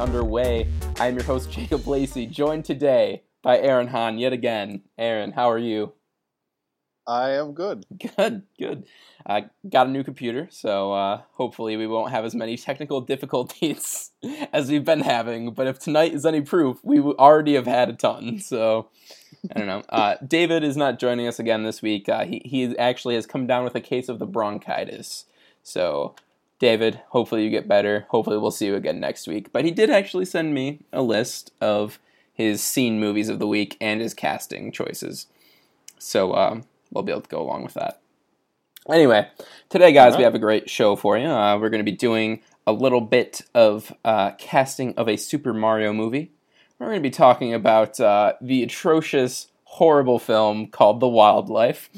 Underway. I am your host, Jacob Lacey, joined today by Aaron Hahn yet again. Aaron, how are you? I am good. Good, good. I got a new computer, so uh, hopefully we won't have as many technical difficulties as we've been having. But if tonight is any proof, we already have had a ton. So I don't know. Uh, David is not joining us again this week. Uh, he he actually has come down with a case of the bronchitis. So David, hopefully you get better. Hopefully we'll see you again next week. But he did actually send me a list of his seen movies of the week and his casting choices. So um, we'll be able to go along with that. Anyway, today, guys, right. we have a great show for you. Uh, we're going to be doing a little bit of uh, casting of a Super Mario movie. We're going to be talking about uh, the atrocious, horrible film called The Wildlife,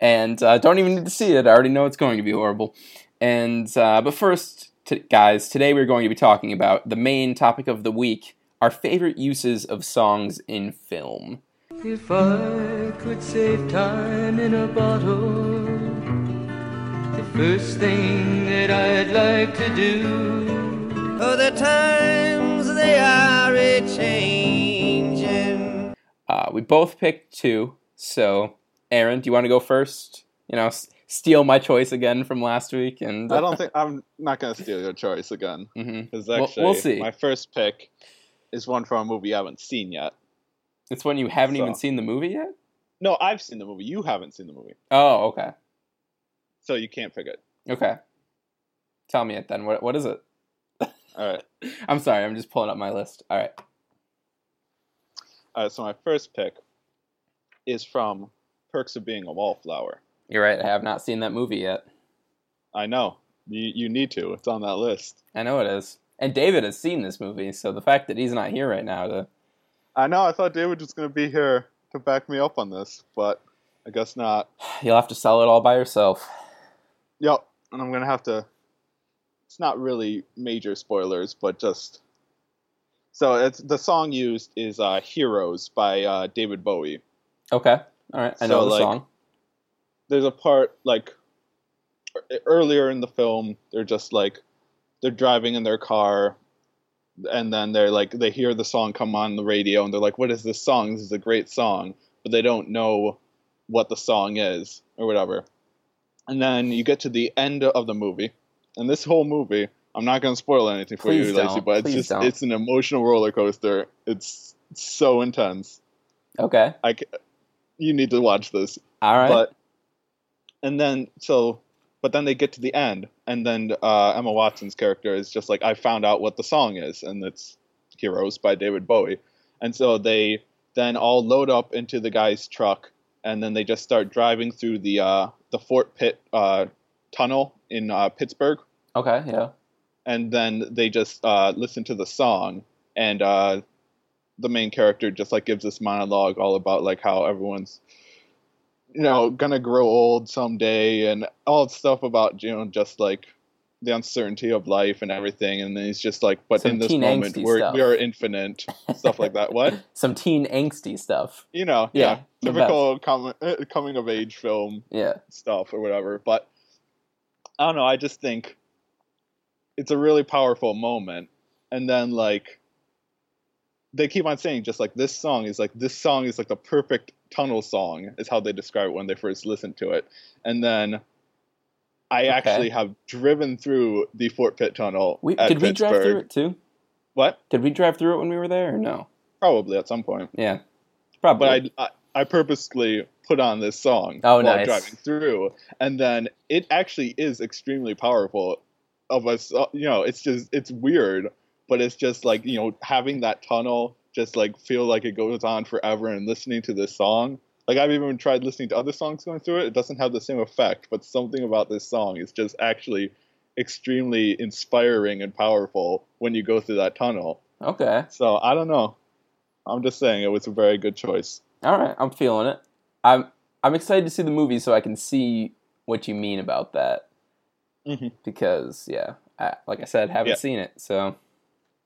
and uh, don't even need to see it. I already know it's going to be horrible. And uh, but first, t- guys, today we're going to be talking about the main topic of the week: our favorite uses of songs in film. If I could save time in a bottle, the first thing that I'd like to do. Oh, the times they are a changing. Uh, we both picked two, so Aaron, do you want to go first? You know, steal my choice again from last week, and I don't think I'm not going to steal your choice again because mm-hmm. actually we'll, we'll see. my first pick is one from a movie I haven't seen yet. It's one you haven't so. even seen the movie yet. No, I've seen the movie. You haven't seen the movie. Oh, okay. So you can't pick it. Okay. Tell me it then. What what is it? All right. I'm sorry. I'm just pulling up my list. All right. All right. So my first pick is from Perks of Being a Wallflower. You're right. I have not seen that movie yet. I know. You you need to. It's on that list. I know it is. And David has seen this movie, so the fact that he's not here right now to I know. I thought David was going to be here to back me up on this, but I guess not. You'll have to sell it all by yourself. Yep, and I'm going to have to. It's not really major spoilers, but just. So it's the song used is uh, "Heroes" by uh, David Bowie. Okay, all right, I know the like, song. There's a part like earlier in the film. They're just like they're driving in their car and then they're like they hear the song come on the radio and they're like what is this song this is a great song but they don't know what the song is or whatever and then you get to the end of the movie and this whole movie i'm not going to spoil anything for Please you don't. lacey but Please it's just don't. it's an emotional roller coaster it's so intense Okay. i you need to watch this all right but and then so but then they get to the end and then uh, emma watson's character is just like i found out what the song is and it's heroes by david bowie. And so they then all load up into the guy's truck and then they just start driving through the uh, the fort pitt uh, tunnel in uh, pittsburgh. Okay yeah. And then they just uh, listen to the song and uh, the main character just like gives this monologue all about like how everyone's you know gonna grow old someday and all stuff about you know just like the uncertainty of life and everything. And then he's just like but Some in this moment we're we're infinite. Stuff like that. What? Some teen angsty stuff. you know Yeah, yeah, typical com- uh, coming of age film Yeah. stuff or whatever. But i don't know i just think it's a really powerful moment. And then like they keep on saying just like this song is like this song is like the perfect tunnel song is how they describe it when they first listened to it and then i Okay. actually have driven through the fort pitt tunnel We, at did we drive through it too? what Did we drive through it when we were there or no? probably at some point Yeah. Probably. but I, I I purposely put on this song Oh, while nice. driving through, and then it actually is extremely powerful. Of us, you know, it's just it's weird, but it's just like you know having that tunnel just like feel like it goes on forever, and listening to this song. Like I've even tried listening to other songs going through it. It doesn't have the same effect, but something about this song is just actually extremely inspiring and powerful when you go through that tunnel. okay. So I don't know. I'm just saying it was a very good choice. All right. I'm feeling it. I'm I'm excited to see the movie so I can see what you mean about that. Mhm. Because yeah, I, like I said, haven't Yeah. seen it, so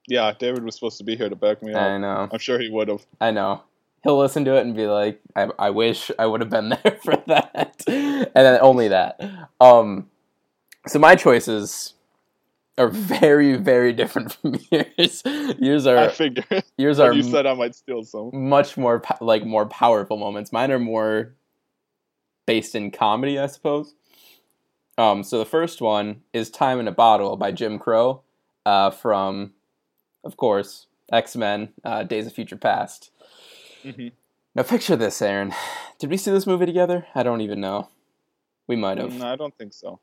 Yeah, David was supposed to be here to back me up. I know. I'm sure he would have. I know. He'll listen to it and be like, I, I wish I would have been there for that. and then only that. Um So my choices are very, very different from yours. Yours are. I are figured. yours are you said I might steal some. much more like more powerful moments. Mine are more based in comedy, I suppose. Um, so the first one is "Time in a Bottle" by Jim Croce, uh, from, of course, X Men: uh, Days of Future Past. hmm Now picture this, Aaron. Did we see this movie together? I don't even know. We might have. No, I don't think so.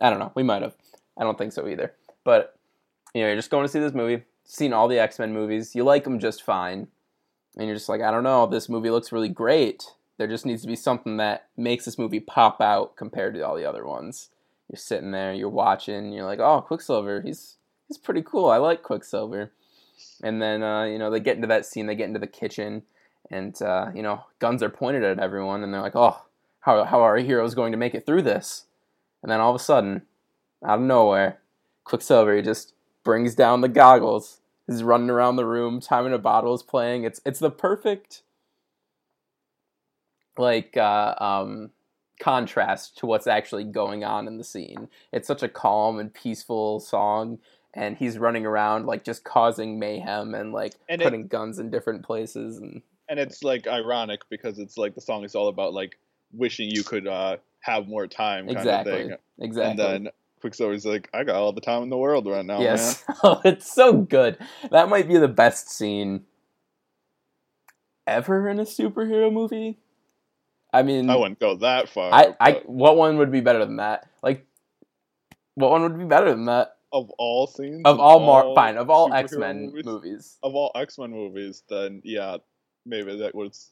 I don't know. We might have. I don't think so either. But you know, you're just going to see this movie, seen all the X Men movies. You like them just fine, and you're just like, I don't know. This movie looks really great. There just needs to be something that makes this movie pop out compared to all the other ones. You're sitting there, you're watching, you're like, oh, Quicksilver, he's he's pretty cool. I like Quicksilver. And then uh, you know they get into that scene. They get into the kitchen, and uh, you know guns are pointed at everyone, and they're like, oh, how how are our heroes going to make it through this? And then all of a sudden, out of nowhere, Quicksilver he just brings down the goggles. He's running around the room, time in a bottle is playing. It's it's the perfect like uh, um, contrast to what's actually going on in the scene. It's such a calm and peaceful song, and he's running around like just causing mayhem and like And it- putting guns in different places and And it's like ironic because it's like the song is all about like wishing you could uh, have more time, kind exactly of thing. exactly. And then Quicksilver's like, I got all the time in the world right now, yes, oh, it's so good. That might be the best scene ever in a superhero movie. I mean. I wouldn't go that far. I, I, what one would be better than that? Like, what one would be better than that? Of all scenes, Of all, Mar- fine, of all X Men movies, movies. of all X Men movies, then yeah, maybe that was.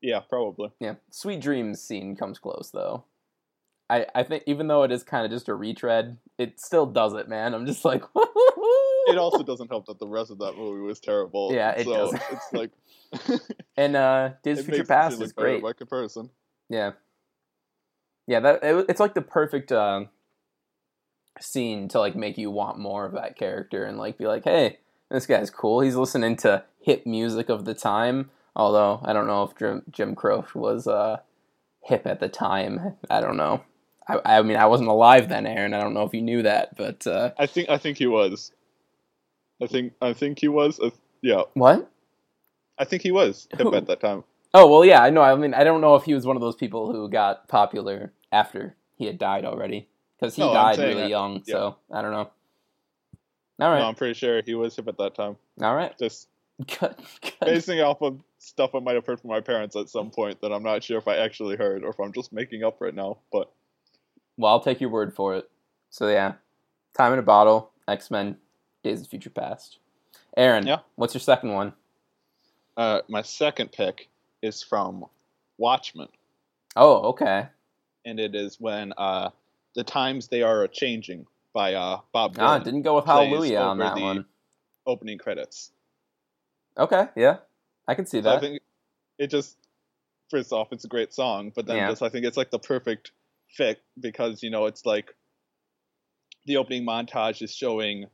Yeah, probably. Yeah, Sweet Dreams scene comes close though. I, I think even though it is kind of just a retread, it still does it, man. I'm just like, It also doesn't help that the rest of that movie was terrible. Yeah, it so does. It's like and uh, Days of Future Past is great. by comparison. Yeah, yeah. That it, it's like the perfect uh, scene to like make you want more of that character and like be like, hey, this guy's cool. He's listening to hip music of the time. Although I don't know if Jim, Jim Croce was uh, hip at the time. I don't know. I, I mean, I wasn't alive then, Aaron. I don't know if you knew that, but uh, I think I think he was. I think I think he was. Uh, yeah, what? I think he was hip Who? at that time. Oh well, yeah, I know. I mean, I don't know if he was one of those people who got popular after he had died already, because he No, died really that- young. yeah. So I don't know. All right, No, I'm pretty sure he was hip at that time. all right, Just good, good. basing off of stuff I might have heard from my parents at some point that I'm not sure if I actually heard or if I'm just making up right now. But Well, I'll take your word for it. So yeah, time in a bottle, X Men, Days of Future Past. Aaron, Yeah. what's your second one? uh, my second pick is from Watchmen, Oh, okay. and it is when uh, the times they are changing by uh, Bob Ah, Dylan. didn't go with Hallelujah on that the- one. opening credits. Okay, yeah, I can see So I think it just first off, it's a great song, but then Yeah. just I think it's like the perfect fit because you know it's like the opening montage is showing,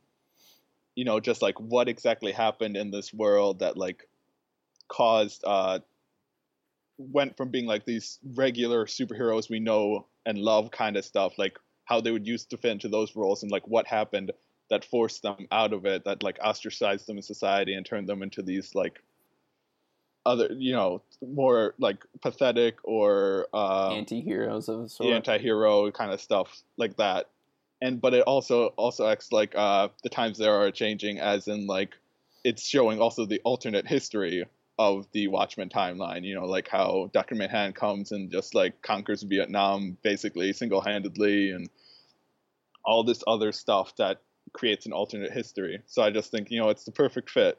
you know, just like what exactly happened in this world that like caused uh went from being like these regular superheroes we know and love kind of stuff like how they would used to fit into those roles and like what happened that forced them out of it that like ostracized them in society and turned them into these like other you know more like pathetic or uh Anti-heroes of sort. anti-hero kind of stuff like that and but it also also acts like uh the times there are changing as in like it's showing also the alternate history of the Watchmen timeline. You know, like how Dr. Manhattan comes and just like conquers Vietnam basically single handedly and all this other stuff that creates an alternate history. So I just think, you know, it's the perfect fit.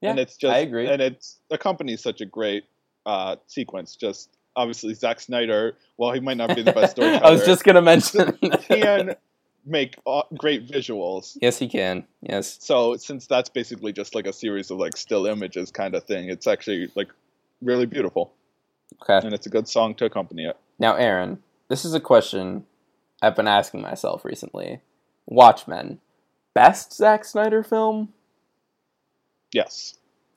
Yeah, and it's just I agree. and it's accompanies such a great uh sequence. Just obviously Zack Snyder, while he might not be the best storyteller, I was just gonna mention. can make uh, great visuals. yes, he can. Yes. So since that's basically just like a series of like still images kind of thing, it's actually like really beautiful, Okay. and it's a good song to accompany it. Now, Aaron, this is a question I've been asking myself recently. Watchmen, best Zack Snyder film? Yes,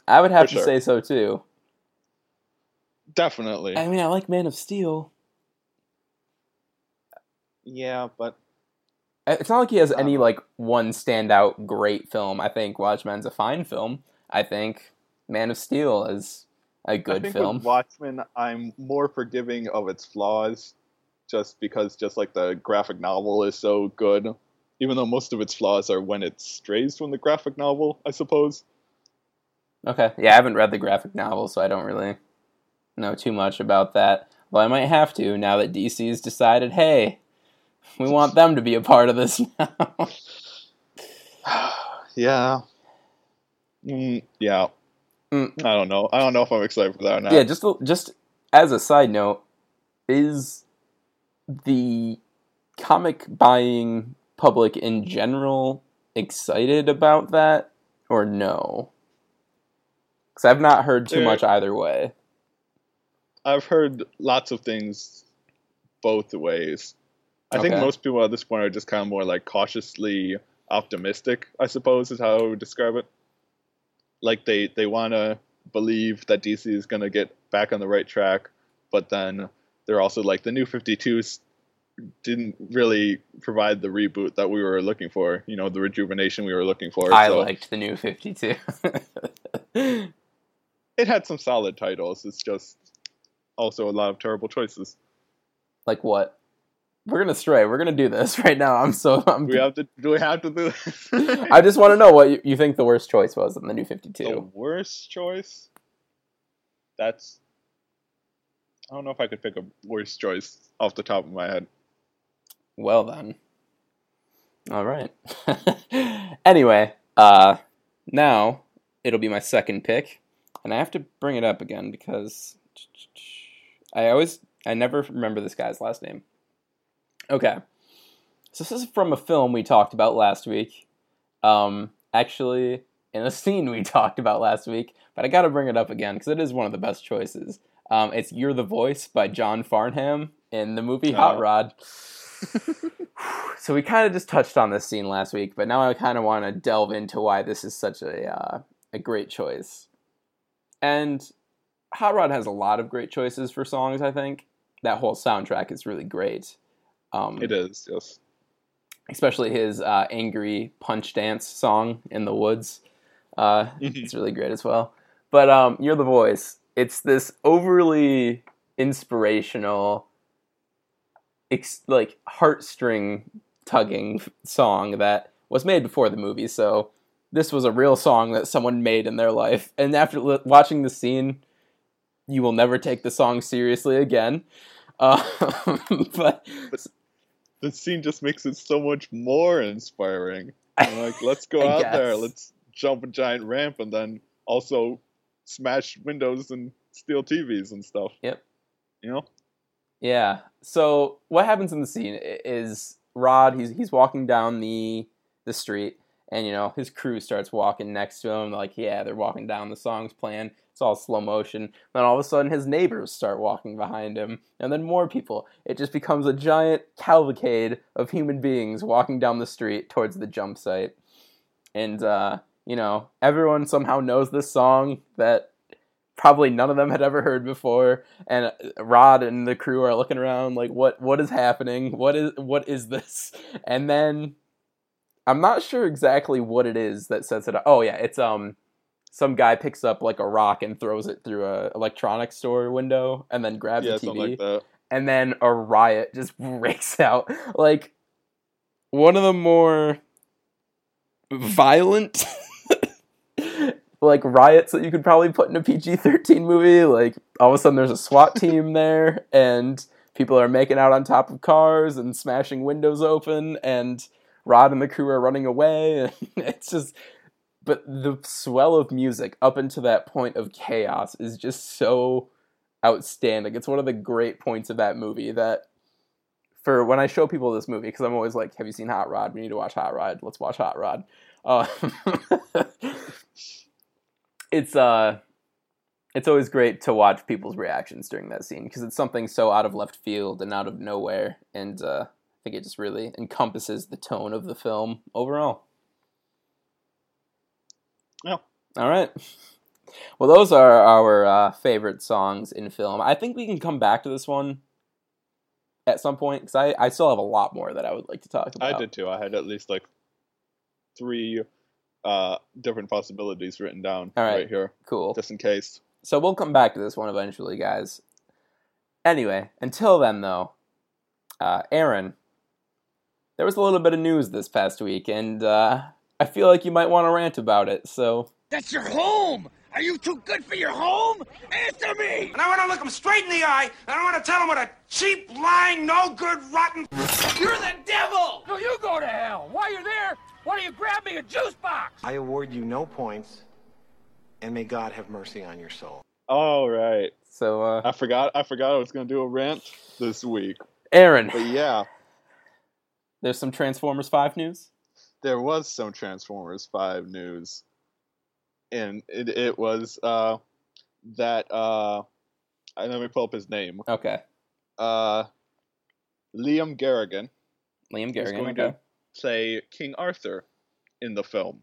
I would have to sure. say so too. definitely. I mean, I like Man of Steel. Yeah, but It's not like he has I any don't like one standout great film. I think Watchmen's a fine film. I think Man of Steel is a good think film. with Watchmen, I'm more forgiving of its flaws, just because just like the graphic novel is so good. Even though most of its flaws are when it strays from the graphic novel, I suppose. Okay. Yeah, I haven't read the graphic novel, so I don't really know too much about that. Well, I might have to now that DC's decided, hey, we want them to be a part of this now. yeah. Mm, yeah. Mm. I don't know. I don't know if I'm excited for that or not. yeah, just just as a side note, is the comic buying public in general excited about that or no? Because I've not heard too much either way. I've heard lots of things both ways. I think most people at this point are just kind of more like cautiously optimistic, I suppose is how I would describe it. Like they they want to believe that DC is going to get back on the right track, but then they're also like the new 52s didn't really provide the reboot that we were looking for, you know, the rejuvenation we were looking for. I so liked the new 52. it had some solid titles. It's just also a lot of terrible choices. like what? We're gonna stray. We're gonna do this right now. I'm so. I'm, Do we have to do we have to do this? I just want to know what you, you think the worst choice was in the new 52. The worst choice? That's. I don't know if I could pick a worst choice off the top of my head. Well then. All right. anyway, uh now it'll be my second pick, and I have to bring it up again because I always I never remember this guy's last name. Okay. So this is from a film we talked about last week. Um actually in a scene we talked about last week, but I got to bring it up again because it is one of the best choices. Um, it's "You're the Voice" by John Farnham in the movie Hot Oh. Rod. so we kind of just touched on this scene last week, but now I kind of want to delve into why this is such a uh, a great choice. And Hot Rod has a lot of great choices for songs. I think that whole soundtrack is really great. Um, It is, yes. especially his uh, angry punch dance song in the woods. Uh, Mhm. it's really great as well. But um, you're the voice. It's this overly inspirational, ex- like heartstring tugging song that was made before the movie. So this was a real song that someone made in their life. And after watching the scene, you will never take the song seriously again. Uh, but The scene just makes it so much more inspiring. I'm like, let's go out there, let's jump a giant ramp, and then also smash windows and steal TVs and stuff. Yep. You know? Yeah. So what happens in the scene is Rod. He's he's walking down the the street, and you know his crew starts walking next to him. Like yeah, they're walking down. The song's playing. It's all slow motion. Then all of a sudden, his neighbors start walking behind him, and then more people. It just becomes a giant cavalcade of human beings walking down the street towards the jump site. And uh, you know, everyone somehow knows this song that probably none of them had ever heard before and uh, Rod and the crew are looking around like what what is happening what is what is this and then I'm not sure exactly what it is that sets it up oh yeah it's um some guy picks up like a rock and throws it through a electronics store window and then grabs yeah, a TV like that. and then a riot just breaks out like one of the more violent like riots that you could probably put in a PG-13 movie like all of a sudden there's a SWAT team there and people are making out on top of cars and smashing windows open and Rod and the crew are running away and it's just but the swell of music up into that point of chaos is just so outstanding. It's one of the great points of that movie that for when I show people this movie, because I'm always like, have you seen Hot Rod? We need to watch Hot Rod. Let's watch Hot Rod. Uh, it's uh it's always great to watch people's reactions during that scene because it's something so out of left field and out of nowhere and uh, I think it just really encompasses the tone of the film overall. Yeah. All right. Well, those are our uh, favorite songs in film. I think we can come back to this one at some point? Because I, I still have a lot more that I would like to talk about. I did too. I had at least like three uh, different possibilities written down All right. right here, Cool. just in case. So we'll come back to this one eventually, guys. Anyway, until then, though, uh, Aaron, there was a little bit of news this past week, and uh, I feel like you might want to rant about it. So That's your home! Are you too good for your home? Answer me! And I want to look him straight in the eye, and I want to tell him what a cheap, lying, no good, rotten. You're the devil! No, you go to hell! While you're there, why don't you grab me a juice box? I award you no points, and may God have mercy on your soul. All right, so uh, I forgot. I forgot I was gonna do a rant this week, Aaron, but yeah, there's some Transformers Five news. There was some Transformers Five news, and it it was uh that uh, I let me pull up his name. Okay, Uh, Liam Garrigan Liam Garrigan is going Okay, to play King Arthur in the film.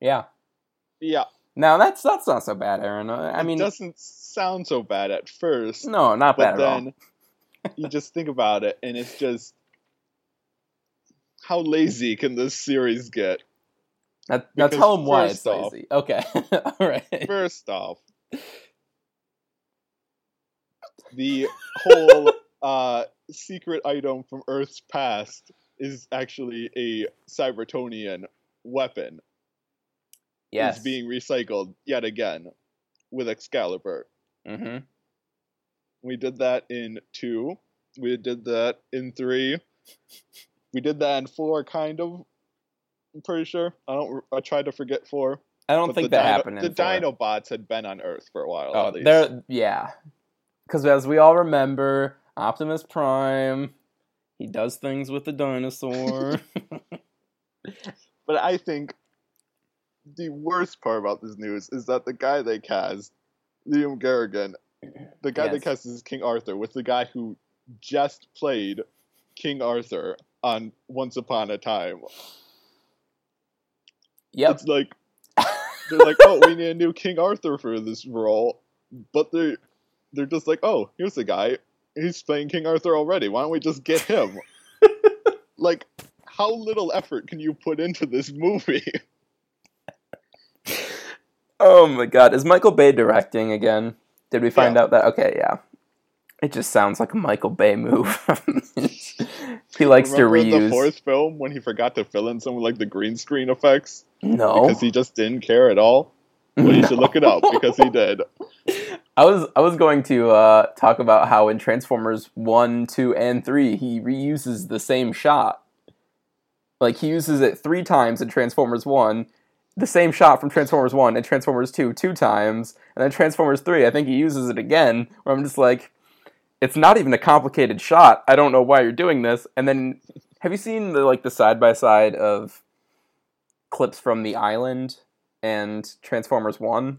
yeah. Yeah, Now that's that's not so bad, Aaron. I it mean, doesn't sound so bad at first. no, not bad at all. then you just think about it and it's just how lazy can this series get That, now tell him why it's off- lazy. Okay, all right. first off the whole uh, secret item from earth's past is actually a cybertronian weapon Yes. it's being recycled yet again with excalibur Mm-hmm. We did that in two. We did that in three. We did that in four, kind of. I'm pretty sure. I don't. I tried to forget four. I don't think that dino, happened. In The. Dinobots had been on Earth for a while. Oh, they're yeah. Because as we all remember, Optimus Prime, he does things with the dinosaur. But I think the worst part about this news is that the guy they cast, Liam Garrigan, the guy they cast is King Arthur, with the guy who just played King Arthur on Once Upon a Time. yep. It's like they're like, oh, we need a new King Arthur for this role, but they they're just like, oh, here's the guy. He's playing King Arthur already. Why don't we just get him? like, how little effort can you put into this movie? Oh my god, is Michael Bay directing again? Did we find Yeah. out that? Okay, yeah. It just sounds like a Michael Bay move. He likes Remember to reuse. the fourth film when he forgot to fill in some of like the green screen effects no, because he just didn't care at all? Well, you should look it up because he did. I was I was going to uh, talk about how in Transformers one, two, and three he reuses the same shot. Like he uses it three times in Transformers one, the same shot from Transformers one and Transformers two two times, and then Transformers three I think he uses it again. Where I'm just like, it's not even a complicated shot. I don't know why you're doing this. And then have you seen the like the side by side of clips from the island and Transformers one?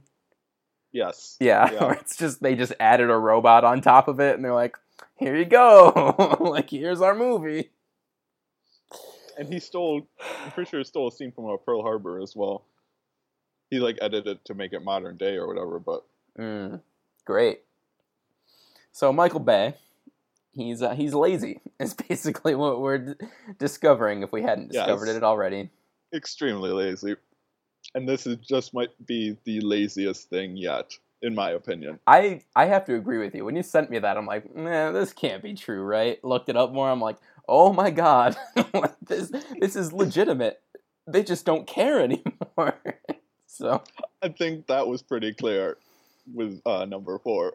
Yes. Yeah, Yeah. it's just they just added a robot on top of it, and they're like, "Here you go, like here's our movie." And he stole, I'm pretty sure he stole a scene from uh, Pearl Harbor as well. He like edited it to make it modern day or whatever, but Mm, great. So Michael Bay, he's uh, he's lazy. Is basically what we're d- discovering if we hadn't discovered Yes. it already. extremely lazy. And this is just might be the laziest thing yet, in my opinion. I I have to agree with you. When you sent me that, I'm like, man, this can't be true, right? Looked it up more. I'm like, oh my god, this this is legitimate. They just don't care anymore. so I think that was pretty clear with uh, number four.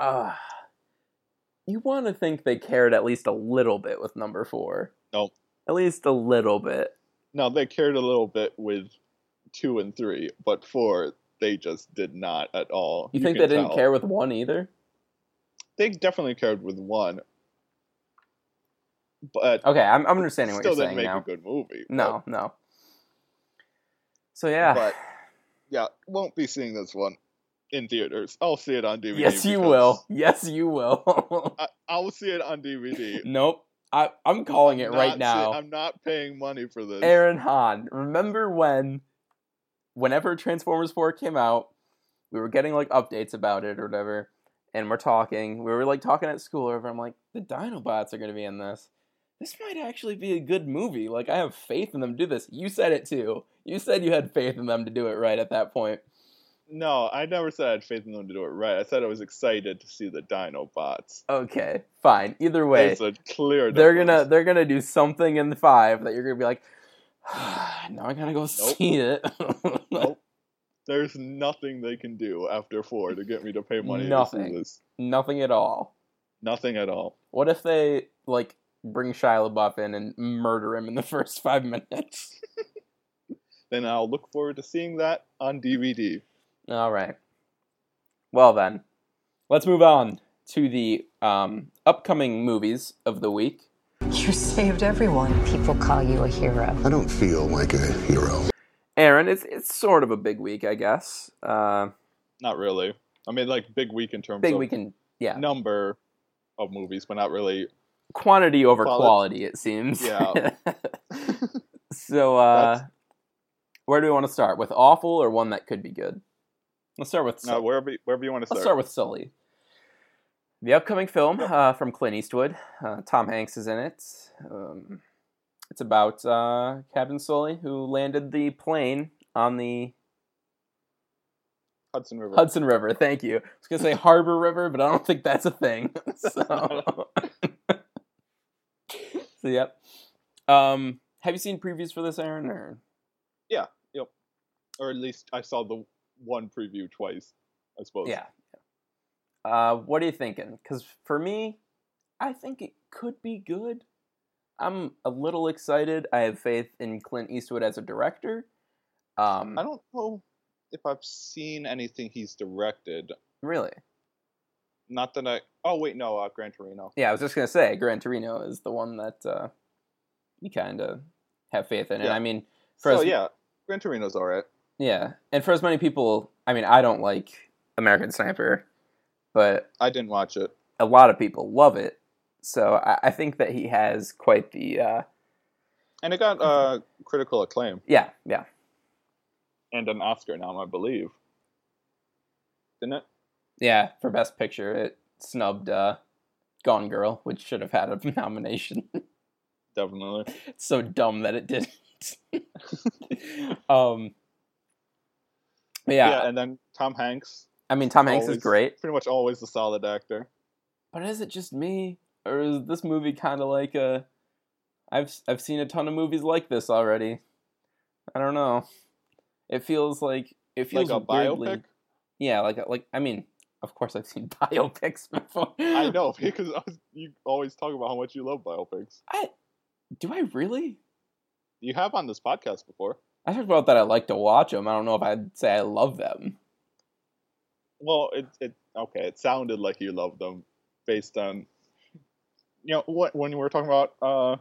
Uh, you want to think they cared at least a little bit with number four. Nope. At least a little bit. No, they cared a little bit with two and three, but four they just did not at all. You, think can they didn't tell. care with one either? They definitely cared with one, but Okay, I'm, I'm understanding what you're didn't saying make now. a good movie. No, no. So yeah, but yeah, won't be seeing this one in theaters. I'll see it on DVD. yes, you will. Yes, you will. I, I'll see it on DVD. nope. I, I'm calling it I'm right now. si- I'm not paying money for this. Aaron Hahn, remember when, whenever Transformers 4 came out, we were getting like updates about it or whatever, and we're talking. We were like talking at school over. I'm like, the Dinobots are going to be in this. This might actually be a good movie. Like I have faith in them to do this. You said it too. You said you had faith in them to do it right at that point. No, I never said I had faith in them to do it right. I said I was excited to see the Dinobots. Okay, fine. Either way, There's a clear. they're difference. gonna they're gonna do something in the five that you're gonna be like, now I gotta go see it. Nope. There's nothing they can do after four to get me to pay money to Nothing. see this. Nothing at all. Nothing at all. What if they like bring Shia LaBeouf in and murder him in the first five minutes? Then I'll look forward to seeing that on DVD. All right. Well then, let's move on to the um, upcoming movies of the week. You saved everyone. People call you a hero. I don't feel like a hero. Aaron, it's it's sort of a big week, I guess. Uh, Not really. I mean, like big week in terms big of weekend, yeah. number of movies, but not really. Quantity over Quali- quality, it seems. Yeah. so, uh, where do we want to start? With awful or one that could be good? Let's start with. No, wherever wherever you want to start. Let's start. start with Sully. The upcoming film uh, from Clint Eastwood. Uh, Tom Hanks is in it. Um, it's about uh, Captain Sully who landed the plane on the Hudson River. Hudson River. Thank you. I was gonna say Harbor River, but I don't think that's a thing. So, so yep. Um, have you seen previews for this, Aaron? Or Yeah. Yep. Or at least I saw the one preview twice. I suppose. yeah. Uh, what are you thinking? Because for me, I think it could be good. I'm a little excited. I have faith in Clint Eastwood as a director. Um, I don't know if I've seen anything he's directed. really. Not that I. Oh wait, no, uh, Gran Torino. Yeah, I was just gonna say Gran Torino is the one that uh, you kind of have faith in, and I mean, for So as, yeah, Gran Torino's alright. Yeah, and for as many people, I mean, I don't like American Sniper, but I didn't watch it. a lot of people love it. So I, I think that he has quite the uh, And it got uh, critical acclaim yeah, yeah, and an Oscar nom, I believe. Didn't it? yeah. For Best Picture, it snubbed uh, Gone Girl, which should have had a nomination. Definitely. it's so dumb that it didn't. um, yeah, Yeah. and then Tom Hanks. I mean, Tom Hanks is great. Pretty much always a solid actor. But is it just me, or is this movie kind of like a? I've I've seen a ton of movies like this already. I don't know. It feels like it feels Like a weirdly, biopic? Yeah, like like I mean, of course I've seen biopics before. I know because I was, you always talk about how much you love biopics. I do I really? You have on this podcast before. I talked about that I like to watch them. I don't know if I'd say I love them. Well, it it okay. It sounded like you loved them based on you know what when we were talking about uh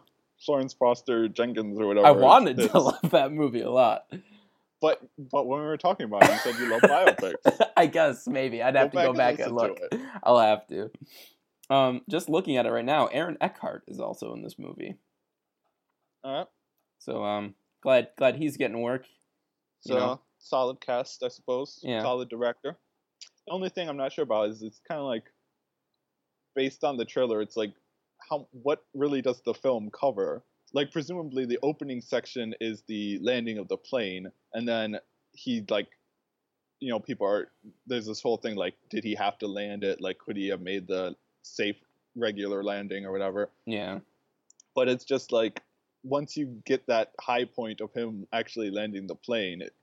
Florence Foster Jenkins or whatever. I wanted to love that movie a lot. but but when we were talking about it, you said you love biopics. I guess maybe I'd Go have to go back back and and look. I'll have to. Um, just looking at it right now, Aaron Eckhart is also in this movie. All right, So um, glad glad he's getting work. so You know? solid cast, I suppose. Yeah. Solid director. The only thing I'm not sure about is it's kind of like based on the trailer. It's like how what really does the film cover? Like presumably the opening section is the landing of the plane, and then he like, you know, people are there's this whole thing like, did he have to land it? Like, could he have made the safe regular landing or whatever? Yeah, But it's just like once you get that high point of him actually landing the plane, it,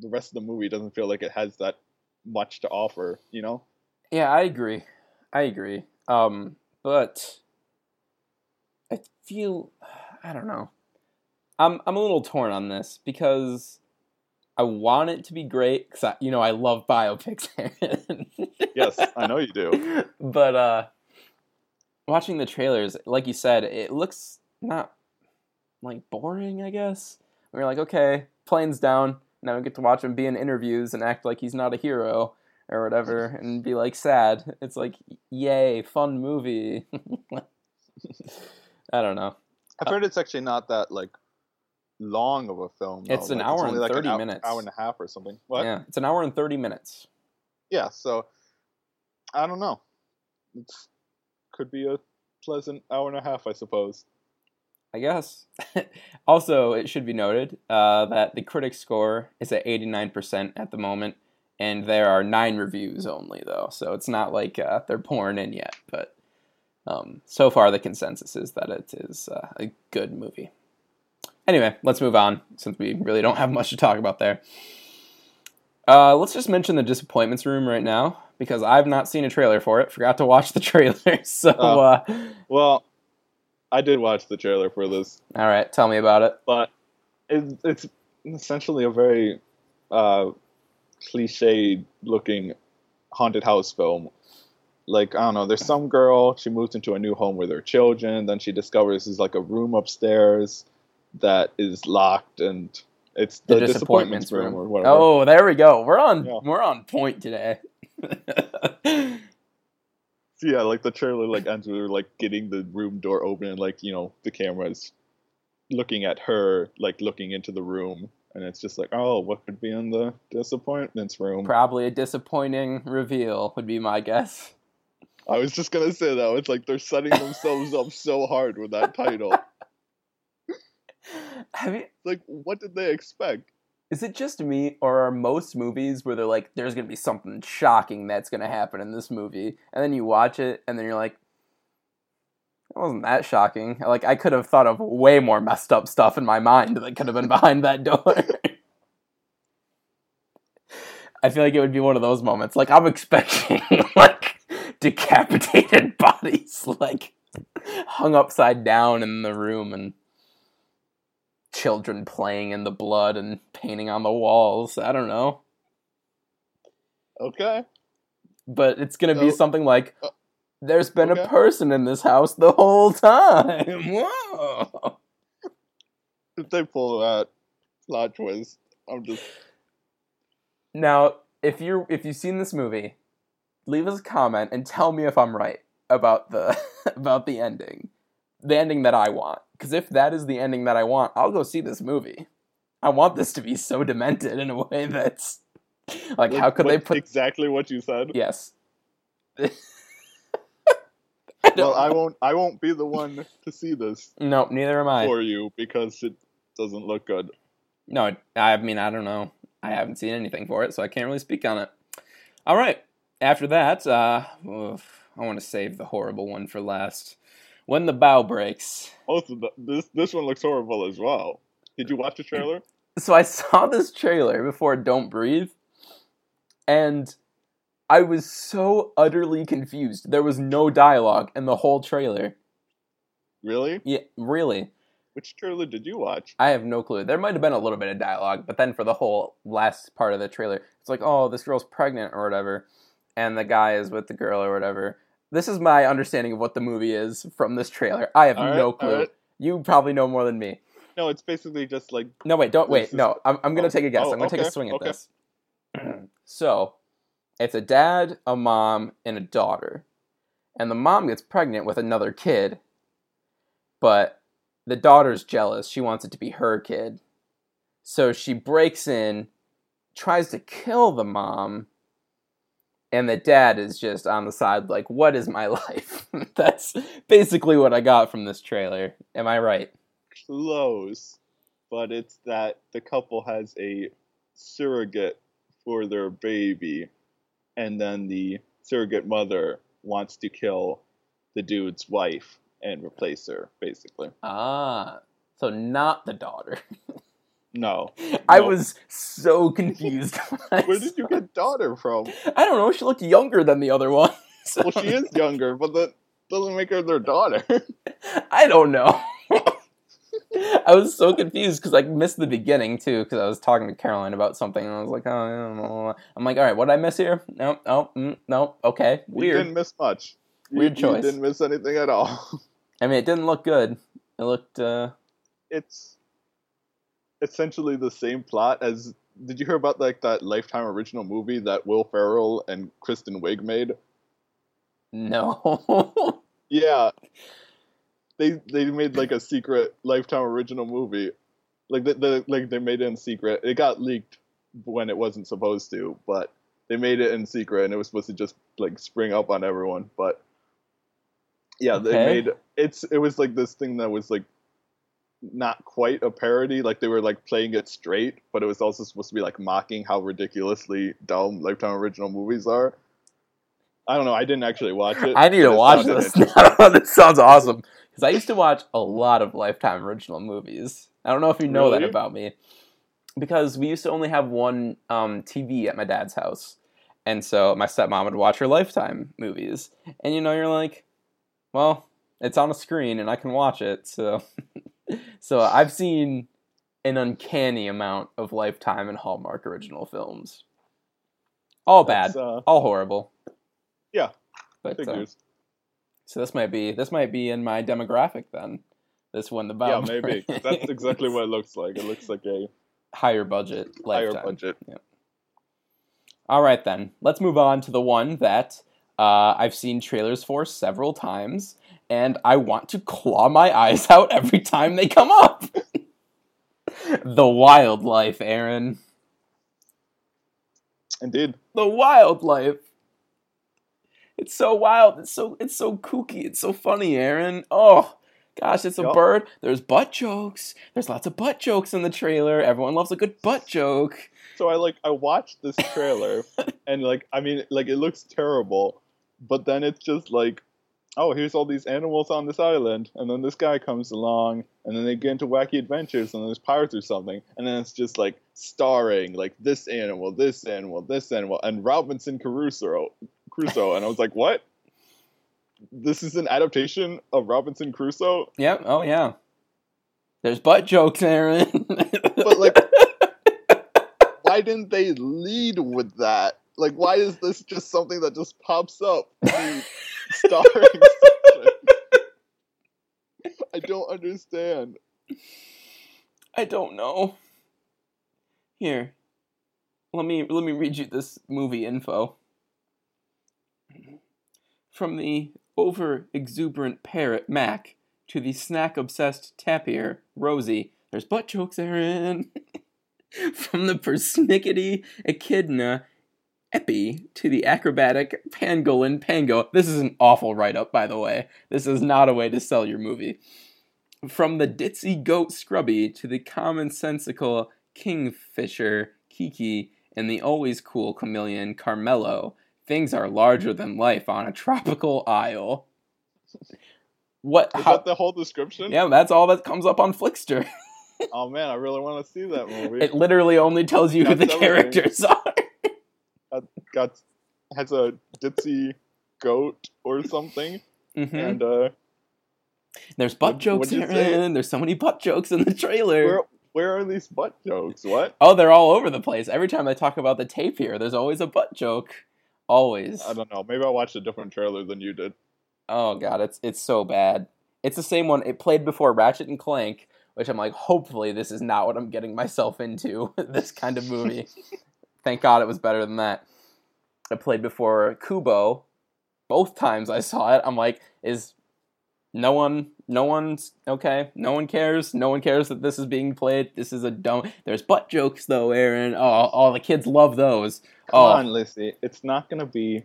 the rest of the movie doesn't feel like it has that much to offer. You know? yeah, I agree. I agree. Um, but I feel I don't know. I'm I'm a little torn on this because I want it to be great because you know I love biopics. Yes, I know you do. but uh watching the trailers like you said it looks not like boring i guess we're like okay plane's down now we get to watch him be in interviews and act like he's not a hero or whatever and be like sad it's like yay fun movie i don't know I've heard it's actually not that like long of a film. though. It's an Like, hour only and like 30 an hour, minutes. hour and a half or something. What? yeah it's an hour and 30 minutes Yeah. So I don't know. It's could be a pleasant hour and a half, I suppose. I guess. also, it should be noted uh, that the critic score is at 89% at the moment, and there are nine reviews only, though. So it's not like uh, they're pouring in yet. But um, so far, the consensus is that it is uh, a good movie. Anyway, let's move on since we really don't have much to talk about there. Uh, let's just mention the disappointments room right now because I've not seen a trailer for it. Forgot to watch the trailer, so Oh. uh, Well, I did watch the trailer for this, all right, tell me about it. but it, it's essentially a very uh, cliche-looking haunted house film. Like I don't know, there's some girl. She moves into a new home with her children. Then she discovers there's like a room upstairs that is locked, and it's the, disappointments, room. or whatever. Oh, there we go. We're on Yeah. we're on point today. Yeah, like the trailer like ends with her like getting the room door open and like you know the camera's looking at her like looking into the room and it's just like oh what could be in the disappointments room? Probably a disappointing reveal would be my guess. i was just gonna say that it's like they're setting themselves up so hard with that title. Have you, like what did they expect is it just me, or are most movies where they're like, "There's gonna be something shocking that's gonna happen in this movie," and then you watch it, and then you're like, "It wasn't that shocking." Like I could have thought of way more messed up stuff in my mind that could have been behind that door. I feel like it would be one of those moments. Like I'm expecting like decapitated bodies, like hung upside down in the room, and children playing in the blood and painting on the walls. I don't know, okay but it's gonna be something like. uh, There's been a person in this house the whole time. Whoa. if they pull that plot twist i'm just Now, if you're if you've seen this movie, leave us a comment and tell me if I'm right about the about the ending, the ending that I want. Because if that is the ending that I want, I'll go see this movie. I want this to be so demented in a way that's like, how could they put? exactly what you said Yes. well i won't i won't be the one to see this No, neither am I. for you because it doesn't look good No, I mean I don't know. I haven't seen anything for it, so I can't really speak on it. All right. After that, uh, oof, I want to save the horrible one for last. When the bough breaks. Both of the, this this one looks horrible as well. Did you watch the trailer? So I saw this trailer before Don't Breathe, and I was so utterly confused. There was no dialogue in the whole trailer. Really? Yeah, really. Which trailer did you watch? I have no clue. There might have been a little bit of dialogue, but then for the whole last part of the trailer, it's like, oh, this girl's pregnant or whatever, and the guy is with the girl or whatever. This is my understanding of what the movie is from this trailer. I have right, no clue. right. You probably know more than me. No, it's basically just like No, wait, don't wait. Is- No, I'm, I'm gonna oh, take a guess. oh, I'm gonna oh, take a swing at okay. this. so, it's a dad, a mom, and a daughter, and the mom gets pregnant with another kid, but the daughter's jealous. She wants it to be her kid, so she breaks in, tries to kill the mom, and the dad is just on the side, like, "What is my life?" That's basically what I got from this trailer. Am I right? close, but it's that the couple has a surrogate for their baby, and then the surrogate mother wants to kill the dude's wife and replace her, basically. Ah, so not the daughter. No. I No. was so confused. Where did you get daughter from? I don't know. She looked younger than the other one. So- Well, she is younger, but that doesn't make her their daughter. I don't know. I was so confused because I missed the beginning too. Because I was talking to Caroline about something, and I was like, "Oh, I don't know." I'm like, "All right, what did I miss here? No, no, mm, no. Okay, You weird. didn't miss much. You- Weird you choice. didn't miss anything at all. I mean, it didn't look good. It looked. uh it's essentially the same plot as. Did you hear about like that Lifetime original movie that Will Ferrell and Kristen Wiig made? No. Yeah, they they made like a secret Lifetime original movie, like the, the like they made it in secret. It got leaked when it wasn't supposed to, but they made it in secret, and it was supposed to just like spring up on everyone. But yeah, they made it's it was like this thing that was like not quite a parody. Like they were like playing it straight, but it was also supposed to be like mocking how ridiculously dumb Lifetime original movies are. I don't know. I didn't actually watch it. I need to watch this. this sounds awesome because I used to watch a lot of Lifetime original movies. I don't know if you know that about me because we used to only have one um, TV at my dad's house, and so my stepmom would watch her Lifetime movies, and you know you're like, well, it's on a screen and I can watch it, so so I've seen an uncanny amount of Lifetime and Hallmark original films. All bad, uh, all horrible. Yeah, but uh, so this might be this might be in my demographic then. This one the yeah, maybe That's exactly what it looks like. It looks like a higher budget higher lifetime. budget. All right then, let's move on to the one that uh, I've seen trailers for several times, and I want to claw my eyes out every time they come up. the wildlife, Aaron. Indeed. The wildlife. It's so wild. It's so it's so kooky. It's so funny, Aaron. Oh gosh, it's a Yup. bird. There's butt jokes. There's lots of butt jokes in the trailer. Everyone loves a good butt joke. So I like I watched this trailer and like I mean like it looks terrible, but then it's just like, oh here's all these animals on this island, and then this guy comes along, and then they get into wacky adventures, and then there's pirates or something, and then it's just like starring like this animal, this animal, this animal, and Robinson Crusoe, Crusoe, and I was like, what? This is an adaptation of Robinson Crusoe, Yep. Oh yeah. There's butt jokes, Aaron. but like why didn't they lead with that like why is this just something that just pops up in the starring i don't understand I don't know. Here. Let me let me read you this movie info. From the over exuberant parrot Mac to the snack obsessed tapir Rosie. There's butt jokes, Aaron. From the persnickety echidna Epi to the acrobatic pangolin Pango. This is an awful write up, by the way. This is not a way to sell your movie. From the ditzy goat Scrubby to the commonsensical kingfisher Kiki and the always cool chameleon Carmelo, things are larger than life on a tropical isle. What? is How, that the whole description yeah, that's all that comes up on Flixster. oh man i really want to see that movie It literally only tells you who the everything. characters are. Got has a ditzy goat or something Mhm. and uh There's butt What- jokes? Aaron. There's so many butt jokes in the trailer. where where are these butt jokes what Oh, they're all over the place. Every time I talk about the tapir, there's always a butt joke. Always. i don't know maybe i watched a different trailer than you did Oh god, it's it's so bad. It's the same one. It played before Ratchet and Clank, which I'm like, hopefully this is not what I'm getting myself into. this kind of movie. Thank God it was better than that. I played before Kubo. Both times I saw it, I'm like, is no one no one's okay, no one cares, no one cares that this is being played. This is a dumb there's butt jokes though, Aaron. Oh all the kids love those. Come oh on, Lissy. It's not going to be.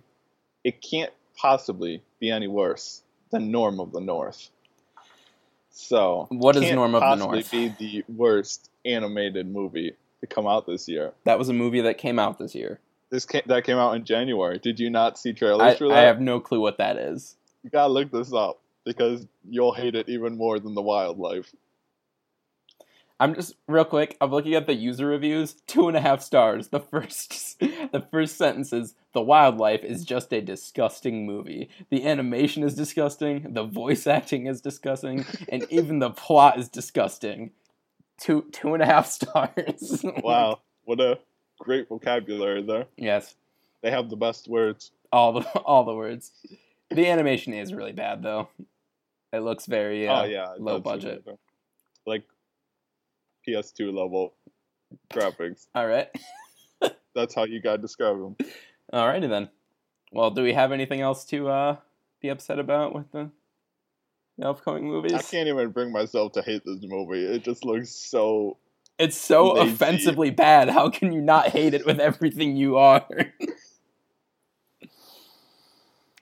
It can't possibly be any worse than Norm of the North. So, What is Norm of the possibly North? Be the worst animated movie to come out this year. that was a movie that came out this year. This came, that came out in January. Did you not see trailers I, for that? I have no clue what that is. You gotta look this up because you'll hate it even more than the wildlife. I'm just real quick. I'm looking at the user reviews. Two and a half stars. The first, the first sentence is the wildlife is just a disgusting movie. The animation is disgusting. The voice acting is disgusting, and even the plot is disgusting. Two two and a half stars. Wow, what a great vocabulary there. yes, They have the best words. all the all the words. The animation is really bad though. It looks very uh, oh yeah, low budget. like Like PS2 level graphics. All right. That's how you gotta describe them. Alrighty then. Well, do we have anything else to uh, be upset about with the, the upcoming movies? I can't even bring myself to hate this movie. It just looks so. It's so Lazy. offensively bad. How can you not hate it with everything you are?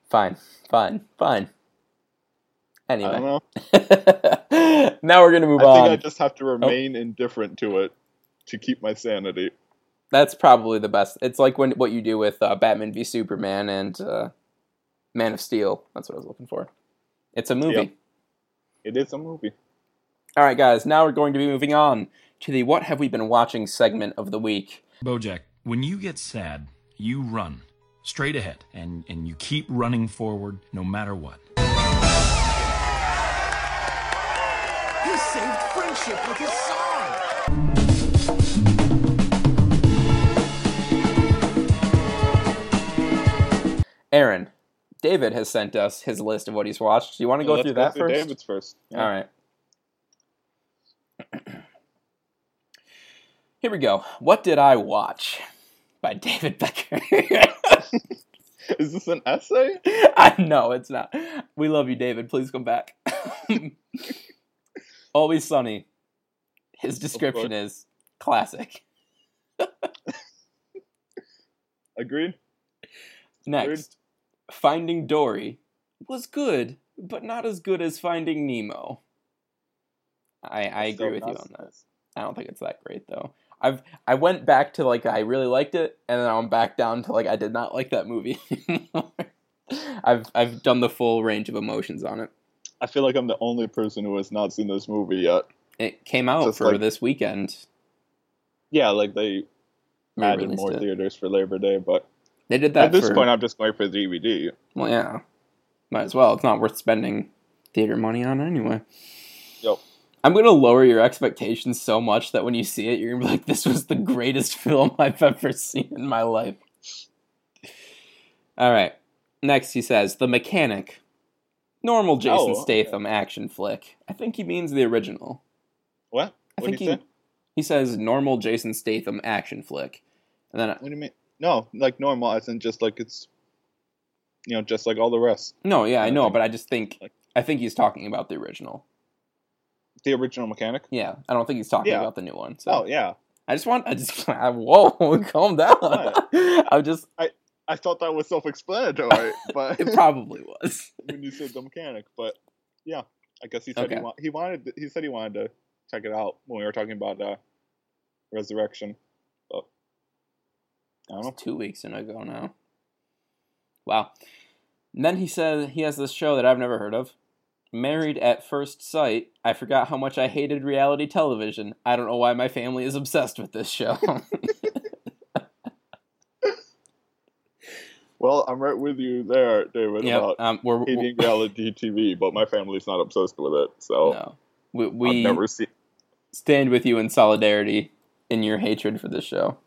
Fine, fine, fine. I don't Anyway, know. now we're gonna move on. I think. I just have to remain indifferent to it to keep my sanity. That's probably the best. It's like when what you do with uh, Batman v Superman and uh, Man of Steel. That's what I was looking for. It's a movie. Yep. It is a movie. All right, guys. Now we're going to be moving on to the "What Have We Been Watching" segment of the week. Bojack, when you get sad, you run straight ahead and, and you keep running forward no matter what. He saved friendship with his song. David has sent us his list of what he's watched. Do you want to go through that through first? David's first. All right. Here we go. What did I watch? By David Becker. Is this an essay? I know it's not. We love you, David. Please come back. Always sunny. His description is classic. Agreed. Next, Finding Dory was good, but not as good as Finding Nemo. I, I agree So with you on that. I don't think it's that great though. I've I went back to like I really liked it, and then I'm back down to like I did not like that movie. I've I've done the full range of emotions on it. I feel like I'm the only person who has not seen this movie yet. It came out Just for like- this weekend. Yeah, like they added more it. theaters for Labor Day, but They did that at this for, point, I'm just going for the DVD. Well, yeah, might as well. It's not worth spending theater money on anyway. Yep. I'm gonna lower your expectations so much that when you see it, you're gonna be like, "This was the greatest film I've ever seen in my life." All right. Next, he says, "The Mechanic." Normal oh, Jason Oh, okay. Statham action flick. I think he means the original. What? I What think do he say? he says normal Jason Statham action flick, and then What do you mean? No, like normal, as in just like it's, you know, just like all the rest. no, yeah, I I know, think- but I just think like- I think he's talking about the original. The original mechanic. Yeah, I don't think he's talking Yeah. about the new one. So Oh yeah, I just want, I just, whoa, calm down. I'm just, I thought that was self-explanatory, but it probably was. when you said the mechanic, but yeah, I guess he said Okay. he, wa- he wanted he said he wanted to check it out when we were talking about uh, Resurrection. I don't know. Two weeks in ago now. Wow. And then he said he has this show that I've never heard of. Married at First Sight. I forgot how much I hated reality television. I don't know why my family is obsessed with this show. Well, I'm right with you there, David, yeah, about um, we're, we're hating reality TV, but my family's not obsessed with it, so no. We, I've never seen. stand with you in solidarity in your hatred for this show.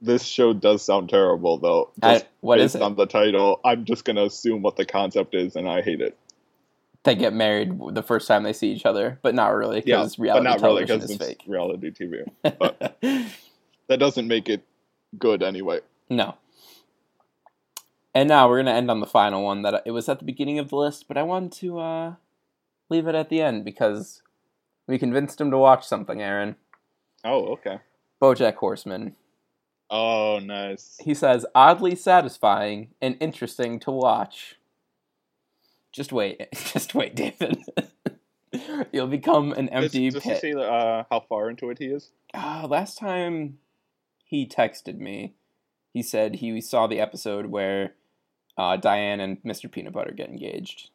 This show does sound terrible, though. I- Just what is based it? on the title, I'm just gonna assume what the concept is, and I hate it. They get married the first time they see each other, but not really Yeah, because but reality not television because is it's fake. reality TV. But that doesn't make it good anyway. No. And now we're gonna end on the final one that it was at the beginning of the list, but I wanted to uh, leave it at the end because we convinced him to watch something. Aaron, Oh, okay. BoJack Horseman. Oh, nice. He says oddly satisfying and interesting to watch. Just wait, just wait, David. You'll become an empty Does, does pit. say uh, how far into it he is? Uh, last time he texted me, he said he saw the episode where uh, Diane and Mr. Peanut Butter get engaged.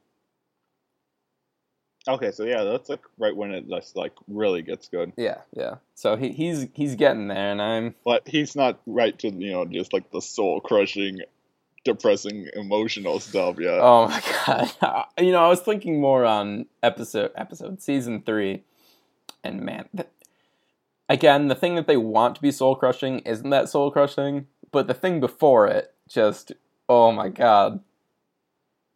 Okay, so yeah, that's like right when it just like really gets good. Yeah, yeah. So he, he's he's getting there, and I'm But he's not right to you know just like the soul crushing, depressing, emotional stuff yet. oh my god. Uh, you know, I was thinking more on episode episode season three, and man, th- again, the thing that they want to be soul crushing isn't that soul crushing, but the thing before it just oh my god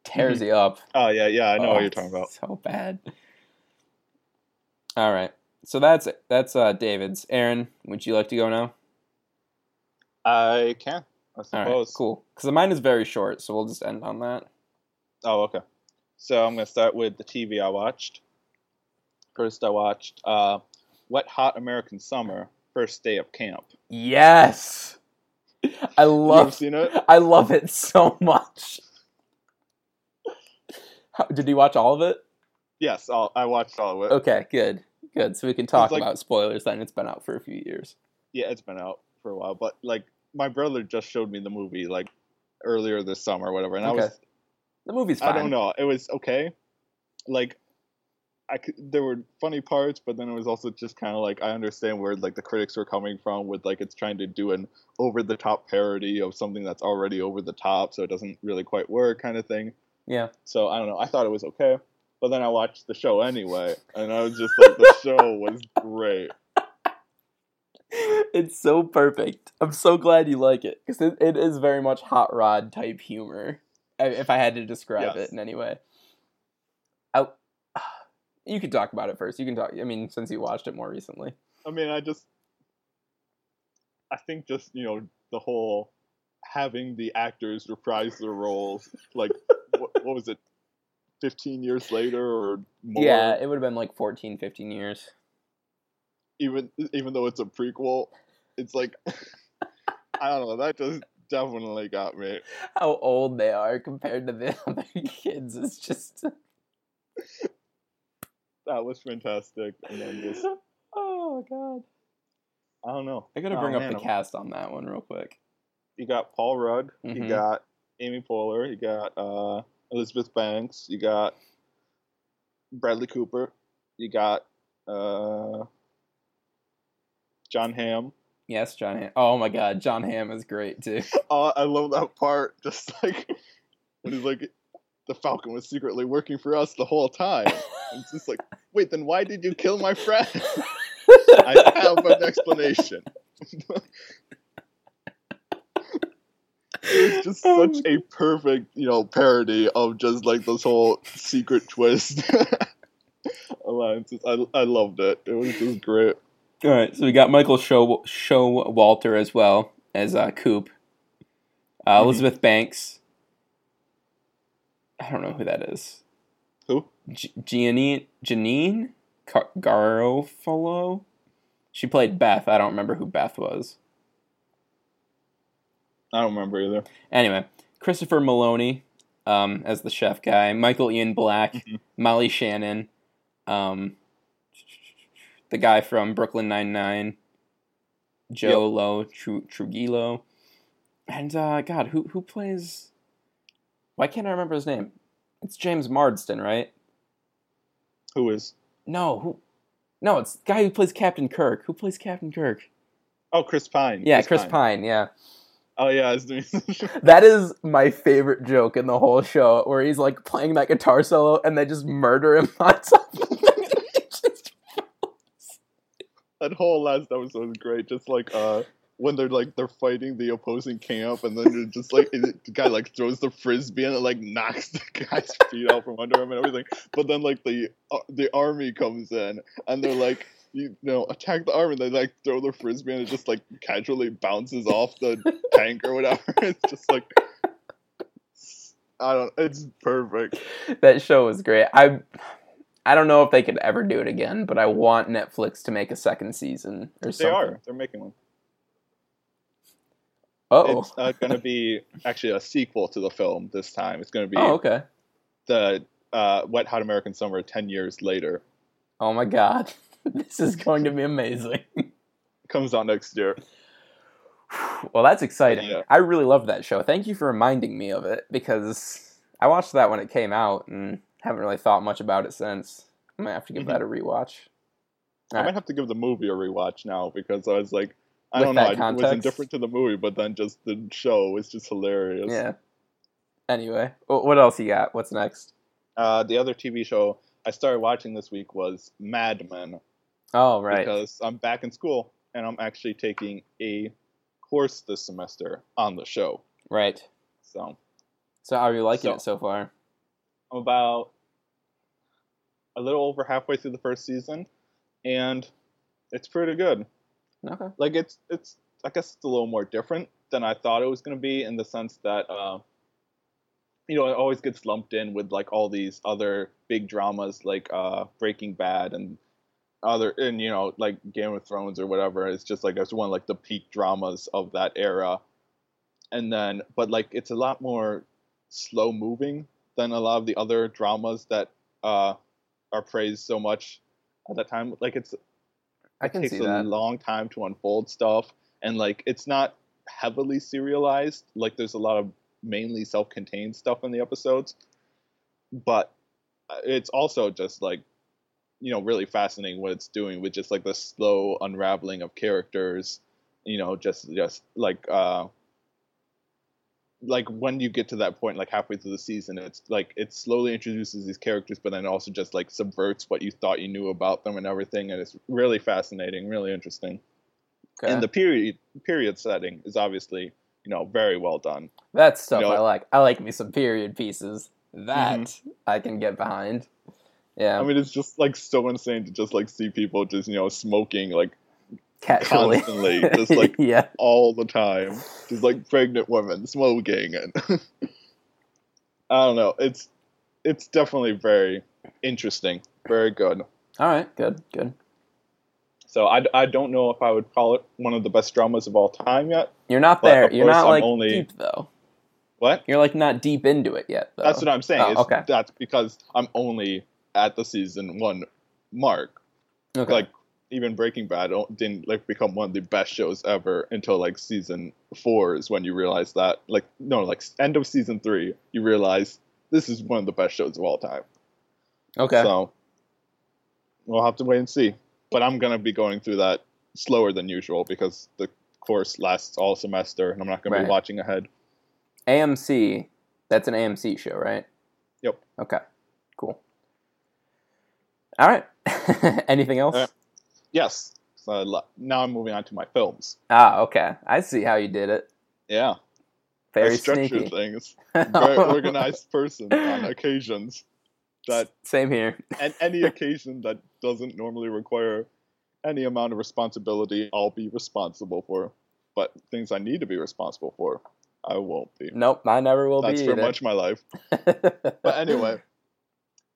tears you up. Oh yeah, yeah, I know Oh, what you're talking about. So bad. All right. So that's it. That's uh, David's. Aaron, would you like to go now? I can, I All suppose. right. Cool. Because the mine is very short, so we'll just end on that. Oh, okay. So I'm gonna start with the TV I watched. First, I watched uh, Wet Hot American Summer: First Day of Camp. Yes. I love. seen it? I love it so much. How, did you watch all of it? Yes, I'll, I watched all of it. Okay, good, good. So we can talk like- about spoilers. Then it's been out for a few years. Yeah, it's been out for a while, but like my brother just showed me the movie like earlier this summer or whatever, and I was The movie's fine. I don't know, it was okay. Like I could, there were funny parts, but then it was also just kind of like I understand where like the critics were coming from with like it's trying to do an over the top parody of something that's already over the top, so it doesn't really quite work, kind of thing. Yeah. So I don't know. I thought it was okay, but then I watched the show anyway, and I was just like, the show was great. it's so perfect. I'm so glad you like it because it, it is very much hot rod type humor. If I had to describe Yes. it in any way, I, you could talk about it first. You can talk. I mean, since you watched it more recently. I mean, I just, I think just you know the whole having the actors reprise their roles, like what, was it, fifteen years later or more? Yeah, it would have been like 14, 15 years. Even even though it's a prequel, it's like I don't know. That just definitely got me. How old they are compared to the other kids is just. That was fantastic, and then just Oh my god! I don't know. I gotta Oh, bring up man, the cast on that one real quick. You got Paul Rudd. Mhm. You got Amy Poehler. You got uh, Elizabeth Banks. You got Bradley Cooper. You got uh, Jon Hamm. Yes, Jon. Hamm. Oh my god, Jon Hamm is great too. Oh, I love that part. Just like when he's like, the Falcon was secretly working for us the whole time. It's just like, wait, then why did you kill my friend? I have an explanation. It's just Oh such a perfect, you know, parody of just like this whole secret twist alliances. I, I loved it. It was just great. All right, so we got Michael Show Show Walter as well as uh, Coop. Uh, Mhm. Elizabeth Banks. I don't know who that is. Who? G- Janeane Janeane Car- Garofalo. She played Beth. I don't remember who Beth was. I don't remember either. Anyway, Christopher Meloni um, as the chef guy, Michael Ian Black, Mhm. Molly Shannon, um, the guy from Brooklyn Nine Nine, Joe Lo Tru- Truglio, and uh, God, who who plays? Why can't I remember his name? It's James Marsden, right? Who is? No, who? No, it's the guy who plays Captain Kirk. Who plays Captain Kirk? Oh, Chris Pine. Yeah, Chris Pine. Yeah. Oh yeah, I was doing. That is my favorite joke in the whole show, where he's like playing that guitar solo and they just murder him on top. That whole last episode was great. Just like uh, when they're like they're fighting the opposing camp, and then they're just like the guy like throws the frisbee and it like knocks the guy's feet out from under him and everything. But then like the uh, the army comes in and they're like. You know, attack the arm, and They like throw the frisbee and it just like casually bounces off the tank or whatever. It's just like I don't. It's perfect. that show was great. I I don't know if they could ever do it again, but I want Netflix to make a second season or They something. are. They're making one. Oh. It's uh, going to be actually a sequel to the film this time. It's going to be oh, okay. the uh, Wet Hot American Summer 10 years later. Oh my god. this is going to be amazing. Comes out next year. Well, that's exciting. Yeah. I really loved that show. Thank you for reminding me of it because I watched that when it came out and haven't really thought much about it since. I'm gonna have to give Mhm. that a rewatch. I Alright. might have to give the movie a rewatch now because I was like, I With don't know, I, was indifferent to the movie, but then just the show was just hilarious. Yeah. Anyway, what else you got? What's next? Uh, the other TV show I started watching this week was Mad Men Oh, right. because I'm back in school and I'm actually taking a course this semester on the show. Right. So So, how are you liking So- it so far? I'm about a little over halfway through the first season, and it's pretty good. Okay. Like it's it's I guess it's a little more different than I thought it was gonna be in the sense that uh, you know it always gets lumped in with like all these other big dramas like uh, Breaking Bad and other and you know like Game of Thrones or whatever. It's just like it's one of like the peak dramas of that era, and then but like it's a lot more slow moving than a lot of the other dramas that uh, are praised so much at that time. Like it's I it can takes see a that. long time to unfold stuff, and like it's not heavily serialized. Like there's a lot of mainly self-contained stuff in the episodes, but uh, it's also just like you know really fascinating what it's doing with just like the slow unraveling of characters. You know, just just like uh like when you get to that point like halfway through the season it's like it slowly introduces these characters but then also just like subverts what you thought you knew about them and everything and it's really fascinating really interesting Okay. and the period period setting is obviously you know very well done That's stuff you know- I like. I like me some period pieces. That I can get behind. Yeah, i mean it's just like so insane to just like see people just you know smoking like casually. constantly, just like- yeah. all the time just like pregnant women smoking and i don't know it's it's definitely very interesting very good All right. Good. Good. So I, I don't know if I would call it one of the best dramas of all time yet. You're not there. You're not I'm like only- deep though. What? You're like not deep into it yet. Though. That's what I'm saying. Oh, okay. That's because I'm only at the season one mark. Okay. Like even Breaking Bad didn't like become one of the best shows ever until like season four is when you realize that. Like no, like end of season three, you realize this is one of the best shows of all time. okay. So we'll have to wait and see. But I'm gonna be going through that slower than usual because the course lasts all semester and I'm not gonna Right. be watching ahead. AMC. That's an AMC show, right? Yep. Okay. All right. Anything else? Right. Yes. So now I'm moving on to my films. Ah, okay. I see how you did it. Yeah. Very I structure sneaky. things. Very organized person on occasions. That Same here. and any occasion that doesn't normally require any amount of responsibility, I'll be responsible for. But things I need to be responsible for, I won't be. Nope, I never will That's be. for either. much my life. But anyway,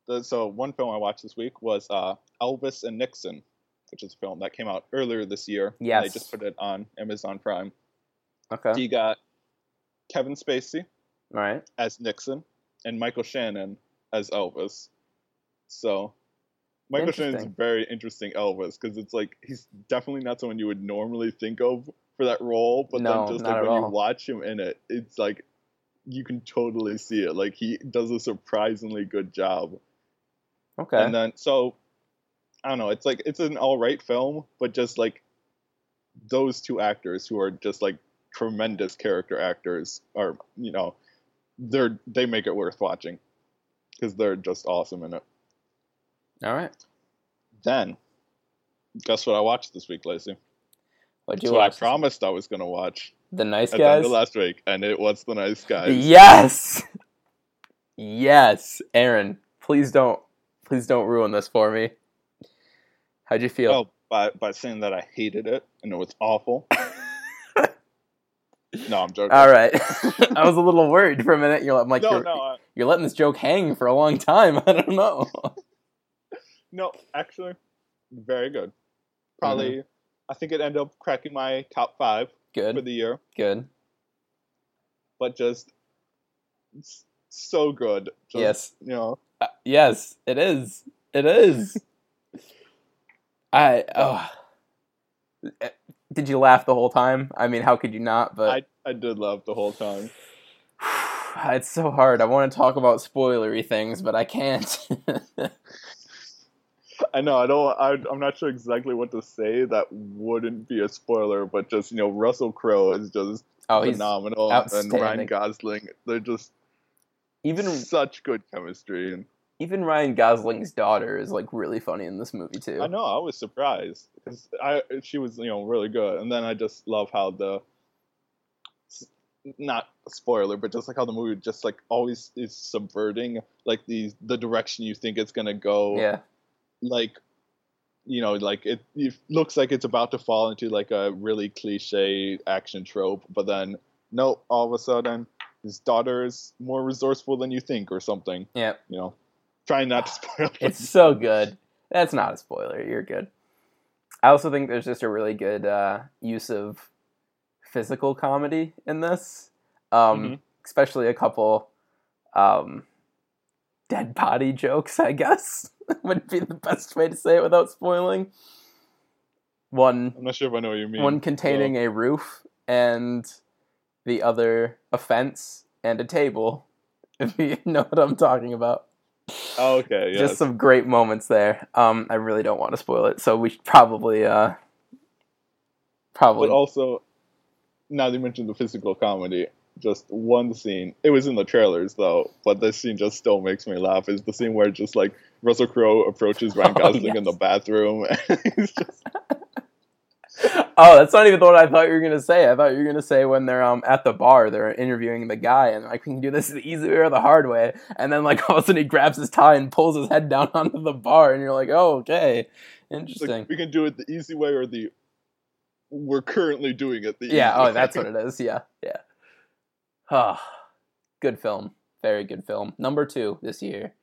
the, so one film I watched this week was uh, Elvis and Nixon, which is a film that came out earlier this year. Yes. They just put it on Amazon Prime. okay. he got Kevin Spacey All right. as Nixon and Michael Shannon as Elvis. So Michael Shannon's Interesting. very interesting Elvis because it's like he's definitely not someone you would normally think of for that role, but No, then just like when you watch him in it, it's like you can totally see it. Like he does a surprisingly good job. Okay. And then so I don't know, it's like it's an all right film, but just like those two actors who are just like tremendous character actors are, you know, they're they make it worth watching because they're just awesome in it. All right. Then, guess what I watched this week, Lacey? What'd you what I promised I was going to watch The Nice at the end Guys. of last week, and it was The Nice Guys. Yes. Yes, Aaron. Please don't. Please don't ruin this for me. How'd you feel? Oh, by by saying that I hated it and it was awful. no, I'm joking. All right. I was a little worried for a minute. You're I'm like no, you're, no, I, you're letting this joke hang for a long time. I don't know. no. Actually, very good. Probably, Mm-hmm. I think it ended up cracking my top five Good for the year. Good. But just so good. Just, Yes. You know, Uh, yes, it is. It is. I oh. Did you laugh the whole time? I mean, how could you not? But I I did laugh the whole time. it's so hard. I want to talk about spoilery things, but I can't. I know. I don't. I, I'm not sure exactly what to say that wouldn't be a spoiler, but just you know, Russell Crowe is just oh, he's phenomenal, and Ryan. Gosling. They're just even such good chemistry. And even Ryan Gosling's daughter is like really funny in this movie too. I know. I was surprised because I she was you know really good, and then I just love how the not a spoiler, but just like how the movie just like always is subverting like the the direction you think it's gonna go. Yeah, like you know like it, it looks like it's about to fall into like a really cliche action trope but then nope all of a sudden his daughter is more resourceful than you think or something yeah. you know trying not to spoil it. It's so good. That's not a spoiler. You're good. I also think there's just a really good uh, use of physical comedy in this, um, Mhm. especially a couple um, dead body jokes, I guess would be the best way to say it without spoiling. One I'm not sure if I know what you mean. one containing so- a roof and the other a fence and a table. If you know what I'm talking about. Oh, okay, yes. Just some great moments there. Um, I really don't want to spoil it, so we should probably uh probably But also, now that you mentioned the physical comedy, just one scene. It was in the trailers though, but this scene just still makes me laugh. Is the scene where just like Russell Crowe approaches Ryan Oh, Gosling in the bathroom. and he's just, Oh, that's not even the one I thought you were gonna say. I thought you were gonna say when they're um at the bar, they're interviewing the guy, and like, "We can do this the easy way or the hard way." And then like all of a sudden he grabs his tie and pulls his head down onto the bar, and you're like, "Oh, okay, interesting." like, we can do it the easy way or the we're currently doing it the yeah. Oh, that's what it is. Yeah. Yeah. Ah, good film. Very good film. Number two this year,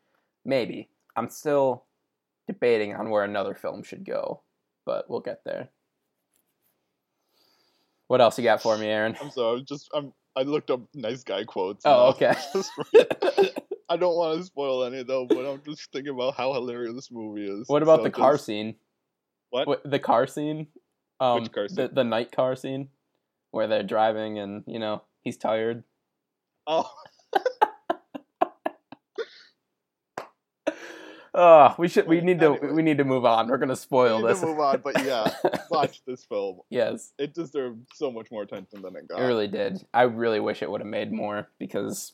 maybe. I'm still debating on where another film should go, but we'll get there. What else you got for me, Aaron? I'm sorry. I'm just I'm I looked up nice guy quotes. Oh, okay. I don't want to spoil any though, but I'm just thinking about how hilarious this movie is. What about So the car just- scene? What? What the car scene? Um, Which car The scene? the night car scene, where they're driving and you know he's tired. Oh, Oh, we should. We need to. anyway. We need to move on. We're gonna we spoil need this. to move on, but yeah, watch this film. yes, It deserved so much more attention than it got. it really did. I really wish it would have made more because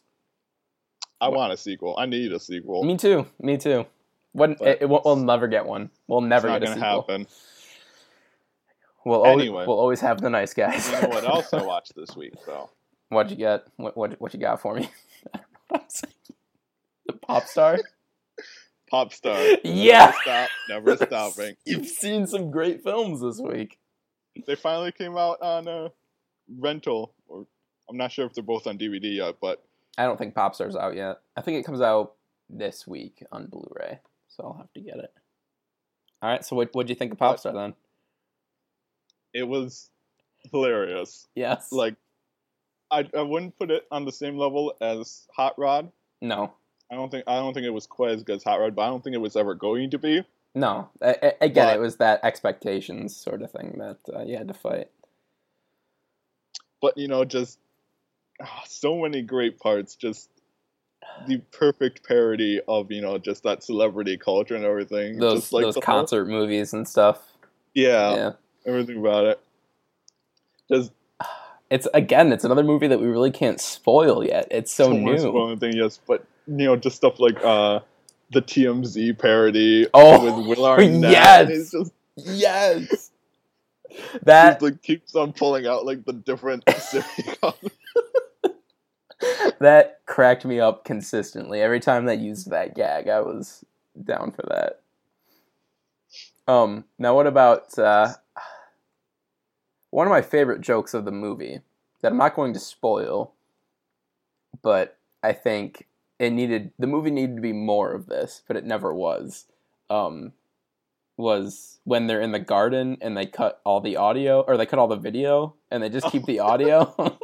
I want a sequel. I need a sequel. me too. Me too. When it, it won't, we'll never get one. We'll never it's not get a gonna sequel. happen. We'll always, Anyway. we'll always have the nice guys. You know what else I watched this week though? What'd you get? What what what you got for me? I don't know what I'm saying. The pop star. Pop Star. Yeah. Never stop. Never stopping. You've seen some great films this week. They finally came out on a rental, or I'm not sure if they're both on DVD yet, but I don't think Popstar's out yet. I think it comes out this week on Blu-ray, so I'll have to get it. All right. So what what'd you think of Popstar then? it was hilarious. Yes. Like, I I wouldn't put it on the same level as Hot Rod. no, I don't think I don't think it was quite as good as Hot Rod, but I don't think it was ever going to be. no. I, I, again, But- it was that expectations sort of thing that uh, you had to fight. But you know, just ah, so many great parts. Just the perfect parody of you know just that celebrity culture and everything. Those just like those the whole- concert movies and stuff. yeah, yeah. everything about it. Just It's again, it's another movie that we really can't spoil yet. It's so, new. fun thing, yes. But you know, just stuff like uh the TMZ parody Oh, with Will Arnett. yes! It's just Yes. That He like keeps on pulling out like the different that cracked me up consistently. Every time they used that gag, I was down for that. Um, now what about uh, one of my favorite jokes of the movie that I'm not going to spoil, but I think it needed the movie needed to be more of this, but it never was. Um, was when they're in the garden and they cut all the audio or they cut all the video and they just keep the audio.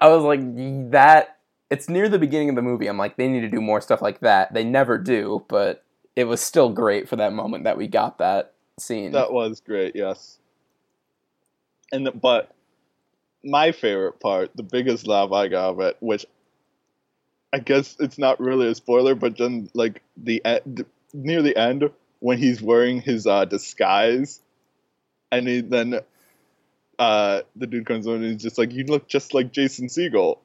I was like, that. It's near the beginning of the movie. I'm like, they need to do more stuff like that. They never do, but it was still great for that moment that we got that scene. that was great, yes. And the, but my favorite part, the biggest laugh I got of it, which I guess it's not really a spoiler, but then like the end, near the end when he's wearing his uh, disguise, and he, then uh, the dude comes on and he's just like, "You look just like Jason Segel,"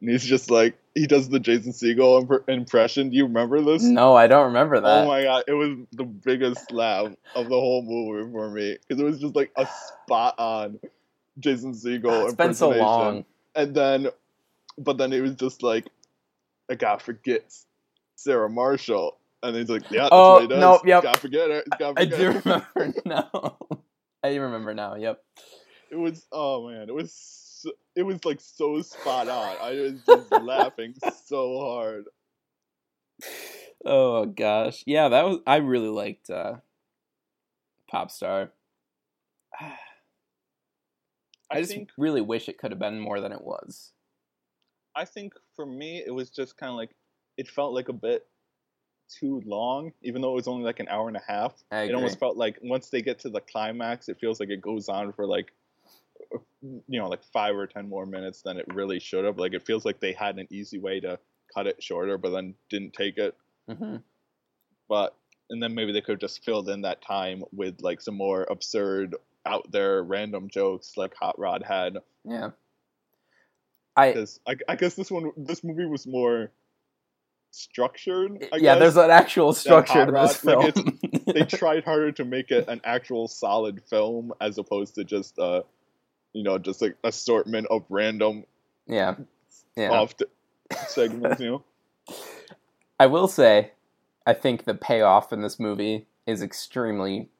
and he's just like, he does the Jason Segel imp- impression. Do you remember this? no, I don't remember that. Oh my god, it was the biggest laugh of the whole movie for me because it was just like a spot on Jason Segel. it's been so long. and then, but then it was just like, a guy forgets Sarah Marshall, and he's like, "Yeah, that's Oh, what he does. nope, yep. Gotta forget her. Gotta I do her." remember now. I do remember now. Yep. It was oh man, it was so, it was like so spot on. I was just laughing so hard. Oh gosh, yeah, that was. I really liked uh, Popstar. I, just think really wish it could have been more than it was. I think for me it was just kind of like it felt like a bit too long, even though it was only like an hour and a half. I It almost felt like once they get to the climax, it feels like it goes on for like you know like five or ten more minutes than it really should have. Like it feels like they had an easy way to cut it shorter, but then didn't take it. hmm But and then maybe they could have just filled in that time with like some more absurd, out there, random jokes like Hot Rod had. Yeah. I I, I guess this one, this movie was more structured. I yeah, guess. there's an actual structure to this film. like, they tried harder to make it an actual solid film as opposed to just uh you know just like assortment of random yeah, yeah. off segments you know I will say, I think the payoff in this movie is extremely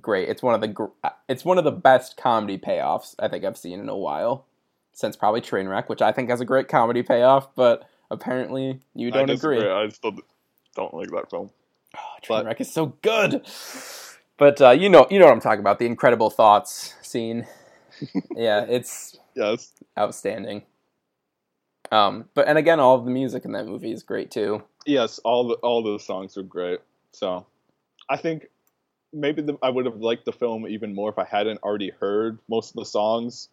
great. It's one of the gr- it's one of the best comedy payoffs I think I've seen in a while, since probably Trainwreck, which I think has a great comedy payoff, but apparently you don't I agree. i still don't like that film Oh, But- Trainwreck is so good. But uh, you know, you know what I'm talking about—the incredible thoughts scene. yeah, it's yes outstanding. Um, but and again, all of the music in that movie is great too. yes all the all the songs are great so i think maybe the, i would have liked the film even more if i hadn't already heard most of the songs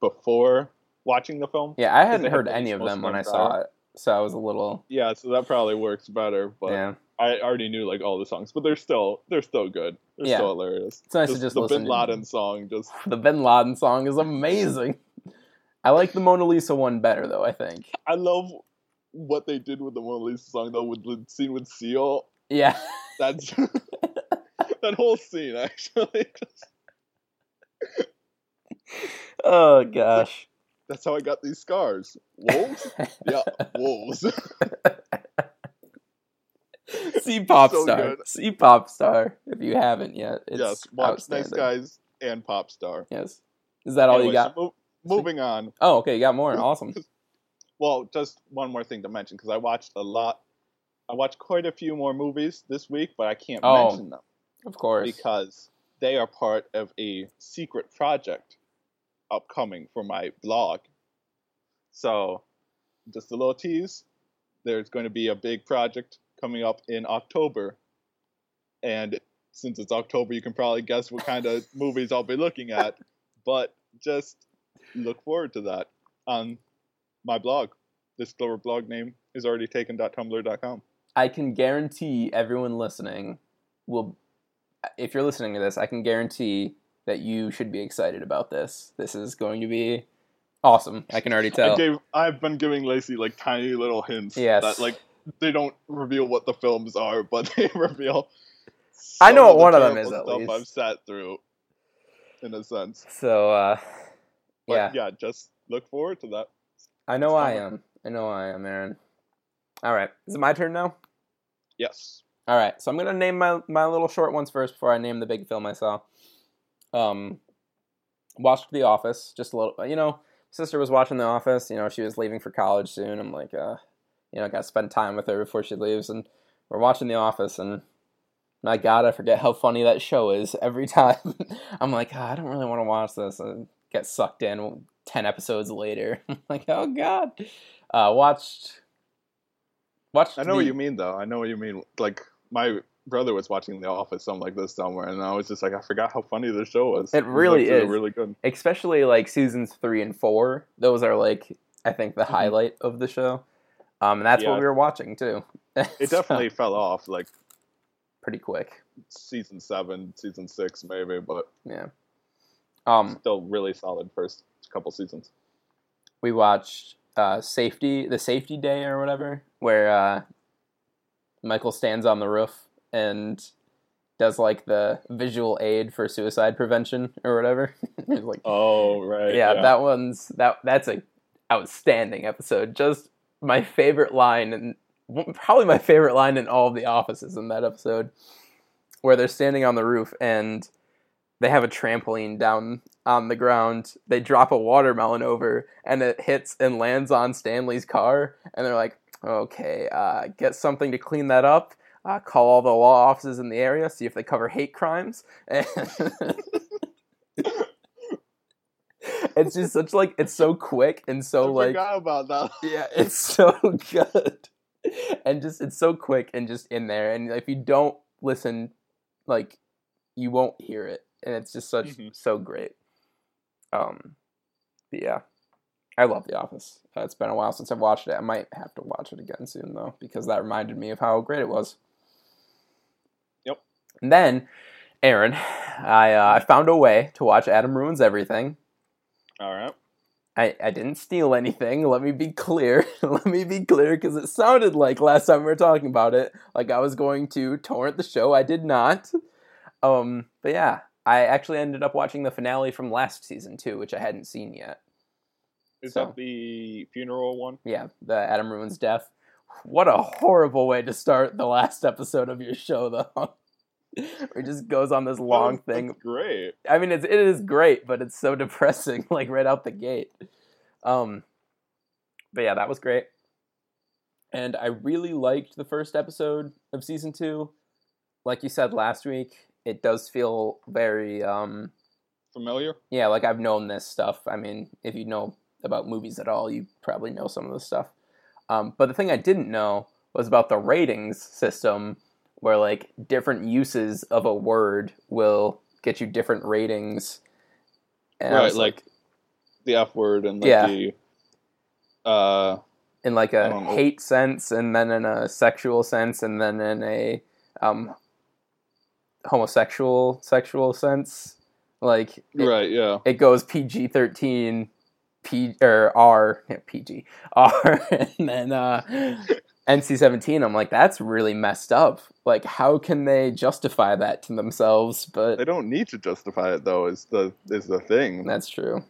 before watching the film Yeah, I hadn't heard any of them when I saw prior. it, so I was a little yeah so that probably works better but yeah. I already knew like all the songs, but they're still they're still good. They're Yeah. still hilarious. It's nice to just the listen Bin to- Laden song. Just The Bin Laden song is amazing. I like the Mona Lisa one better though. I think. I love what they did with the Mona Lisa song though, with the scene with Seal. Yeah, That's that whole scene actually. Oh gosh. that's how I got these scars. Wolves? yeah, wolves. See Pop So Star. good. See Pop Star if you haven't yet. It's yes, watch Nice. Guys and Pop Star. Yes. Is that all you got? mo- moving on. Oh, okay. You got more. Awesome. Well, just one more thing to mention because I watched a lot. I watched quite a few more movies this week, but I can't Oh. mention them. Of course. because they are part of a secret project upcoming for my blog. So, just a little tease there's going to be a big project coming up in October. And since it's October, you can probably guess what kind of movies I'll be looking at. But just look forward to that on my blog. This Glover blog name is already taken.tumblr.com. I can guarantee everyone listening will, if you're listening to this, I can guarantee that you should be excited about this. This is going to be awesome. I can already I tell. gave I've been giving Lacey like tiny little hints Yes. that like they don't reveal what the films are, but they reveal. I know what one of them is, at least. I've sat through, in a sense. So, uh, But yeah, yeah. just look forward to that. I know I am. I know I am, Aaron. All right, is it my turn now? Yes. All right, so I'm gonna name my my little short ones first before I name the big film I saw. Um, watched The Office just a little. You know, sister was watching The Office. You know, she was leaving for college soon. I'm like, uh, you know, I got to spend time with her before she leaves, and we're watching The Office, and my God, I forget how funny that show is every time. I'm like, "Ah, I don't really want to watch this, and get sucked in ten episodes later. I'm like, oh God. Uh, watched. Watched. I know what you mean, though. I know what you mean. Like my brother was watching The Office, something like this somewhere, and I was just like, I forgot how funny the show was. It was really actually is. really good. especially like seasons three and four. Those are like I think the highlight of the show. Um, and that's what Mm-hmm. We were watching too. It definitely fell off, like pretty quick. season seven, season six, maybe, but Yeah. Um, still really solid first couple seasons. we watched uh, safety, the safety day or whatever, where uh, Michael stands on the roof and does like the visual aid for suicide prevention or whatever. Like, Oh right. yeah, that one's that that's a outstanding episode. Just my favorite line and probably my favorite line in all of the offices in that episode where they're standing on the roof and they have a trampoline down on the ground. They drop a watermelon over and it hits and lands on Stanley's car and they're like, "Okay, uh, get something to clean that up." Uh, call all the law offices in the area, see if they cover hate crimes. And it's just such like it's so quick and so I like forgot about that. yeah, it's so good. And just it's so quick and just in there and if you don't listen like you won't hear it and it's just such Mhm. so great. Um yeah. I love The Office. Uh, it's been a while since I've watched it. I might have to watch it again soon though because that reminded me of how great it was. Yep. And then Aaron, I uh, I found a way to watch Adam Ruins Everything. All right. I, I didn't steal anything. Let me be clear. Let me be clear because it sounded like last time we were talking about it, like I was going to torrent the show. I did not. Um, but yeah, I actually ended up watching the finale from last season too, which I hadn't seen yet. Is So- that the funeral one? Yeah, the Adam Ruins death. What a horrible way to start the last episode of your show, though. it just goes on this long That thing. That's great. I mean, it's it is great, but it's so depressing, like right out the gate. Um, but yeah, that was great, and I really liked the first episode of season two. Like you said last week, it does feel very um, Familiar? yeah, like I've known this stuff. I mean, if you know about movies at all, you probably know some of the stuff. Um, but the thing I didn't know was about the ratings system, where like different uses of a word will get you different ratings. And right, was like, the F word and like Yeah. the uh in like a know. hate sense, and then in a sexual sense, and then in a um, homosexual sexual sense. Like it, right, yeah. it goes PG thirteen, P or R yeah, PG R, and then uh, NC seventeen. I'm like, that's really messed up. Like, how can they justify that to themselves? But they don't need to justify it though, is the is the thing. that's true.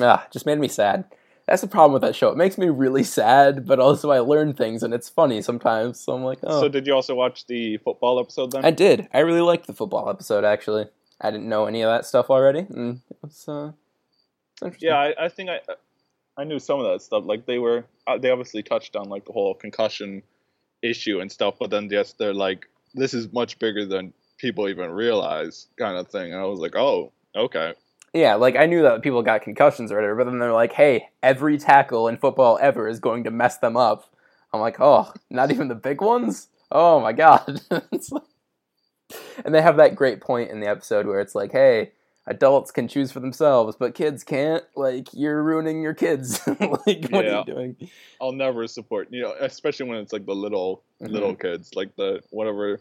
Ah, just made me sad. That's the problem with that show. It makes me really sad, but also I learn things and it's funny sometimes. So I'm like, oh, So did you also watch the football episode then? I did. I really liked the football episode. Actually, I didn't know any of that stuff already, and it was uh, it's interesting. Yeah, I, I think I I knew some of that stuff. Like they were uh, they obviously touched on like the whole concussion issue and stuff, but then yes, they're like this is much bigger than people even realize kind of thing. And I was like, oh, okay. Yeah, like I knew that people got concussions or whatever, but then they're like, "Hey, every tackle in football ever is going to mess them up." I'm like, "Oh, not even the big ones? Oh my god!" Like- and they have that great point in the episode where it's like, "Hey, adults can choose for themselves, but kids can't. Like, you're ruining your kids. like, what are you doing?" I'll never support you know, especially when it's like the little Mhm. little kids, like the whatever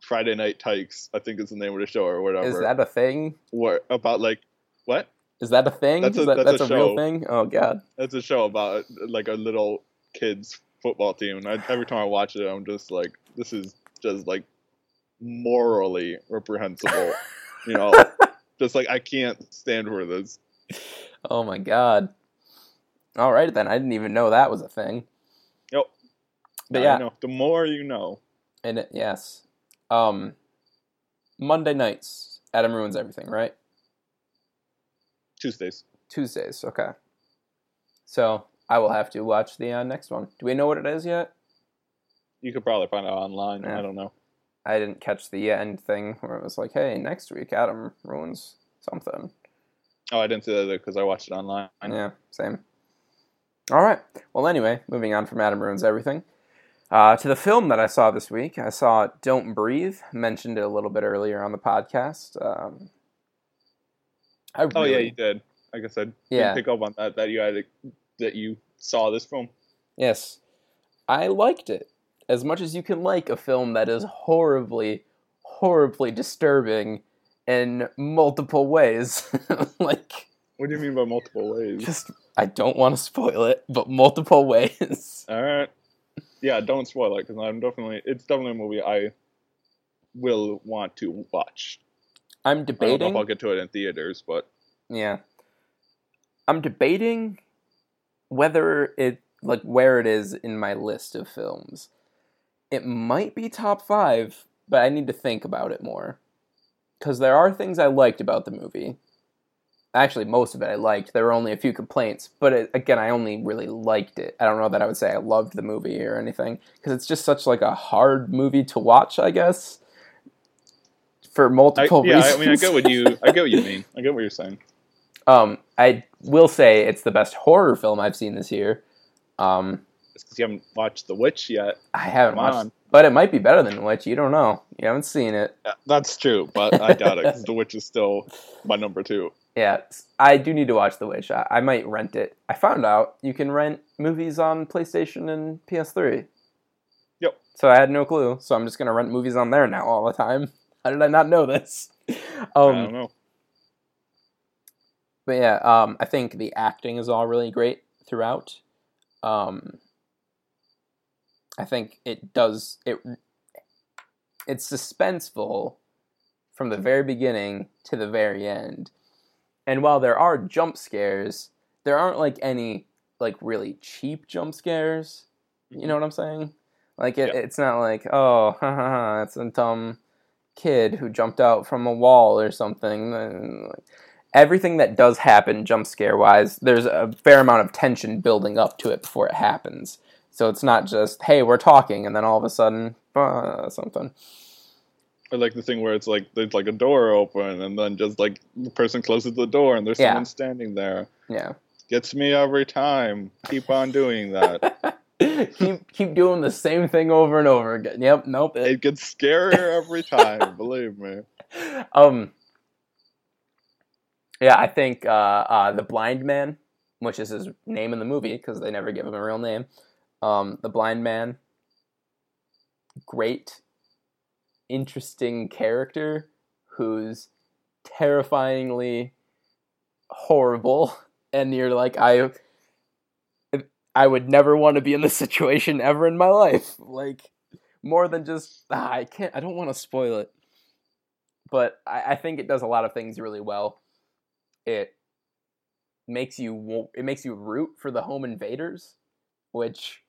Friday Night Tykes, I think is the name of the show or whatever. Is that a thing? what about like what? Is that a thing? That's a- that, that's that's a real show. thing? Oh god. That's a show about like a little kids football team. And I, every time I watch it, I'm just like, this is just like morally reprehensible. you know, just like I can't stand for this. Oh my god. All right then. I didn't even know that was a thing. Yep. But yeah. The more you know. and it, yes. Um, Monday nights. Adam ruins everything, right? Tuesdays. Tuesdays. Okay. So I will have to watch the uh, next one. Do we know what it is yet? You could probably find out online. Yeah. I don't know. I didn't catch the end thing where it was like, "Hey, next week Adam ruins something." Oh, I didn't see that because I watched it online. Yeah, same. All right. Well, anyway, moving on from Adam Ruins Everything uh, to the film that I saw this week. I saw Don't Breathe. Mentioned it a little bit earlier on the podcast. Um, I Oh yeah, you did. I guess I Yeah. didn't pick up on that. That you had that you saw this film. yes, I liked it as much as you can like a film that is horribly, horribly disturbing in multiple ways. like, What do you mean by multiple ways? just I don't want to spoil it, but multiple ways. All right. Yeah, don't spoil it because I'm definitely. It's definitely a movie I will want to watch. I'm I don't know debating. if I'll get to it in theaters, but Yeah. I'm debating whether it like where it is in my list of films. It might be top 5, but I need to think about it more. Cuz there are things I liked about the movie. Actually, most of it I liked. There were only a few complaints, but it, again, I only really liked it. I don't know that I would say I loved the movie or anything cuz it's just such like a hard movie to watch, I guess. For I, multiple yeah, reasons. I mean, I get what you, I get what you mean. I get what you're saying. Um, I will say it's the best horror film I've seen this year. Um, It's because you haven't watched The Witch yet. I haven't Come watched, on. but it might be better than The Witch. You don't know. You haven't seen it. Yeah, That's true, but I doubt it because The Witch is still my number two. Yeah, I do need to watch The Witch. I, I might rent it. I found out you can rent movies on PlayStation and PS3. Yep. So I had no clue. So I'm just gonna rent movies on there now all the time. How did I not know this? I Um, don't know. but yeah, um, I think the acting is all really great throughout. Um, I think it does it. It's suspenseful from the very beginning to the very end, and while there are jump scares, there aren't like any like really cheap jump scares. You know mm-hmm. what I'm saying? Like it, it's not like oh, ha, ha, ha, it's a dumb kid who jumped out from a wall or something. Everything that does happen jump scare wise, there's a fair amount of tension building up to it before it happens. So it's not just hey, we're talking, and then all of a sudden uh, something. I like the thing where it's like there's like a door open and then just like the person closes the door and there's Yeah. someone standing there. Yeah. Gets me every time. Keep on doing that. keep keep doing the same thing over and over again. Yep. Nope. it gets scarier every time, believe me. um yeah i think uh, uh, the blind man which is his name in the movie because they never give him a real name um, the blind man great interesting character who's terrifyingly horrible and you're like i i would never want to be in this situation ever in my life like more than just ah, i can't i don't want to spoil it but I, I think it does a lot of things really well. It makes you it makes you root for the home invaders, which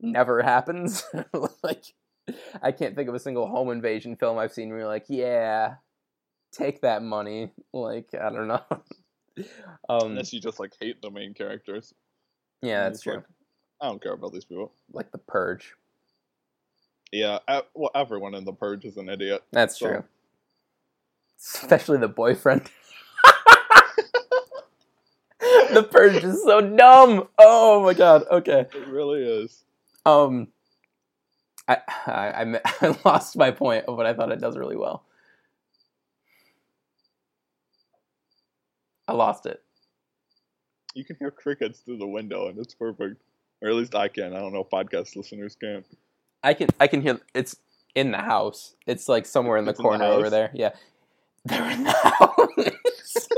never happens. like I can't think of a single home invasion film I've seen where you're like, yeah, take that money. Like I don't know. um, Unless you just like hate the main characters. yeah, that's true. like- I don't care about these people. Like the purge. Yeah, well, everyone in the purge is an idiot. That's So- true. Especially the boyfriend. the purge is so dumb. Oh my god. Okay. It really is. Um, I I, I lost my point of what I thought it does really well. I lost it. You can hear crickets through the window, and it's perfect. Or at least I can. I don't know if podcast listeners can. I can I can hear it's in the house. It's like somewhere in the It's in the corner over there. Yeah, they're in the house.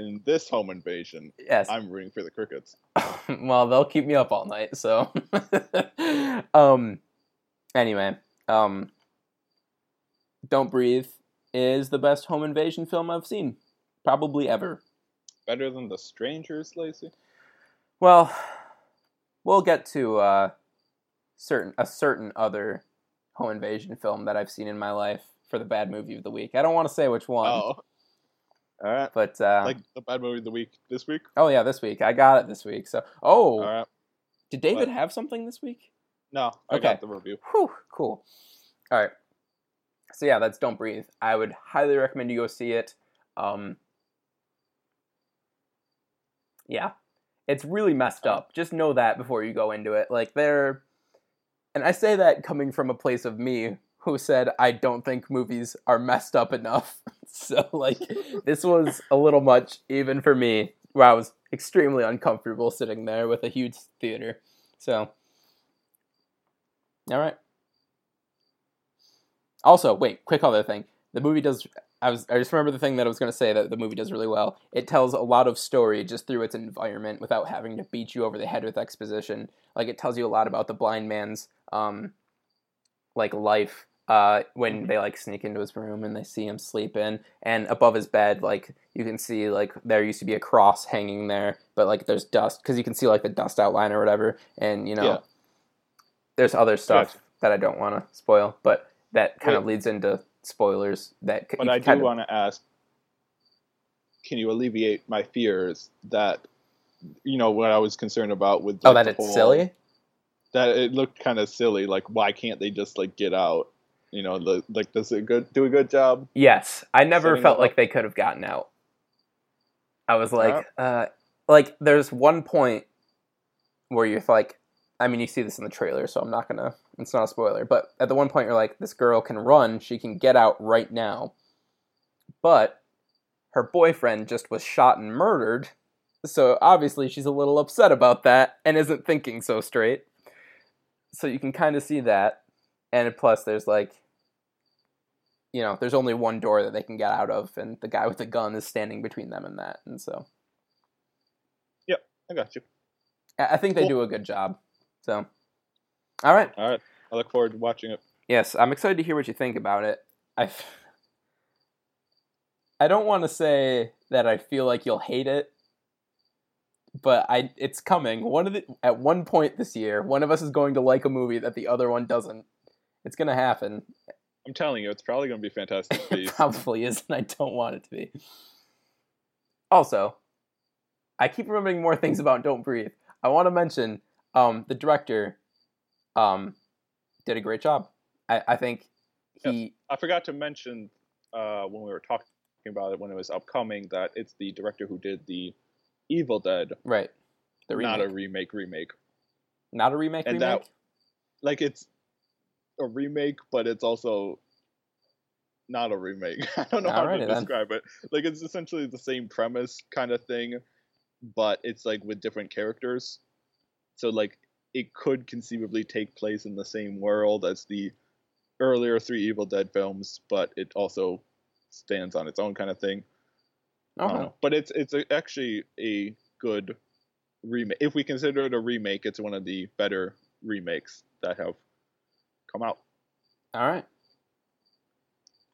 In this home invasion, yes. I'm rooting for the crickets. well, they'll keep me up all night. So, um, anyway, um, Don't Breathe is the best home invasion film I've seen, probably ever. Better than the strangers, Lacey. Well, we'll get to uh, certain a certain other home invasion film that I've seen in my life for the bad movie of the week. I don't want to say which one, Oh, all right. but uh, Like the bad movie of the week this week. oh yeah, this week I got it this week. So, oh, All right. did David What? have something this week? No, I Okay. got the review. Whew, cool. All right. So yeah, that's Don't Breathe. I would highly recommend you go see it. Um, yeah, it's really messed up. Just know that before you go into it. Like they're, and I say that coming from a place of me who said I don't think movies are messed up enough. so like this was a little much even for me, where I was extremely uncomfortable sitting there with a huge theater. So, all right. Also, wait, quick other thing. The movie does. I was. I just remember the thing that I was going to say that the movie does really well. It tells a lot of story just through its environment without having to beat you over the head with exposition. Like it tells you a lot about the blind man's, um, like life. Uh, when they like sneak into his room and they see him sleeping, and above his bed, like you can see like there used to be a cross hanging there, but like there's dust because you can see like the dust outline or whatever, and you know Yeah. there's other stuff Gotcha. that I don't want to spoil, but that kind of leads into spoilers. That But I do of- want to ask: Can you alleviate my fears that you know what I was concerned about with? Oh, that the it's whole- silly. That it looked kind of silly. Like, why can't they just like get out? You know, the, like does it good do a good job? Yes, I never felt like they could have gotten out. I was like, Alright. uh, like there's one point where you're like, I mean, you see this in the trailer, so I'm not gonna. It's not a spoiler, but at the one point you're like, this girl can run, she can get out right now, but her boyfriend just was shot and murdered, so obviously she's a little upset about that and isn't thinking so straight. So you can kind of see that, and plus there's like you know, there's only one door that they can get out of, and the guy with the gun is standing between them and that. And so yeah I got you. I think they Cool. do a good job. So, all right. All right, I look forward to watching it. Yes, I'm excited to hear what you think about it. i i don't want to say that I feel like you'll hate it, but I it's coming. One of the at one point this year, one of us is going to like a movie that the other one doesn't. It's gonna happen. I'm telling you, it's probably going to be Fantastic It Beasts. probably is, and I don't want it to be. Also, I keep remembering more things about Don't Breathe. I want to mention um, the director um, did a great job. I, I think he I forgot to mention uh, when we were talking about it when it was upcoming that it's the director who did the Evil Dead, right the remake, not a remake remake. not a remake and remake. that- Like it's a remake, but it's also not a remake. I don't know how to then. describe it. Like it's essentially the same premise kind of thing, but it's like with different characters. So like it could conceivably take place in the same world as the earlier three Evil Dead films, but it also stands on its own kind of thing. Okay. But it's it's a, actually a good remake. If we consider it a remake, it's one of the better remakes that have come out. All right.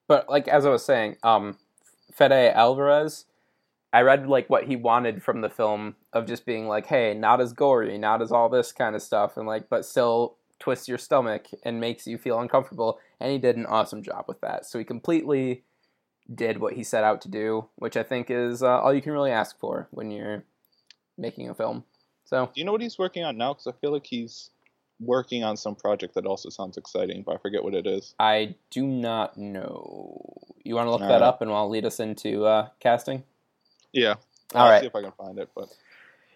But like as I was saying, um, Fede Alvarez, I read like what he wanted from the film of just being like, hey, not as gory, not as all this kind of stuff, and like, but still twists your stomach and makes you feel uncomfortable. And he did an awesome job with that. So he completely did what he set out to do, which I think is uh, all you can really ask for when you're making a film. So Do you know what he's working on now? Because I feel like he's working on some project that also sounds exciting, but I forget what it is. I do not know. You want to look that Alright. up and I'll lead us into uh, casting? Yeah. All I'll right. see if I can find it. But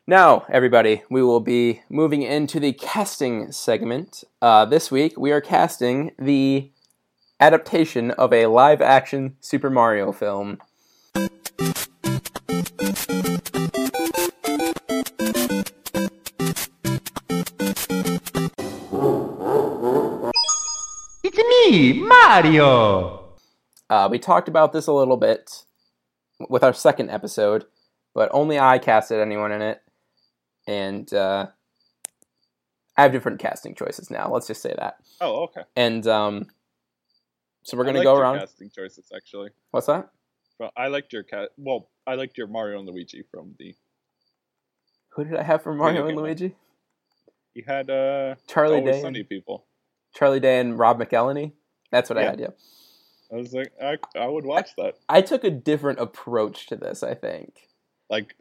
Now, everybody, we will be moving into the casting segment. Uh, this week, we are casting the adaptation of a live action Super Mario film. Me, Mario! Uh, we talked about this a little bit with our second episode, but only I casted anyone in it. And uh, I have different casting choices now. Let's just say that. oh, okay. And um, so we're going to liked go your around. casting choices actually. What's that? Well, I liked your cat. Well, I liked your Mario and Luigi from the. Who did I have for Mario and. Luigi? You had uh Charlie Always Day. Sunny people. Charlie Day and Rob McElhenney. That's what I had, yeah. I was like, I I would watch that. I took a different approach to this, I think. Like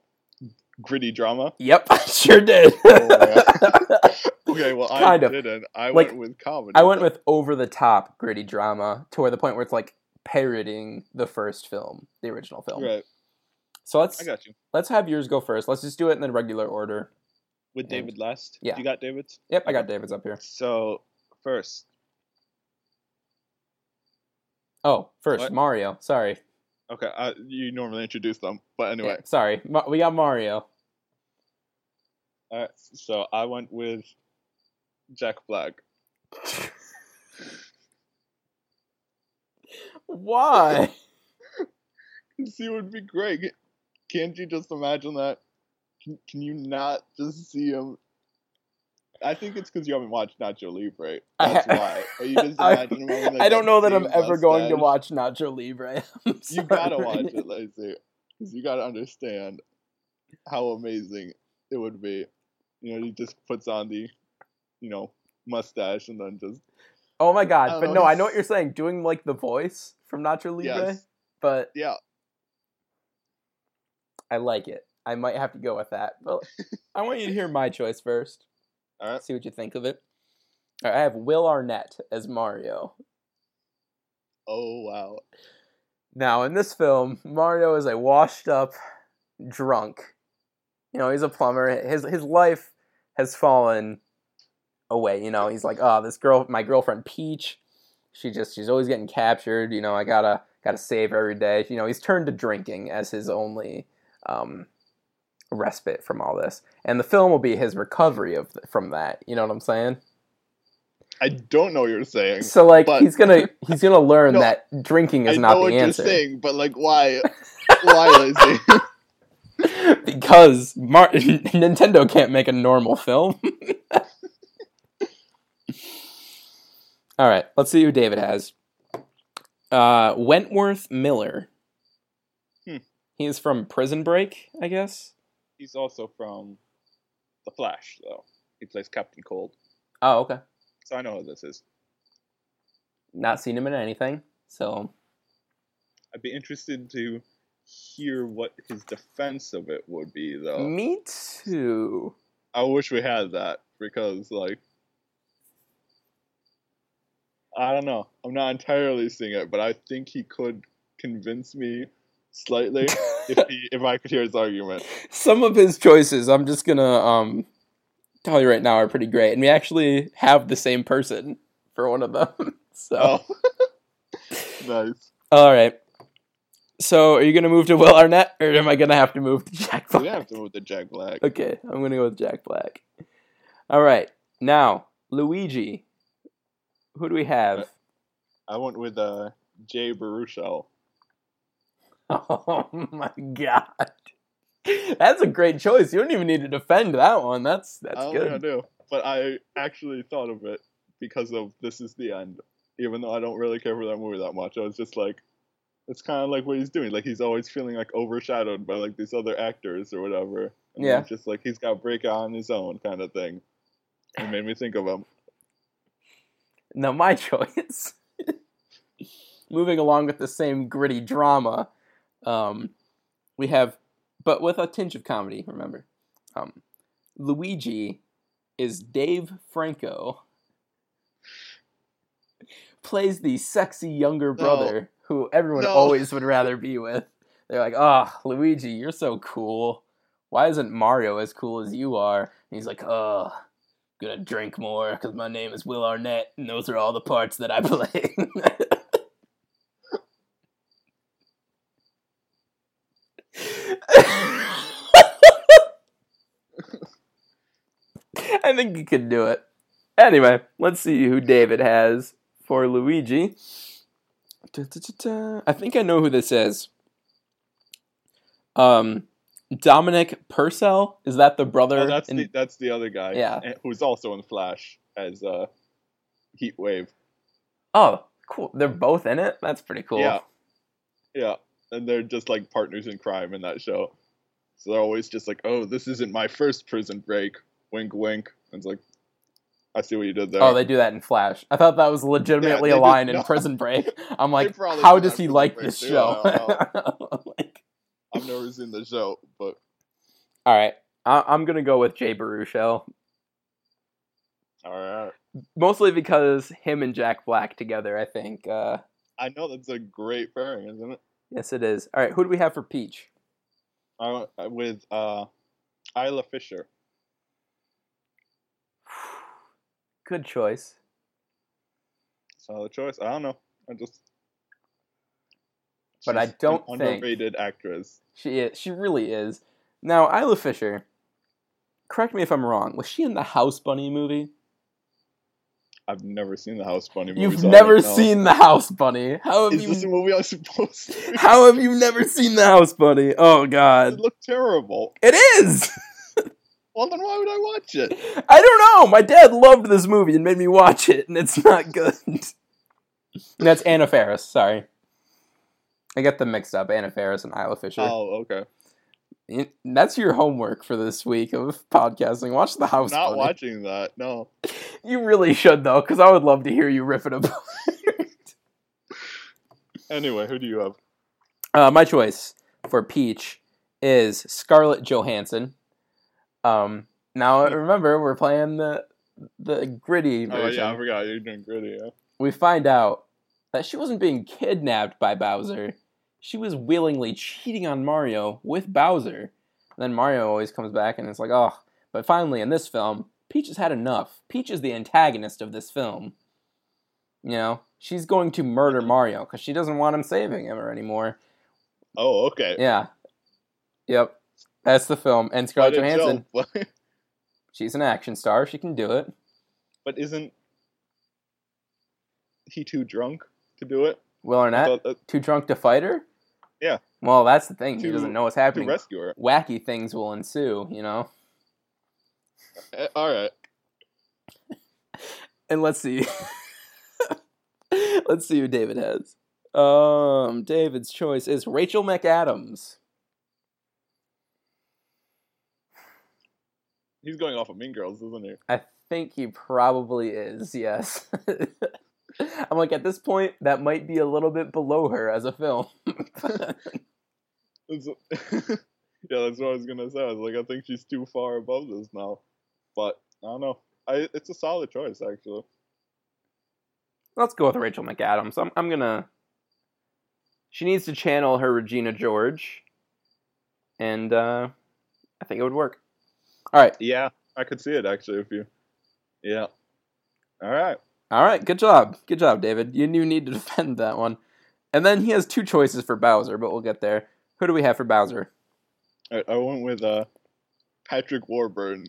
gritty drama. Yep, I sure did. Oh, okay, well I Kind of. didn't. I Like, went with comedy. I went with over the top gritty drama to where the point where it's like parodying the first film, the original film. right. So let's I got you. let's have yours go first. Let's just do it in the regular order. With And- David last. yeah. You got David's. Yep, I got David's up here. So first, Oh, first What? Mario. Sorry. okay, I, you normally introduce them, but anyway. Yeah, sorry. Ma- we got Mario. All right, so I went with Jack Black. Why? See, it would be great. Can't you just imagine that? Can, can you not just see him? I think it's because you haven't watched Nacho Libre. I That's ha- why. Are you just I- imagining like, I don't know that I'm ever going to watch Nacho Libre. You gotta watch it, Lacey, because you gotta understand how amazing it would be. You know, he just puts on the, you know, mustache and then just Oh my god! But know, no, I know what you're saying. Doing like the voice from Nacho Libre, yes, but yeah. I like it. I might have to go with that. But I want you to hear my choice first. All right. See what you think of it. All right, I have Will Arnett as Mario. Oh wow. Now, in this film, Mario is a washed up drunk. You know, he's a plumber. His his life has fallen away. You know, he's like, oh, this girl, my girlfriend Peach, she just she's always getting captured. You know, I gotta gotta save her every day. You know, he's turned to drinking as his only um, respite from all this, and the film will be his recovery of from that. You know what I'm saying? I don't know what you're saying. So like but- he's gonna he's gonna learn No, that drinking is I not know the what answer you're saying, but like, why? why, Lacey? because Mar- Nintendo can't make a normal film. All right, let's see who David has. Uh, Wentworth Miller. Hmm. He is from Prison Break, I guess. He's also from The Flash, though. He plays Captain Cold, Oh, okay. so I know who this is. Not seen him in anything, so I'd be interested to hear what his defense of it would be, though. me too. I wish we had that because, like, I don't know. I'm not entirely seeing it, but I think he could convince me slightly if he, if I could hear his argument. Some of his choices, I'm just gonna um tell you right now, are pretty great, and we actually have the same person for one of them. so, Oh, nice. all right. So, are you gonna move to Will Arnett, or am I gonna have to move to Jack Black? gonna have to move to Jack Black. Okay, I'm gonna go with Jack Black. All right, now Luigi. Who do we have? I went with uh, Jay Baruchel. Oh my god, that's a great choice. You don't even need to defend that one. That's that's I think I do, but I actually thought of it because of This Is the End. Even though I don't really care for that movie that much, I was just like, it's kind of like what he's doing. Like he's always feeling like overshadowed by like these other actors or whatever. And Yeah. just like he's got break out on his own kind of thing. It made me think of him. Now my choice. Moving along with the same gritty drama, um, we have, but with a tinge of comedy. Remember, um, Luigi is Dave Franco. Plays the sexy younger brother who everyone No. always would rather be with. They're like, "Oh, Luigi, you're so cool. Why isn't Mario as cool as you are?" And he's like, "Oh, gonna drink more because my name is Will Arnett, and those are all the parts that I play. I think you could do it. Anyway, let's see who David has for Luigi. I think I know who this is. Um, Dominic Purcell is that the brother? Oh, that's in- the that's the other guy. Yeah. Who's also in Flash as uh, Heat Wave. Oh, cool. They're both in it. That's pretty cool. Yeah. Yeah. And they're just like partners in crime in that show. So they're always just like, oh, this isn't my first prison break. Wink, wink. And it's like, I see what you did there. Oh, they do that in Flash. I thought that was legitimately Yeah, a line in. Prison Break. I'm like, how does he like this too, show? like, I've never seen the show, but all right, I- I'm gonna go with Jay Baruchel, all right. mostly because him and Jack Black together. I think. Uh, I know that's a great pairing, isn't it? yes, it is. All right, who do we have for Peach? I uh, with uh, Isla Fisher. Good choice. Solid choice. I don't know. I just. But I she's an don't think- underrated actress. She is. She really is. Now, Isla Fisher. Correct me if I'm wrong. Was she in the House Bunny movie? I've never seen the House Bunny movie. You've never seen the House Bunny. How have Is this a you? movie I'm supposed to? How have you never seen the House Bunny? Oh God! It looked terrible. it is. Well, then why would I watch it? I don't know. My dad loved this movie and made me watch it, and it's not good. That's Anna Faris. Sorry, I get them mixed up. Anna Faris and Isla Fisher. Oh, okay. That's your homework for this week of podcasting. Watch the House Not Bunny. watching that. No. You really should though, because I would love to hear you rip it apart. Anyway, who do you have? Uh, my choice for Peach is Scarlett Johansson. Um, now remember we're playing the the gritty Oh yeah, I forgot you're doing gritty. Yeah. We find out that she wasn't being kidnapped by Bowser. She was willingly cheating on Mario with Bowser. And then Mario always comes back and it's like, oh, but finally in this film, Peach has had enough. Peach is the antagonist of this film. You know, she's going to murder Mario because she doesn't want him saving him or anymore. Oh, okay. Yeah. Yep. That's the film. And Scarlett Johansson, she's an action star. She can do it. but isn't he too drunk to do it? Will Arnett, thought that- too drunk to fight her? Yeah. Well, that's the thing. he doesn't know what's To happening. rescue her. Wacky things will ensue, you know? Eh, All right. And let's see. let's see who David has. Um, David's choice is Rachel McAdams. He's going off of Mean Girls, isn't he? I think he probably is, yes. I'm like, at this point, that might be a little bit below her as a film. Yeah, that's what I was gonna say. I was like, I think she's too far above this now. But I don't know. I it's a solid choice actually. Let's go with Rachel McAdams. I'm, I'm gonna. She needs to channel her Regina George, and uh, I think it would work. All right, Yeah, I could see it actually if you. Yeah. All right. all right. Good job, good job, David. You you need to defend that one. And then he has two choices for Bowser, but we'll get there. Who do we have for Bowser? I, I went with uh, Patrick Warburton,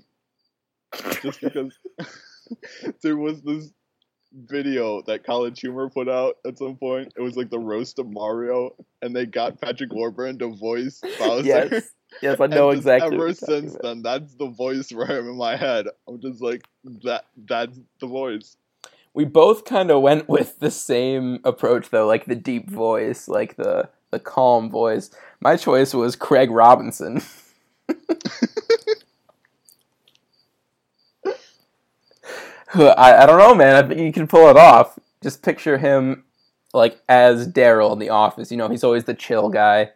just because there was this video that College Humor put out at some point. It was like the roast of Mario, and they got Patrick Warburton to voice Bowser. Yes, yes, I know And exactly. Ever you're since about. then, that's the voice for him in my head. I'm just like that. That's the voice. we both kind of went with the same approach though like the deep voice like the the calm voice my choice was craig robinson I, I don't know man i think you can pull it off just picture him like as daryl in the office you know he's always the chill guy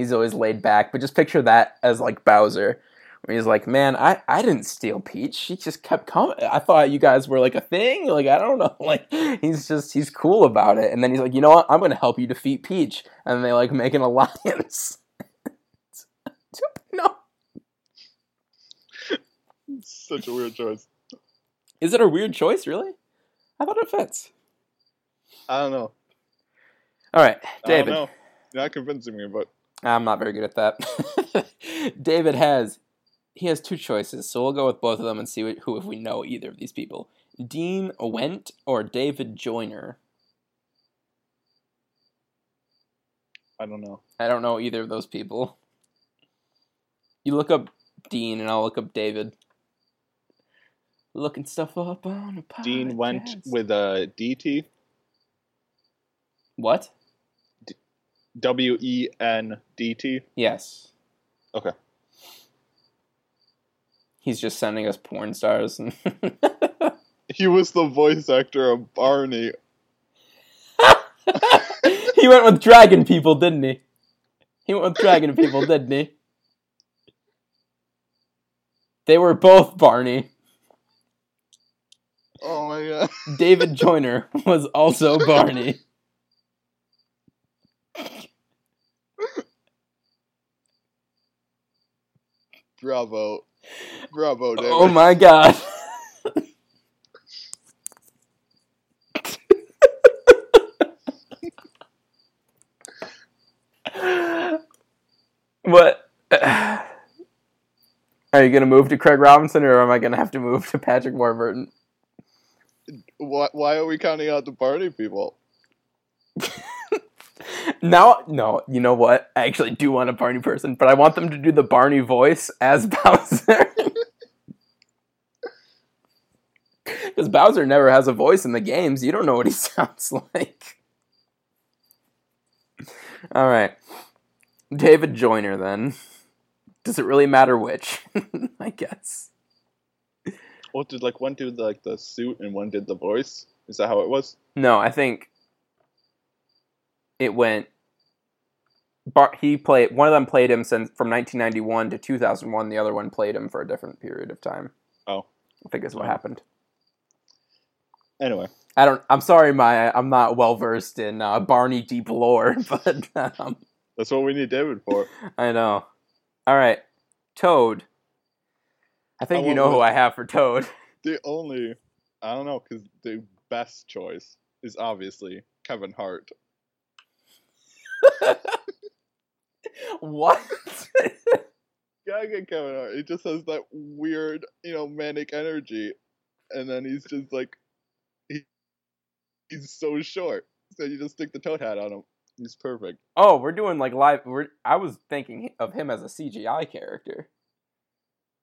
he's always laid back but just picture that as like bowser where he's like, "Man, I, I didn't steal Peach. She just kept coming. I thought you guys were like a thing. Like I don't know. Like he's just he's cool about it. And then he's like, you know what? I'm gonna help you defeat Peach. And they like make an alliance. no, Such a weird choice. is it a weird choice? Really? I thought it fits. I don't know. All right, I David. don't know. You're not convincing me, but I'm not very good at that. David has he has two choices, so we'll go with both of them and see what, who if we know either of these people. Dean Wendt or David Joyner. I don't know. I don't know either of those people. You look up Dean and I'll look up David. Looking stuff up on a podcast. Dean Wendt with a DT. what? W E N D T. Yes. Okay. He's just sending us porn stars. He was the voice actor of Barney. he went with dragon people, didn't he? He went with dragon people, didn't he? They were both Barney. Oh my god. David Joyner was also Barney. Bravo. Bravo, oh David. Oh my god. what? Are you going to move to Craig Robinson or am I going to have to move to Patrick Warburton? Why, why are we counting out the party people? Now, no, you know what? I actually do want a Barney person, but I want them to do the Barney voice as Bowser. Because Bowser never has a voice in the games. You don't know what he sounds like. All right. David Joyner, then. Does it really matter which? I guess. What did like one did like the suit and one did the voice? Is that how it was? No, I think it went. Bar- he played one of them played him since from 1991 to 2001. The other one played him for a different period of time. Oh. I think is what happened. Anyway, I don't. I'm sorry, Maya. I'm not well versed in uh, Barney deep lore, but um, that's what we need David for. I know. All right, Toad. I think I you know who I have for Toad. The only, I don't know, because the best choice is obviously Kevin Hart. what? Get Kevin Hart. He just has that weird, you know, manic energy, and then he's just like, he, he's so short. So you just stick the toad hat on him. He's perfect. oh, we're doing like live. We're. I was thinking of him as a CGI character,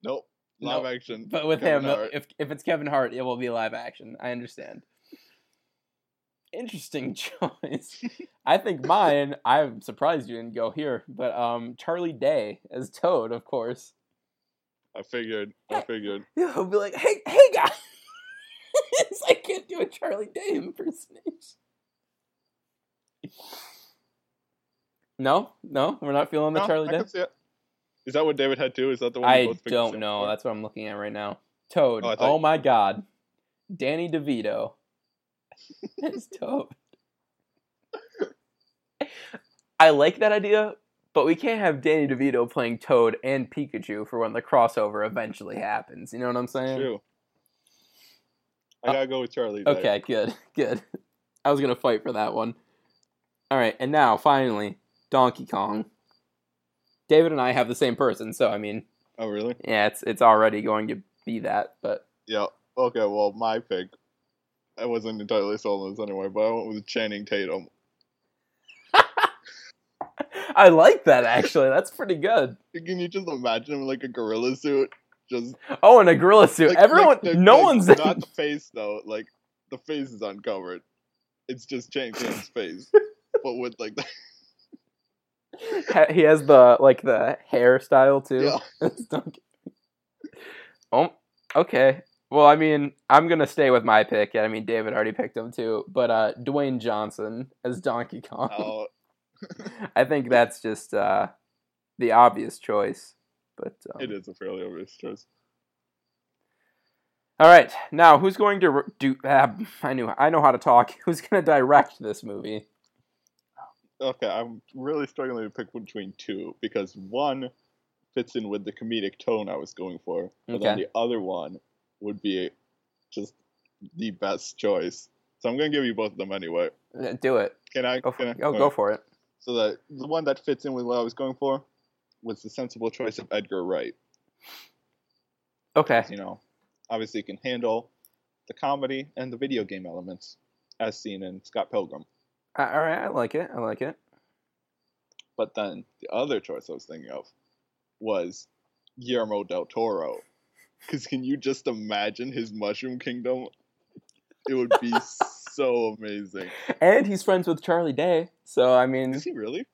Nope, live Nope. action. but with Kevin him, Hart. if if it's Kevin Hart, it will be live action. I understand. Interesting choice. I think mine. I'm surprised you didn't go here, but um, Charlie Day as Toad, of course. I figured. I figured. Yeah, he'll be like, "Hey, hey, guys!" I can't do a Charlie Day impersonation. No, no, we're not feeling the No, Charlie I Day. can see it. Is that what David had too? Is that the one? I don't know. That's what I'm looking at right now. Toad. Oh, Oh, my God, Danny DeVito. It's Toad. I like that idea, but we can't have Danny DeVito playing Toad and Pikachu for when the crossover eventually happens. You know what I'm saying? True. I gotta go with Charlie. Day. Okay, good, good. I was gonna fight for that one. All right, and now finally, Donkey Kong. David and I have the same person, so I mean, Oh really? yeah, it's it's already going to be that. But Yeah. Okay. Well, my pick. I wasn't entirely sold on this anyway, but I went with Channing Tatum. I like that actually. That's pretty good. Can you just imagine him in like a gorilla suit? Just Oh, in a gorilla suit. like- Everyone, like the- no like, one's not the face though. Like the face is uncovered. It's just Channing Tatum's face, but with like the he has the like the hairstyle too. yeah. Oh, okay. Well, I mean, I'm gonna stay with my pick. I mean, David already picked him too, but uh, Dwayne Johnson as Donkey Kong. Oh, I think that's just uh, the obvious choice. But um, it is a fairly obvious choice. all right, now who's going to do? Uh, I knew I know how to talk. Who's going to direct this movie? Okay, I'm really struggling to pick between two because one fits in with the comedic tone I was going for, but then the other one would be just the best choice. So I'm gonna give you both of them anyway. Do it. Can I? Go for can I it. Oh, go for it. So the the one that fits in with what I was going for was the sensible choice of Edgar Wright. Okay. You know, obviously you can handle the comedy and the video game elements, as seen in Scott Pilgrim. Uh, all right, I like it. I like it. But then the other choice I was thinking of was Guillermo del Toro. Because can you just imagine his Mushroom Kingdom? It would be so amazing. And he's friends with Charlie Day, so I mean, Is he really?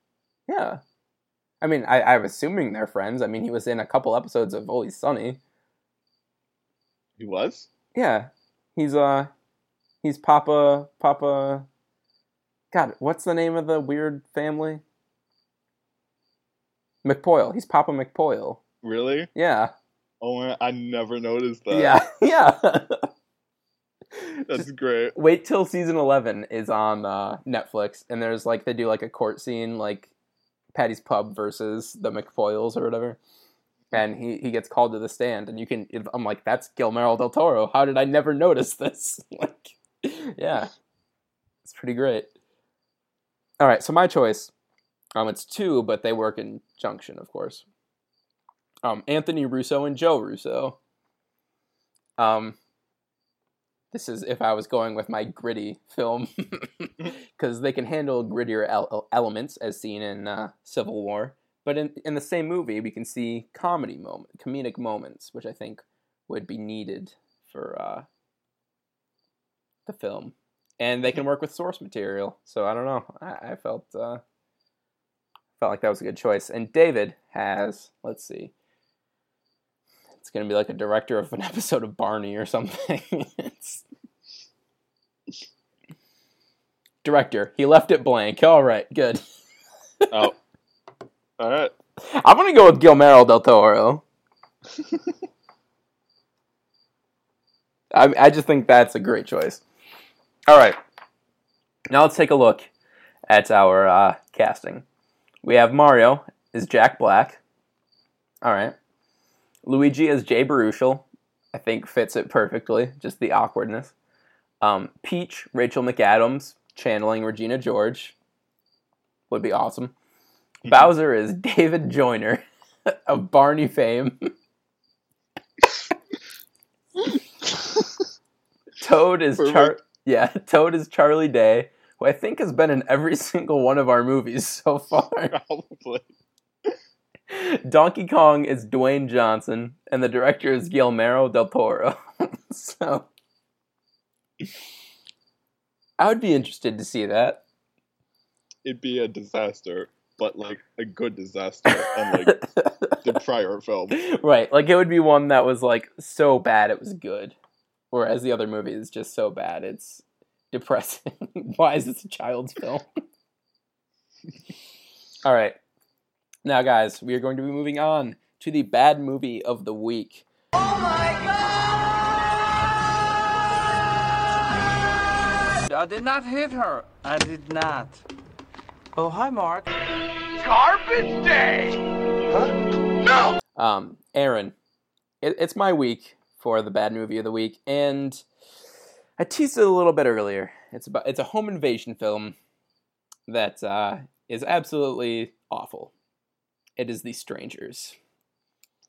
yeah. I mean, I, I'm assuming they're friends. I mean, he was in a couple episodes of Always Sunny. He was? Yeah, he's uh, he's Papa Papa. God, what's the name of the weird family? McPoyle. He's Papa McPoyle. Really? Yeah, Oh I never noticed that. yeah, yeah. That's great. Wait till season eleven is on uh, Netflix, and there's like they do like a court scene, like Paddy's Pub versus the McPoyles or whatever, and he he gets called to the stand, and you can. I'm like, that's Guillermo del Toro. How did I never notice this? like, yeah, it's pretty great. All right, so my choice, um, it's two, but they work in junction, of course. Um, Anthony Russo and Joe Russo. Um, this is if I was going with my gritty film, because they can handle grittier el- elements as seen in uh, Civil War. But in in the same movie, we can see comedy moment, comedic moments, which I think would be needed for uh, the film, and they can work with source material. So I don't know. I, I felt uh, felt like that was a good choice. And David has let's see. It's gonna be like a director of an episode of Barney or something. it's... Director, he left it blank. All right, good. Oh. All right. I'm gonna go with Guillermo del Toro. I I just think that's a great choice. All right. Now let's take a look at our uh, casting. We have Mario is Jack Black. All right. Luigi as Jay Baruchel. I think fits it perfectly, just the awkwardness. Um, Peach, Rachel McAdams, channeling Regina George. Would be awesome. Bowser is David Joyner of Barney fame. Toad is Char- yeah, Toad is Charlie Day, who I think has been in every single one of our movies so far. Probably. Donkey Kong is Dwayne Johnson, and the director is Guillermo del Toro. so I would be interested to see that. It'd be a disaster, but like a good disaster, unlike the prior film. right, like it would be one that was like so bad it was good, whereas the other movie is just so bad it's depressing. Why is this a child's film? All right, now guys, we are going to be moving on to the bad movie of the week. Oh my god! I did not hit her. I did not. Oh, hi, Mark. Garbage day! Huh? No! Um, Aaron, it, it's my week for the bad movie of the week, and I teased it a little bit earlier. It's about it's a home invasion film that uh, is absolutely awful. It is The Strangers.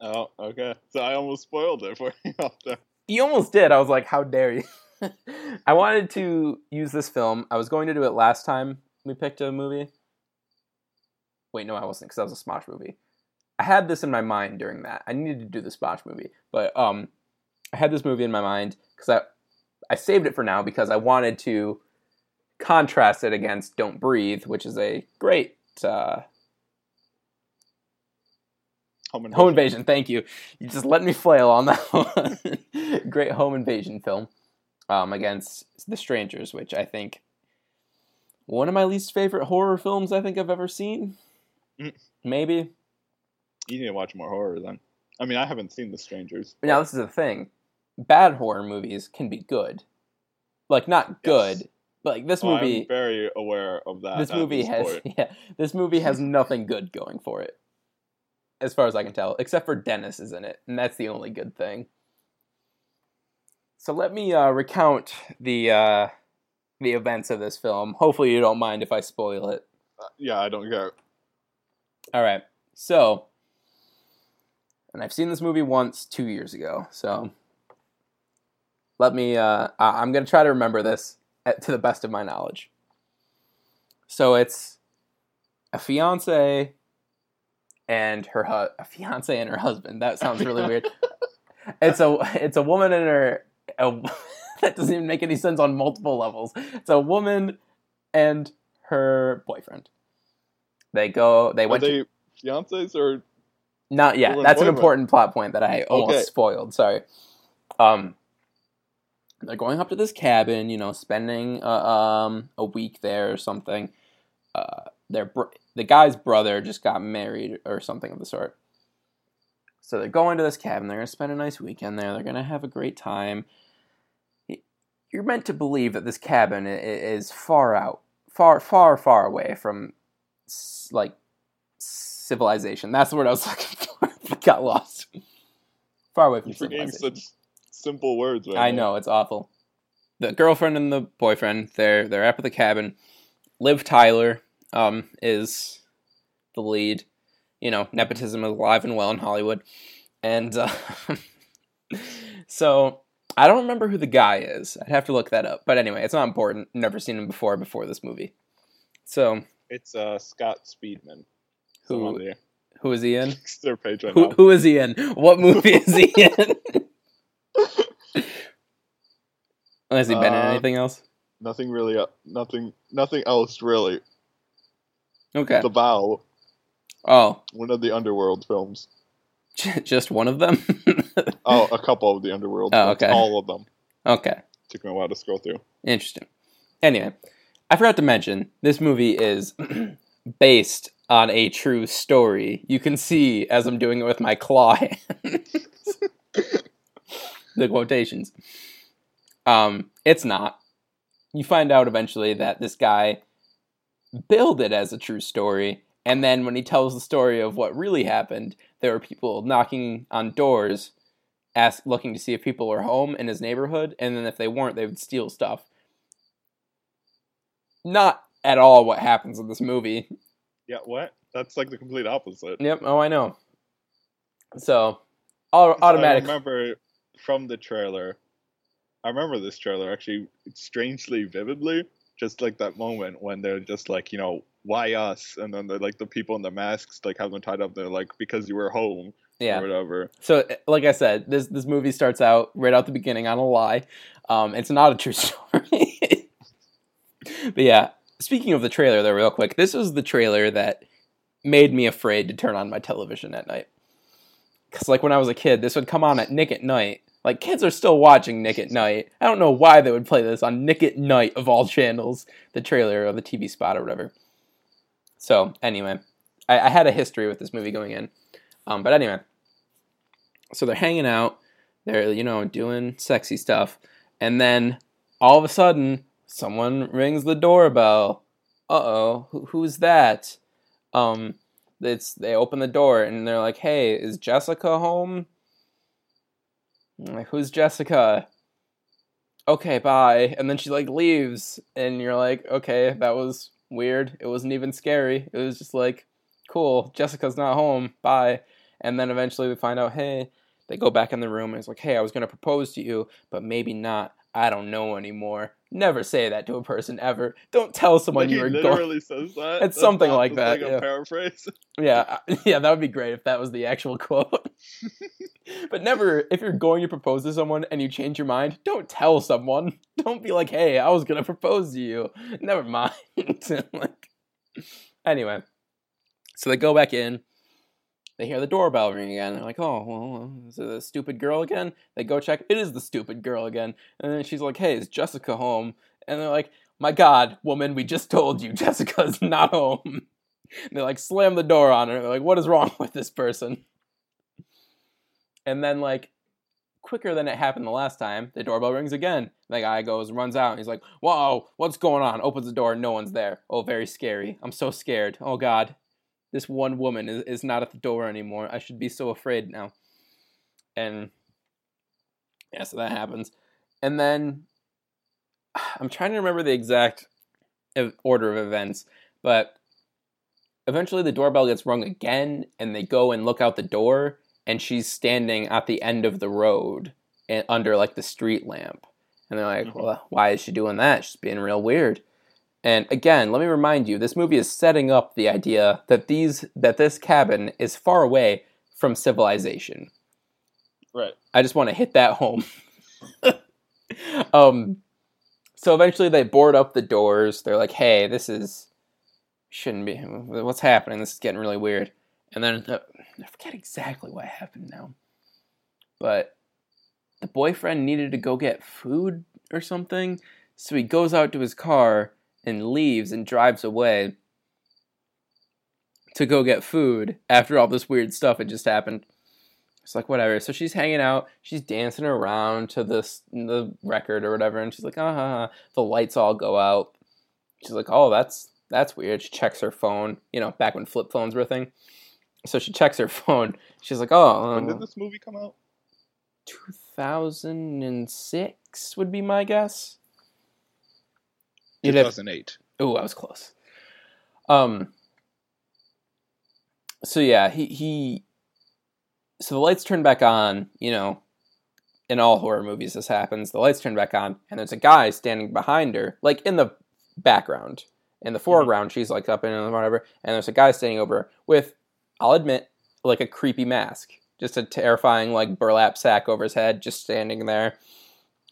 Oh, okay. So I almost spoiled it for you out there. You almost did. I was like, how dare you? I wanted to use this film. I was going to do it last time we picked a movie. Wait, no, I wasn't because that was a Smosh movie. I had this in my mind during that. I needed to do the Smosh movie, but um, I had this movie in my mind because I I saved it for now because I wanted to contrast it against Don't Breathe, which is a great uh, Home home invasion. Thank you. You just let me flail on that one. great home invasion film um, against The Strangers, which I think one of my least favorite horror films I think I've ever seen. Mm. Maybe. You need to watch more horror then. I mean, I haven't seen The Strangers. But... Now this is the thing: bad horror movies can be good, like not good, but like this Well, movie. I'm very aware of that. this movie this has point. yeah, this movie has nothing good going for it, as far as I can tell, except for Dennis is in it, and that's the only good thing. So let me uh, recount the uh, the events of this film. Hopefully, you don't mind if I spoil it. Yeah, I don't care. All right. So, and I've seen this movie once two years ago. So, let me. Uh, I'm gonna try to remember this at, to the best of my knowledge. So it's a fiance and her hu- fiance and her husband. That sounds really weird. It's a it's a woman and her. A, that doesn't even make any sense on multiple levels. It's a woman and her boyfriend. They go. They Are went. to, fiancés or not yet. That's an important plot point that I almost Okay. spoiled. Sorry. Um, they're going up to this cabin, you know, spending uh, um a week there or something. Uh, their br- the guy's brother just got married or something of the sort. So they're going to this cabin. They're gonna spend a nice weekend there. They're gonna have a great time. You're meant to believe that this cabin is far out, far, far, far away from like civilization. That's the word I was looking for. Got lost. Far away from you're forgetting civilization. such simple words right I now. know it's awful. The girlfriend and the boyfriend, they're they're up at the cabin. Liv Tyler um, is the lead. You know, nepotism is alive and well in Hollywood, and uh, so I don't remember who the guy is. I'd have to look that up. But anyway, it's not important. Never seen him before before this movie. So It's uh, Scott Speedman. Who- Some on the who is he in? their page right Who, now. who is he in? What movie is he in? Has he been in Uh, anything else? Nothing really. Uh, nothing. Nothing else really. Okay. The Vow, Oh, one of the Underworld films. just one of them. Oh, a couple of the Underworld. Oh, films. okay. All of them. okay, Took me a while to scroll through. interesting. Anyway, I forgot to mention this movie is based on a true story. You can see as I'm doing it with my claw hands. the quotations. Um, it's not. you find out eventually that this guy billed it as a true story. And then when he tells the story of what really happened, there were people knocking on doors, ask, looking to see if people were home in his neighborhood. And then if they weren't, they would steal stuff. Not at all what happens in this movie. Yeah, what? That's like the complete opposite. Yep. Oh, I know. So, au- automatic. I remember from the trailer. I remember this trailer actually strangely vividly. Just like that moment when they're just like, you know, why us? And then they're like the people in the masks like have them tied up. They're like because you were home. Yeah. Or whatever. So, like I said, this this movie starts out right out the beginning on a lie. Um, it's not a true story. but yeah, speaking of the trailer, though, real quick, this was the trailer that made me afraid to turn on my television at night. Because, like, when I was a kid, this would come on at Nick at Night. Like, kids are still watching Nick at Night. I don't know why they would play this on Nick at Night of all channels, the trailer or the TV spot or whatever. So, anyway, I, I had a history with this movie going in. Um, but anyway, so they're hanging out, they're, you know, doing sexy stuff. And then all of a sudden, someone rings the doorbell. Uh oh, Who, who's that? Um, it's they open the door and they're like, "Hey, is Jessica home?" Like, "Who's Jessica?" Okay, bye. And then she like leaves, and you're like, "Okay, that was weird. It wasn't even scary. It was just like, cool. Jessica's not home. Bye." And then eventually we find out, hey, they go back in the room and it's like, hey, I was gonna propose to you, but maybe not. I don't know anymore. Never say that to a person ever. Don't tell someone Like, you he were literally going. says that. It's That's something not like that, Like yeah. paraphrase. Yeah, uh, yeah, that would be great if that was the actual quote. but never, if you're going to propose to someone and you change your mind, don't tell someone. Don't be like, "Hey, I was gonna propose to you." Never mind. like, anyway, so they go back in. They hear the doorbell ring again. They're like, "Oh, well, is it the stupid girl again?" They go check. It is the stupid girl again. And then she's like, "Hey, is Jessica home?" And they're like, "My God, woman, we just told you Jessica's not home." And they like slam the door on her. They're like, "What is wrong with this person?" And then like quicker than it happened the last time, the doorbell rings again. The guy goes, runs out, he's like, "Whoa, what's going on?" Opens the door, no one's there. Oh, very scary. I'm so scared. Oh God, this one woman is, is not at the door anymore. I should be so afraid now. And yeah, so that happens. And then I'm trying to remember the exact order of events, but eventually the doorbell gets rung again, and they go and look out the door, and she's standing at the end of the road and under like the street lamp. And they're like, mm-hmm. well, why is she doing that? She's being real weird. And again, let me remind you, this movie is setting up the idea that these that this cabin is far away from civilization. Right. I just want to hit that home. um, so eventually they board up the doors. They're like, "Hey, this is shouldn't be. What's happening? This is getting really weird." And then uh, I forget exactly what happened now, but the boyfriend needed to go get food or something, so he goes out to his car and leaves and drives away to go get food after all this weird stuff had just happened. It's like whatever. So she's hanging out, she's dancing around to this the record or whatever, and she's like, ah, ha, ha." the lights all go out. She's like, oh, that's that's weird. She checks her phone, you know, back when flip phones were a thing. So she checks her phone. She's like, oh, When um, did this movie come out? 2006 would be my guess. You'd have- 2008. Oh, I was close. Um. So yeah, he he. So the lights turn back on. You know, in all horror movies, this happens. The lights turn back on, and there's a guy standing behind her, like in the background. In the foreground, she's like up in whatever, and there's a guy standing over her with, I'll admit, like a creepy mask, just a terrifying like burlap sack over his head, just standing there.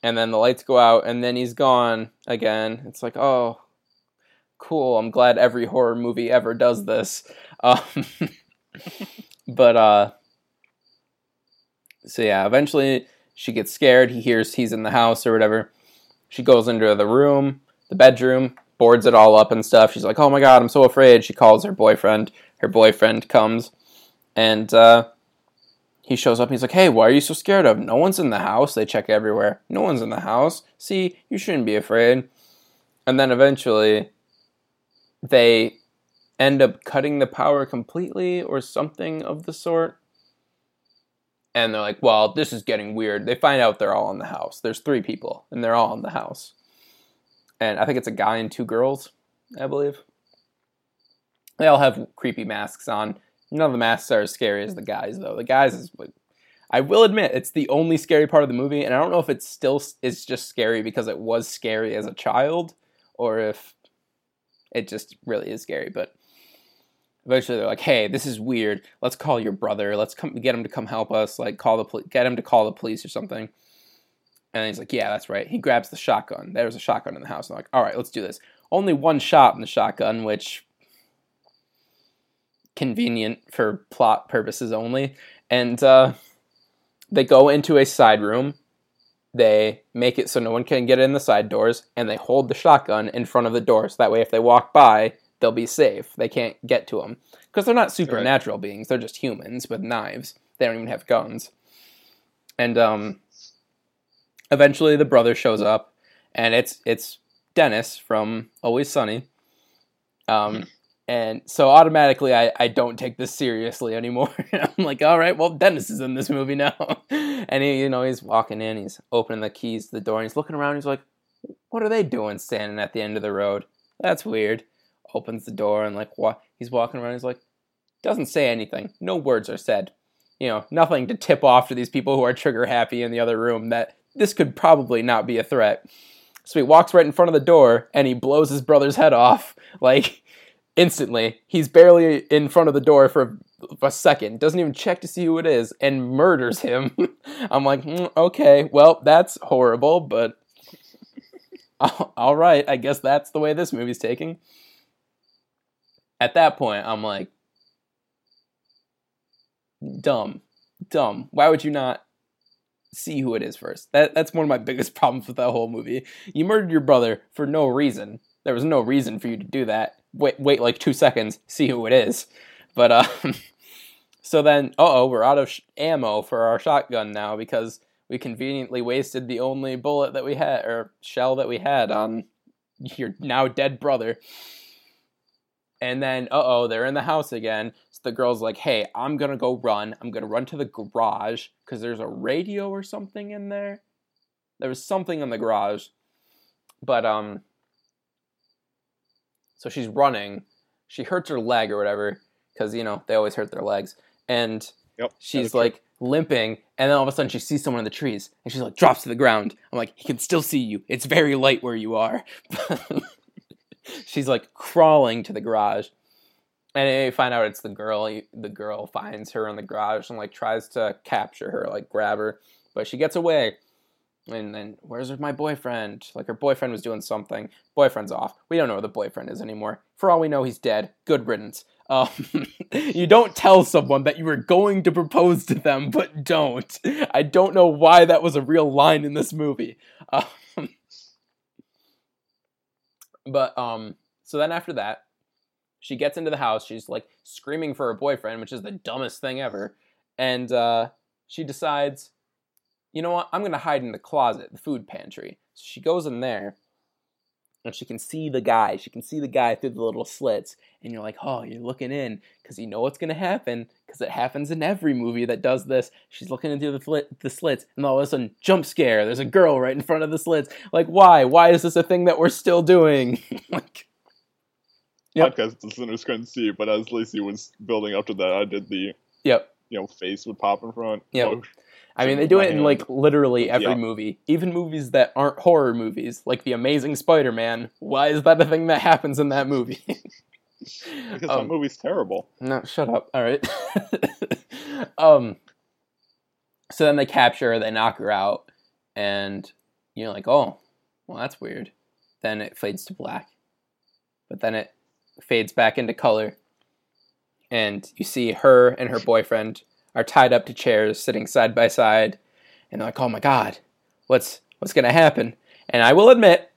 And then the lights go out, and then he's gone again. It's like, oh, cool. I'm glad every horror movie ever does this. Um, but uh, so yeah, eventually she gets scared. He hears he's in the house or whatever. She goes into the room, the bedroom, boards it all up and stuff. She's like, "Oh my god, I'm so afraid." She calls her boyfriend. Her boyfriend comes, and uh, he shows up. And he's like, "Hey, why are you so scared of? No one's in the house." They check everywhere. No one's in the house. See, you shouldn't be afraid. and then eventually they end up cutting the power completely or something of the sort. And they're like, well, this is getting weird. They find out they're all in the house. There's three people, and they're all in the house. And I think it's a guy and two girls, I believe. They all have creepy masks on. None of the masks are as scary as the guys, though. The guys is, I will admit, it's the only scary part of the movie, and I don't know if it's still is just scary because it was scary as a child, or if it just really is scary. But eventually, they're like, "Hey, this is weird. Let's call your brother. Let's come get him to come help us. Like, call the poli- get him to call the police or something." And he's like, "Yeah, that's right." He grabs the shotgun. There's a shotgun in the house. I'm like, "All right, let's do this." Only one shot in the shotgun, which convenient for plot purposes only. And uh, they go into a side room. They make it so no one can get in the side doors, and they hold the shotgun in front of the door. So that way, if they walk by, they'll be safe. They can't get to them because they're not supernatural right. beings. They're just humans with knives. They don't even have guns. And um, eventually, the brother shows up, and it's it's Dennis from Always Sunny. Um, and so automatically I, I don't take this seriously anymore. I'm like, all right, well, Dennis is in this movie now. and he, you know, he's walking in, he's opening the keys to the door, and he's looking around, he's like, what are they doing standing at the end of the road? That's weird. Opens the door and like what he's walking around, he's like, doesn't say anything. No words are said. You know, nothing to tip off to these people who are trigger happy in the other room that this could probably not be a threat. So he walks right in front of the door and he blows his brother's head off. Like instantly. He's barely in front of the door for a second, doesn't even check to see who it is, and murders him. I'm like, mm, okay, well, that's horrible, but all right, I guess that's the way this movie's taking. At that point, I'm like, dumb, dumb. Why would you not see who it is first? That that's one of my biggest problems with that whole movie. You murdered your brother for no reason. There was no reason for you to do that wait wait like two seconds, see who it is. But uh, so then, uh oh, we're out of sh- ammo for our shotgun now because we conveniently wasted the only bullet that we had or shell that we had on your now dead brother. And then, uh oh, they're in the house again. So the girl's like, hey, I'm gonna go run. I'm gonna run to the garage because there's a radio or something in there. There was something in the garage. But, um, so she's running. She hurts her leg or whatever because you know they always hurt their legs, and yep, she's like limping. And then all of a sudden she sees someone in the trees, and she's like drops to the ground. I'm like, he can still see you. It's very light where you are. she's like crawling to the garage, and they find out it's the girl. The girl finds her in the garage and like tries to capture her, like grab her, but she gets away. And then, where's my boyfriend? Like, her boyfriend was doing something. Boyfriend's off. We don't know where the boyfriend is anymore. For all we know, he's dead. Good riddance. Um, you don't tell someone that you were going to propose to them, but don't. I don't know why that was a real line in this movie. Um, but, um, so then after that, she gets into the house. She's like screaming for her boyfriend, which is the dumbest thing ever. And, uh, she decides you know what? I'm going to hide in the closet, the food pantry. So she goes in there and she can see the guy. She can see the guy through the little slits. And you're like, oh, you're looking in because you know what's going to happen because it happens in every movie that does this. She's looking into the, the slits and all of a sudden, jump scare. There's a girl right in front of the slits. Like, why? Why is this a thing that we're still doing? like, yep. podcast listeners couldn't see, but as Lacey was building up to that, I did the yep, you know, face would pop in front. Yep. Oh, I mean, they do it in like literally every yeah. movie, even movies that aren't horror movies, like The Amazing Spider-Man. Why is that a thing that happens in that movie? because um, that movie's terrible. No, shut up. All right. um. So then they capture her, they knock her out, and you're like, oh, well, that's weird. Then it fades to black, but then it fades back into color, and you see her and her boyfriend are tied up to chairs, sitting side by side, and they're like, "Oh my God, what's what's going to happen?" And I will admit,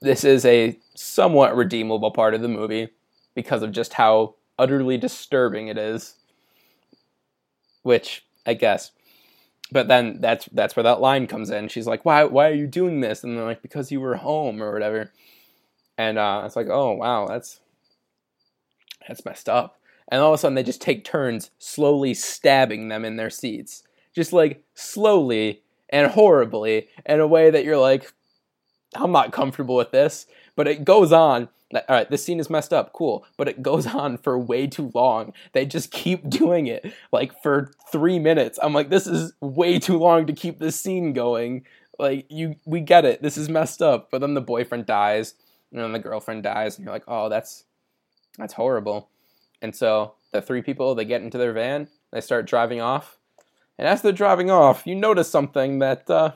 this is a somewhat redeemable part of the movie because of just how utterly disturbing it is. Which I guess but then that's that's where that line comes in. She's like, "Why why are you doing this?" And they're like, "Because you were home or whatever." And uh, it's like, "Oh wow, that's that's messed up." And all of a sudden, they just take turns slowly stabbing them in their seats, just like slowly and horribly in a way that you're like, "I'm not comfortable with this." But it goes on. All right, this scene is messed up, cool, but it goes on for way too long. They just keep doing it like for three minutes. I'm like, this is way too long to keep this scene going. Like, you, we get it. This is messed up. But then the boyfriend dies, and then the girlfriend dies, and you're like, oh, that's that's horrible. And so the three people they get into their van, they start driving off, and as they're driving off, you notice something that uh,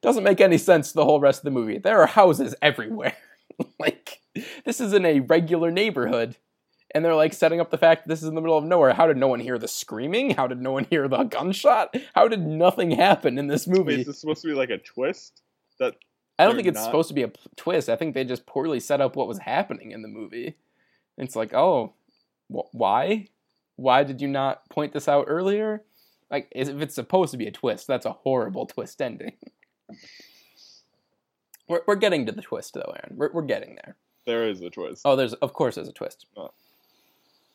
doesn't make any sense to the whole rest of the movie. There are houses everywhere. like this is in a regular neighborhood. And they're like setting up the fact that this is in the middle of nowhere. How did no one hear the screaming? How did no one hear the gunshot? How did nothing happen in this movie? Is this supposed to be like a twist? That i don't think it's not- supposed to be a p- twist. I think they just poorly set up what was happening in the movie it's like oh wh- why why did you not point this out earlier like if it's supposed to be a twist that's a horrible twist ending we're, we're getting to the twist though aaron we're, we're getting there there is a twist Oh, there's of course there's a twist. no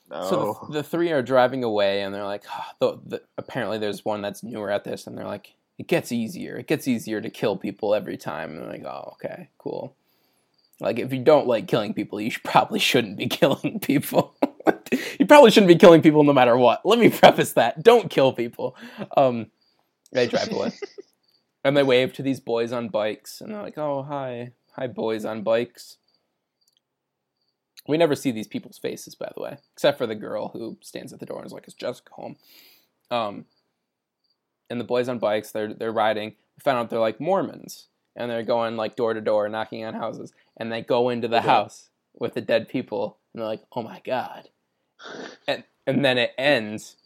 So the, the three are driving away, and they're like, "Ah, the, the, apparently there's one that's newer at this, and they're like, it gets easier. It gets easier to kill people every time. And they're like, oh, okay, cool. Like if you don't like killing people, you probably shouldn't be killing people. you probably shouldn't be killing people no matter what. Let me preface that. Don't kill people. Um, they drive away, and they wave to these boys on bikes, and they're like, oh, hi, hi, boys on bikes. We never see these people's faces, by the way, except for the girl who stands at the door and is like, "Is Jessica home?" Um, and the boys on bikes, they're they're riding. We found out they're like Mormons, and they're going like door to door, knocking on houses, and they go into the Okay. house with the dead people, and they're like, "Oh my god!" And and then it ends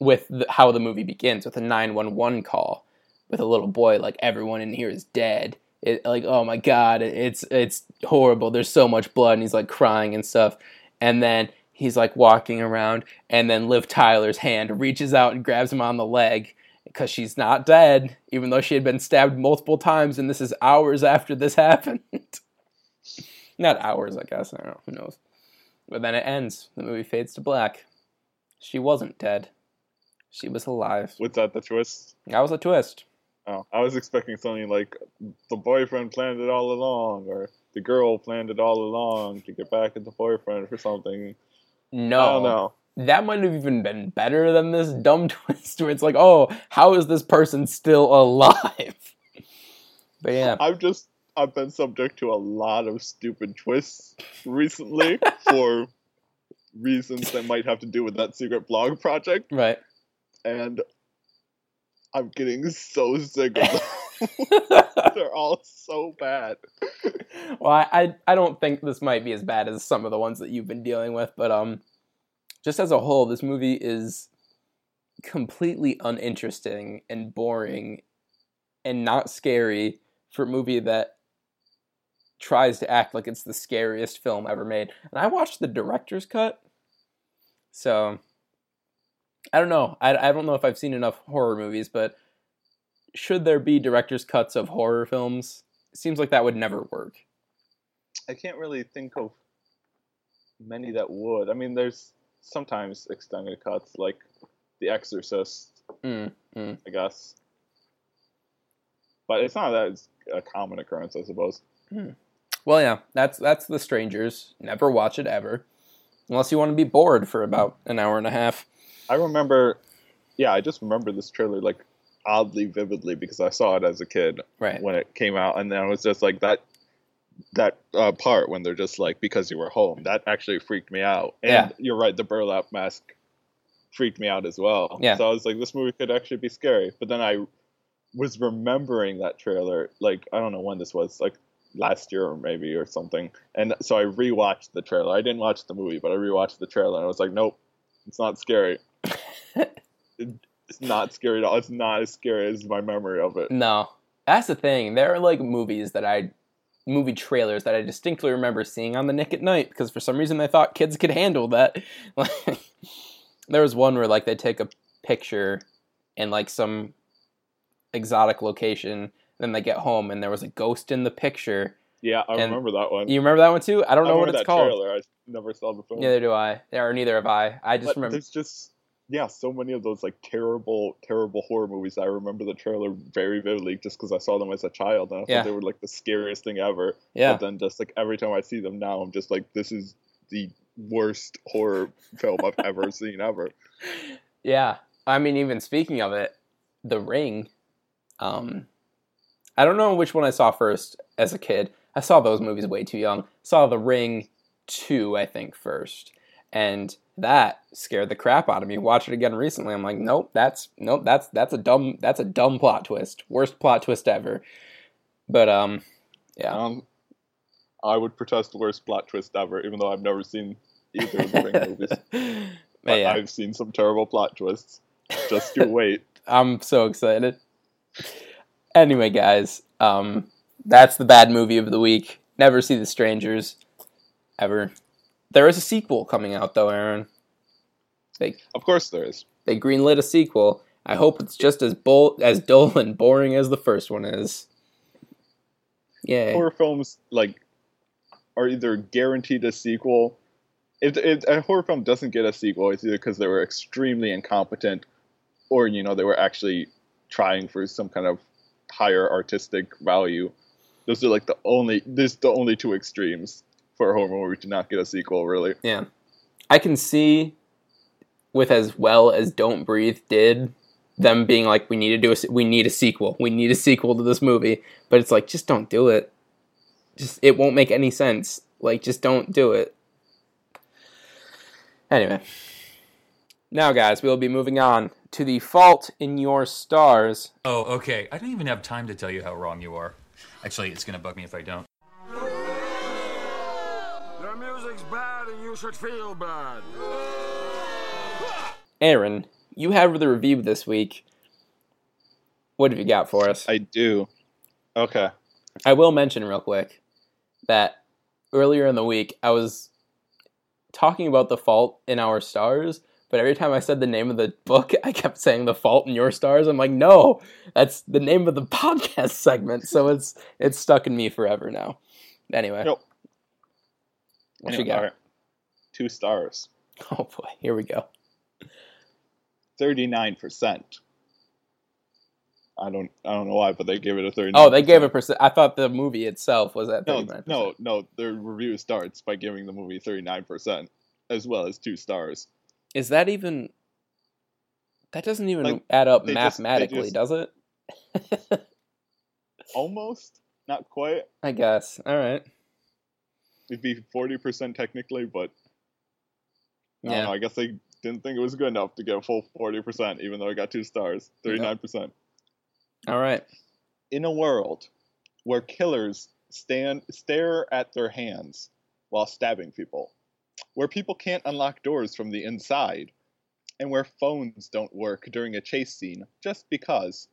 with the, how the movie begins with a nine one one call with a little boy like everyone in here is dead. It like oh my god, it, it's it's horrible. There's so much blood, and he's like crying and stuff. And then he's like walking around, and then Liv Tyler's hand reaches out and grabs him on the leg because she's not dead, even though she had been stabbed multiple times, and this is hours after this happened. not hours, I guess. I don't know. Who knows? But then it ends. The movie fades to black. She wasn't dead. She was alive. Was that the twist? That was a twist. Oh, I was expecting something like the boyfriend planned it all along, or the girl planned it all along to get back at the boyfriend for something. No. I don't know. That might have even been better than this dumb twist where it's like, oh, how is this person still alive? But yeah. I've just I've been subject to a lot of stupid twists recently for reasons that might have to do with that secret blog project, Right. and I'm getting so sick of them. They're all so bad. well, I, I I don't think this might be as bad as some of the ones that you've been dealing with, but um, just as a whole, this movie is completely uninteresting and boring, and not scary for a movie that tries to act like it's the scariest film ever made. And I watched the director's cut, so I don't know. I I don't know if I've seen enough horror movies, but should there be director's cuts of horror films? It seems like that would never work. I can't really think of many that would. I mean, there's sometimes extended cuts, like The Exorcist, Mm, mm. I guess. But it's not that it's a common occurrence, I suppose. Well, yeah, that's that's The Strangers. Never watch it ever, unless you want to be bored for about an hour and a half. I remember, yeah, I just remember this trailer like oddly vividly because I saw it as a kid Right. when it came out, and then I was just like that that uh, part when they're just like because you were home that actually freaked me out. And Yeah. you're right, the burlap mask freaked me out as well. Yeah. So I was like, this movie could actually be scary. But then I was remembering that trailer, like I don't know when this was, like last year or maybe or something. And so I rewatched the trailer. I didn't watch the movie, but I rewatched the trailer and I was like, nope, it's not scary. It's not scary at all. It's not as scary as my memory of it. No, that's the thing. There are like movies that I, movie trailers that I distinctly remember seeing on the Nick at Night because for some reason I thought kids could handle that. Like, there was one where like they take a picture in like some exotic location. Then they get home and there was a ghost in the picture. Yeah, I And remember that one. You remember that one too? I don't I know what it's called. Trailer. I never saw the film. Neither do I. Or neither have I. I just But remember. there's just yeah, so many of those like terrible, terrible horror movies. I remember the trailer very vividly just because I saw them as a child and I Yeah. thought they were like the scariest thing ever. Yeah. But then just like every time I see them now, I'm just like, this is the worst horror film I've ever seen ever. Yeah. I mean, even speaking of it, The Ring. Um, I don't know which one I saw first as a kid. I saw those movies way too young. Saw The Ring 2, I think, first. And that scared the crap out of me. Watch it again recently. I'm like, nope, that's nope, that's that's a dumb that's a dumb plot twist. Worst plot twist ever. But um yeah. Um, I would protest the worst plot twist ever, even though I've never seen either of the Ring movies. But yeah, I've seen some terrible plot twists. Just you wait. I'm so excited. Anyway, guys, um, that's the bad movie of the week. Never see the strangers, ever. There is a sequel coming out though, Aaron. They Of course there is. they greenlit a sequel. I hope it's just as bull as dull and boring as the first one is. Yeah. horror films like are either guaranteed a sequel. If, if a horror film doesn't get a sequel, it's either because they were extremely incompetent, or you know they were actually trying for some kind of higher artistic value. Those are like the only. There's the only two extremes for a horror movie to not get a sequel. Really, Yeah. I can see with as well as Don't Breathe did them being like we need to do a we need a sequel. We need a sequel to this movie, but it's like just don't do it. Just it won't make any sense. Like just don't do it. Anyway. Now guys, we'll be moving on to The Fault in Your Stars. Oh, okay. I don't even have time to tell you how wrong you are. Actually, it's gonna bug me if I don't. Music's you should feel bad. Aaron, you have the review this week. What have you got for us? I do. Okay. I will mention real quick that earlier in the week I was talking about the fault in our stars, but every time I said the name of the book, I kept saying the fault in your stars. I'm like, no, that's the name of the podcast segment, so it's it's stuck in me forever now. Anyway, Nope. what Anyway, you got? Two stars. Oh boy, here we go. Thirty-nine percent. I don't. I don't know why, but they gave it a thirty. Oh, they gave a percent. I thought the movie itself was at No, 39%. no, no. Their review starts by giving the movie 39%, as well as two stars. Is that even? That doesn't even Like, add up they just- mathematically, just- does it? Almost, not quite. I guess. All right. It'd be 40% technically, but I Yeah. know. I guess they didn't think it was good enough to get a full 40%, even though it got two stars. 39%. All right. In a world where killers stand stare at their hands while stabbing people, where people can't unlock doors from the inside, and where phones don't work during a chase scene just because.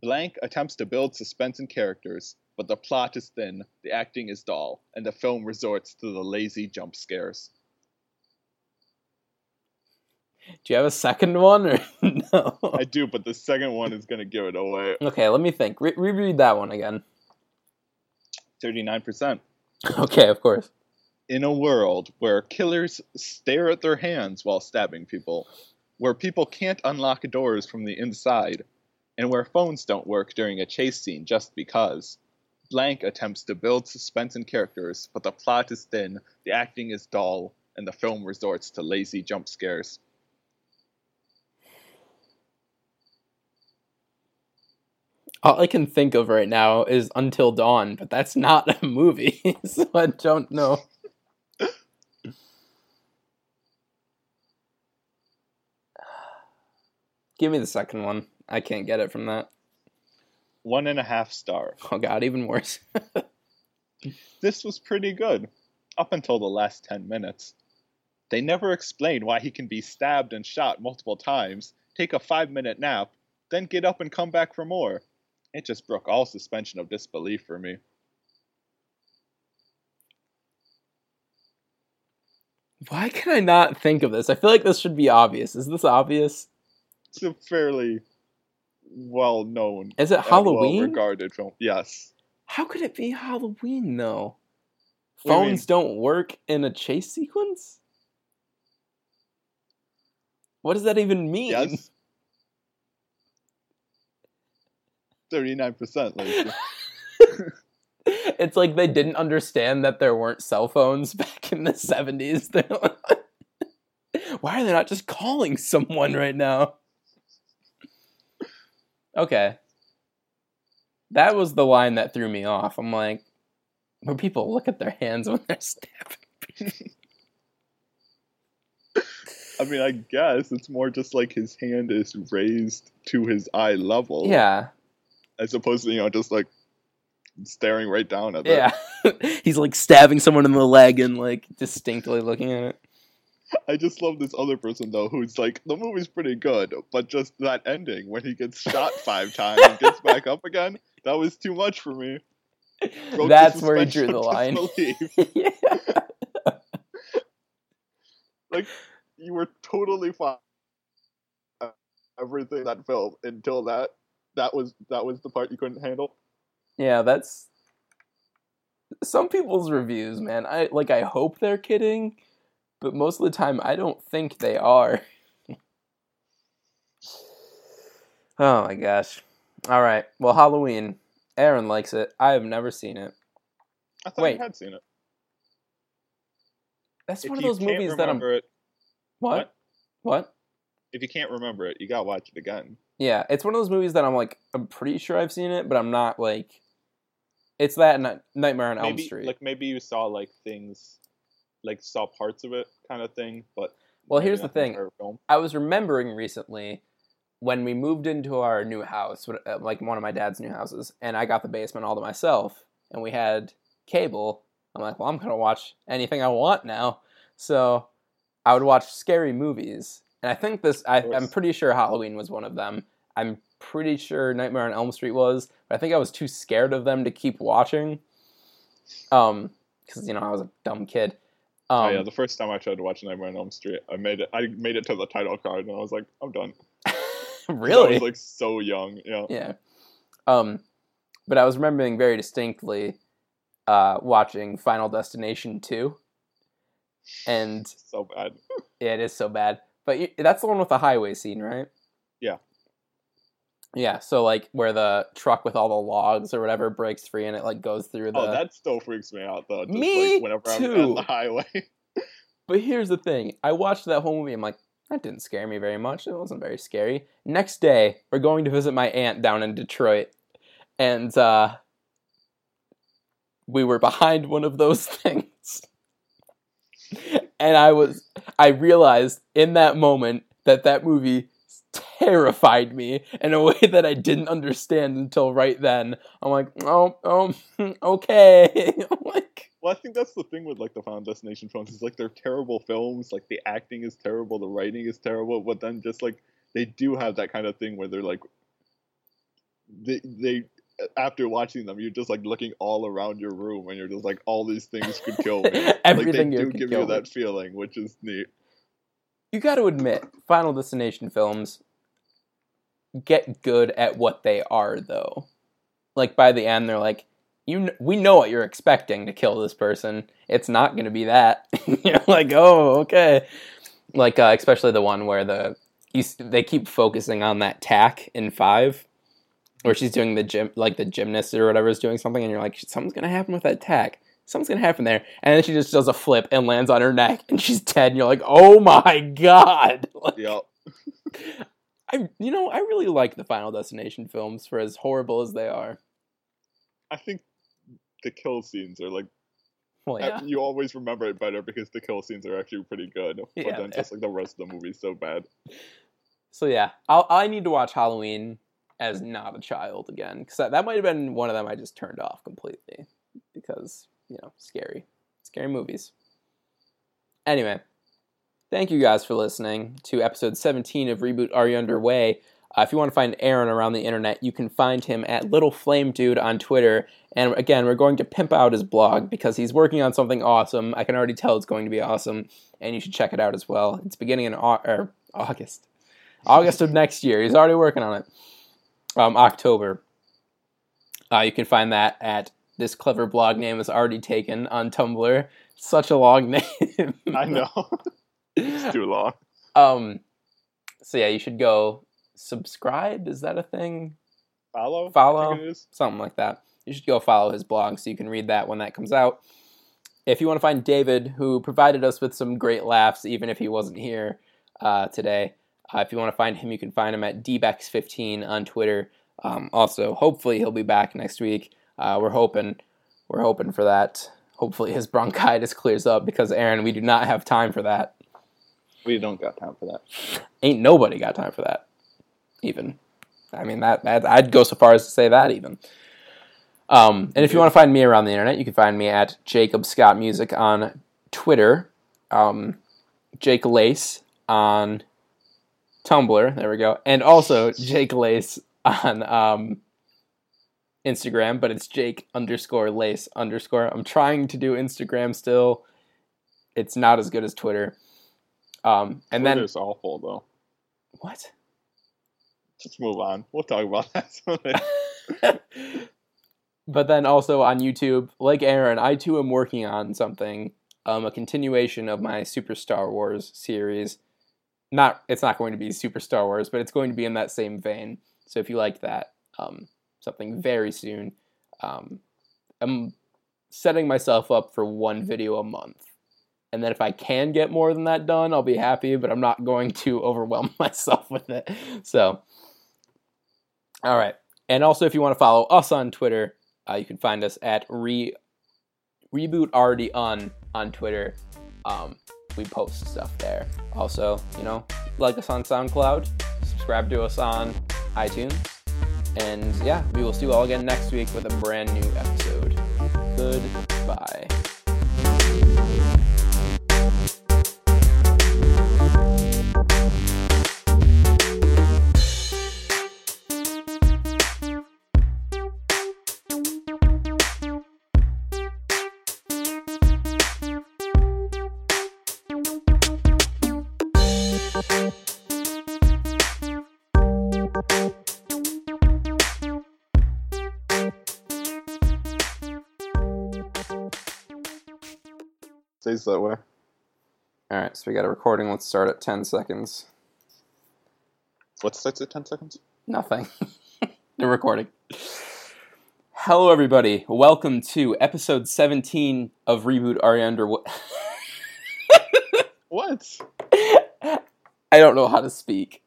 Blank attempts to build suspense and characters, but the plot is thin, the acting is dull, and the film resorts to the lazy jump scares. Do you have a second one or no? I do, but the second one is going to give it away. Okay, let me think. Re- reread that one again. 39%. Okay, of course. in a world where killers stare at their hands while stabbing people, where people can't unlock doors from the inside, and where phones don't work during a chase scene just because. Blank attempts to build suspense and characters, but the plot is thin, the acting is dull, and the film resorts to lazy jump scares. All I can think of right now is Until Dawn, but that's not a movie, so I don't know. Give me the second one. I can't get it from that. One and a half star. Oh god, even worse. This was pretty good, up until the last 10 minutes. They never explain why he can be stabbed and shot multiple times, take a five minute nap, then get up and come back for more. It just broke all suspension of disbelief for me. Why can I not think of this? I feel like this should be obvious. Is this obvious? It's a fairly well known. Is it Halloween? regarded film. Yes. How could it be Halloween though? What do Phones don't work in a chase sequence? What does that even mean? Yes. Thirty-nine percent. it's like they didn't understand that there weren't cell phones back in the 70s. Like, Why are they not just calling someone right now? Okay. That was the line that threw me off. I'm like, when people look at their hands when they're stabbing. I mean, I guess it's more just like his hand is raised to his eye level. Yeah. As opposed to, you know, just like staring right down at them. Yeah. He's like stabbing someone in the leg and like distinctly looking at it. I just love this other person though, who's like, the movie's pretty good, but just that ending when he gets shot five times and gets back up again, that was too much for me. Broke That's where he drew the line. disbelief. like you were totally fine everything that film until that that was that was the part you couldn't handle. Yeah, that's some people's reviews, man. I like I hope they're kidding, but most of the time I don't think they are. oh my gosh. All right. Well, Halloween. Aaron likes it. I have never seen it. I thought Wait. you had seen it. That's If one of those movies that I'm remember it, What? what? What? if you can't remember it, you gotta watch it again. Yeah, it's one of those movies that I'm like I'm pretty sure I've seen it, but I'm not like it's that Ni- Nightmare on Elm maybe Street. like maybe you saw like things, like saw parts of it, kind of thing. But Well, here's the thing. I was remembering recently when we moved into our new house, uh, like one of my dad's new houses, and I got the basement all to myself, and we had cable. I'm like, well, I'm gonna watch anything I want now. So I would watch scary movies, and I think this. I, I'm pretty sure Halloween was one of them. I'm pretty sure Nightmare on Elm Street was, but I think I was too scared of them to keep watching. Um, because you know I was a dumb kid. Um, oh yeah, the first time I tried to watch Nightmare on Elm Street, I made it. I made it to the title card, and I was like, I'm done. really? I was like so young. Yeah. Yeah. Um, but I was remembering very distinctly uh, watching Final Destination 2. And So bad. yeah, it is so bad. But y- that's the one with the highway scene, right? Yeah. So like where the truck with all the logs or whatever breaks free and it like goes through the. Oh, that still freaks me out though. Just, Me like, whenever I'm too. on the highway. But here's the thing I watched that whole movie. I'm like, that didn't scare me very much. It wasn't very scary. Next day, we're going to visit my aunt down in Detroit. And uh, we were behind one of those things. and I was, I realized in that moment that that movie terrified me in a way that I didn't understand until right then. I'm like, oh, oh, okay. I'm like, Well, I think that's the thing with like the Final Destination films. Is like they're terrible films. Like the acting is terrible, the writing is terrible, but then just like they do have that kind of thing where they're like they they after watching them, you're just like looking all around your room, and you're just like all these things could kill me. Everything like, they do give you me. that feeling, which is neat. You got to admit, Final Destination films get good at what they are, though. Like by the end, they're like, "You, we know what you're expecting to kill this person. It's not going to be that." you're like, "Oh, okay." Like uh, especially the one where the you, they keep focusing on that tack in five, where she's doing the gym, like the gymnast or whatever is doing something, and you're like, "Something's going to happen with that tack." Something's gonna happen there, and then she just does a flip and lands on her neck, and she's dead. And you're like, "Oh my god!" Like, Yeah. I, you know, I really like the Final Destination films for as horrible as they are. I think the kill scenes are like Well, yeah, you always remember it better because the kill scenes are actually pretty good. But Yeah, then they just like the rest of the movie is so bad. so yeah, I'll, I need to watch Halloween as not a child again because that, that might have been one of them I just turned off completely because you know, scary, scary movies. Anyway, thank you guys for listening to episode 17 of Reboot Are You Underway. Uh, if you want to find Aaron around the internet, you can find him at Little Flame Dude on Twitter. And again, we're going to pimp out his blog because he's working on something awesome. I can already tell it's going to be awesome, and you should check it out as well. It's beginning in Au- or August, August of next year. He's already working on it. um, October. Uh, you can find that at this clever blog name is already taken on Tumblr. Such a long name. I know. it's too long. Um, so yeah, you should go subscribe. Is that a thing? Follow? Follow? I think it is. Something like that. You should go follow his blog so you can read that when that comes out. If you want to find David, who provided us with some great laughs, even if he wasn't here uh, today, uh, if you want to find him, you can find him at dbex15 on Twitter. Um, also, hopefully he'll be back next week. Uh, we're hoping, we're hoping for that. Hopefully his bronchitis clears up because Aaron, we do not have time for that. We don't got time for that. Ain't nobody got time for that. Even, I mean that, that I'd go so far as to say that even. Um, and if you want to find me around the internet, you can find me at Jacob Scott Music on Twitter, um, Jake Lace on Tumblr. There we go, and also Jake Lace on um, Instagram, but it's Jake underscore Lace underscore. I'm trying to do Instagram still. It's not as good as Twitter. Um, and then Twitter's awful though. what? Just move on. We'll talk about that but then also on YouTube, like Aaron, I too am working on something, um, a continuation of my Super Star Wars series. Not, it's not going to be Super Star Wars, but it's going to be in that same vein. So if you like that, um, something very soon. Um, I'm setting myself up for one video a month. And then if I can get more than that done, I'll be happy, but I'm not going to overwhelm myself with it. So, all right. And also, if you want to follow us on Twitter, uh, you can find us at re reboot already on on Twitter. Um, we post stuff there. Also, you know, like us on SoundCloud, subscribe to us on iTunes, and yeah, we will see you all again next week with a brand new episode. Goodbye. Stays that way. All right, so we got a recording. Let's start at 10 seconds. What starts at 10 seconds? Nothing. the recording. Hello, everybody. Welcome to episode 17 of Reboot Ari Underwood. What? I don't know how to speak.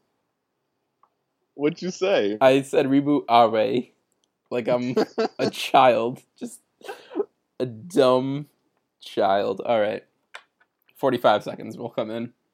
What'd you say? I said reboot Ari like I'm a child. Just a dumb child. All right. 45 seconds will come in.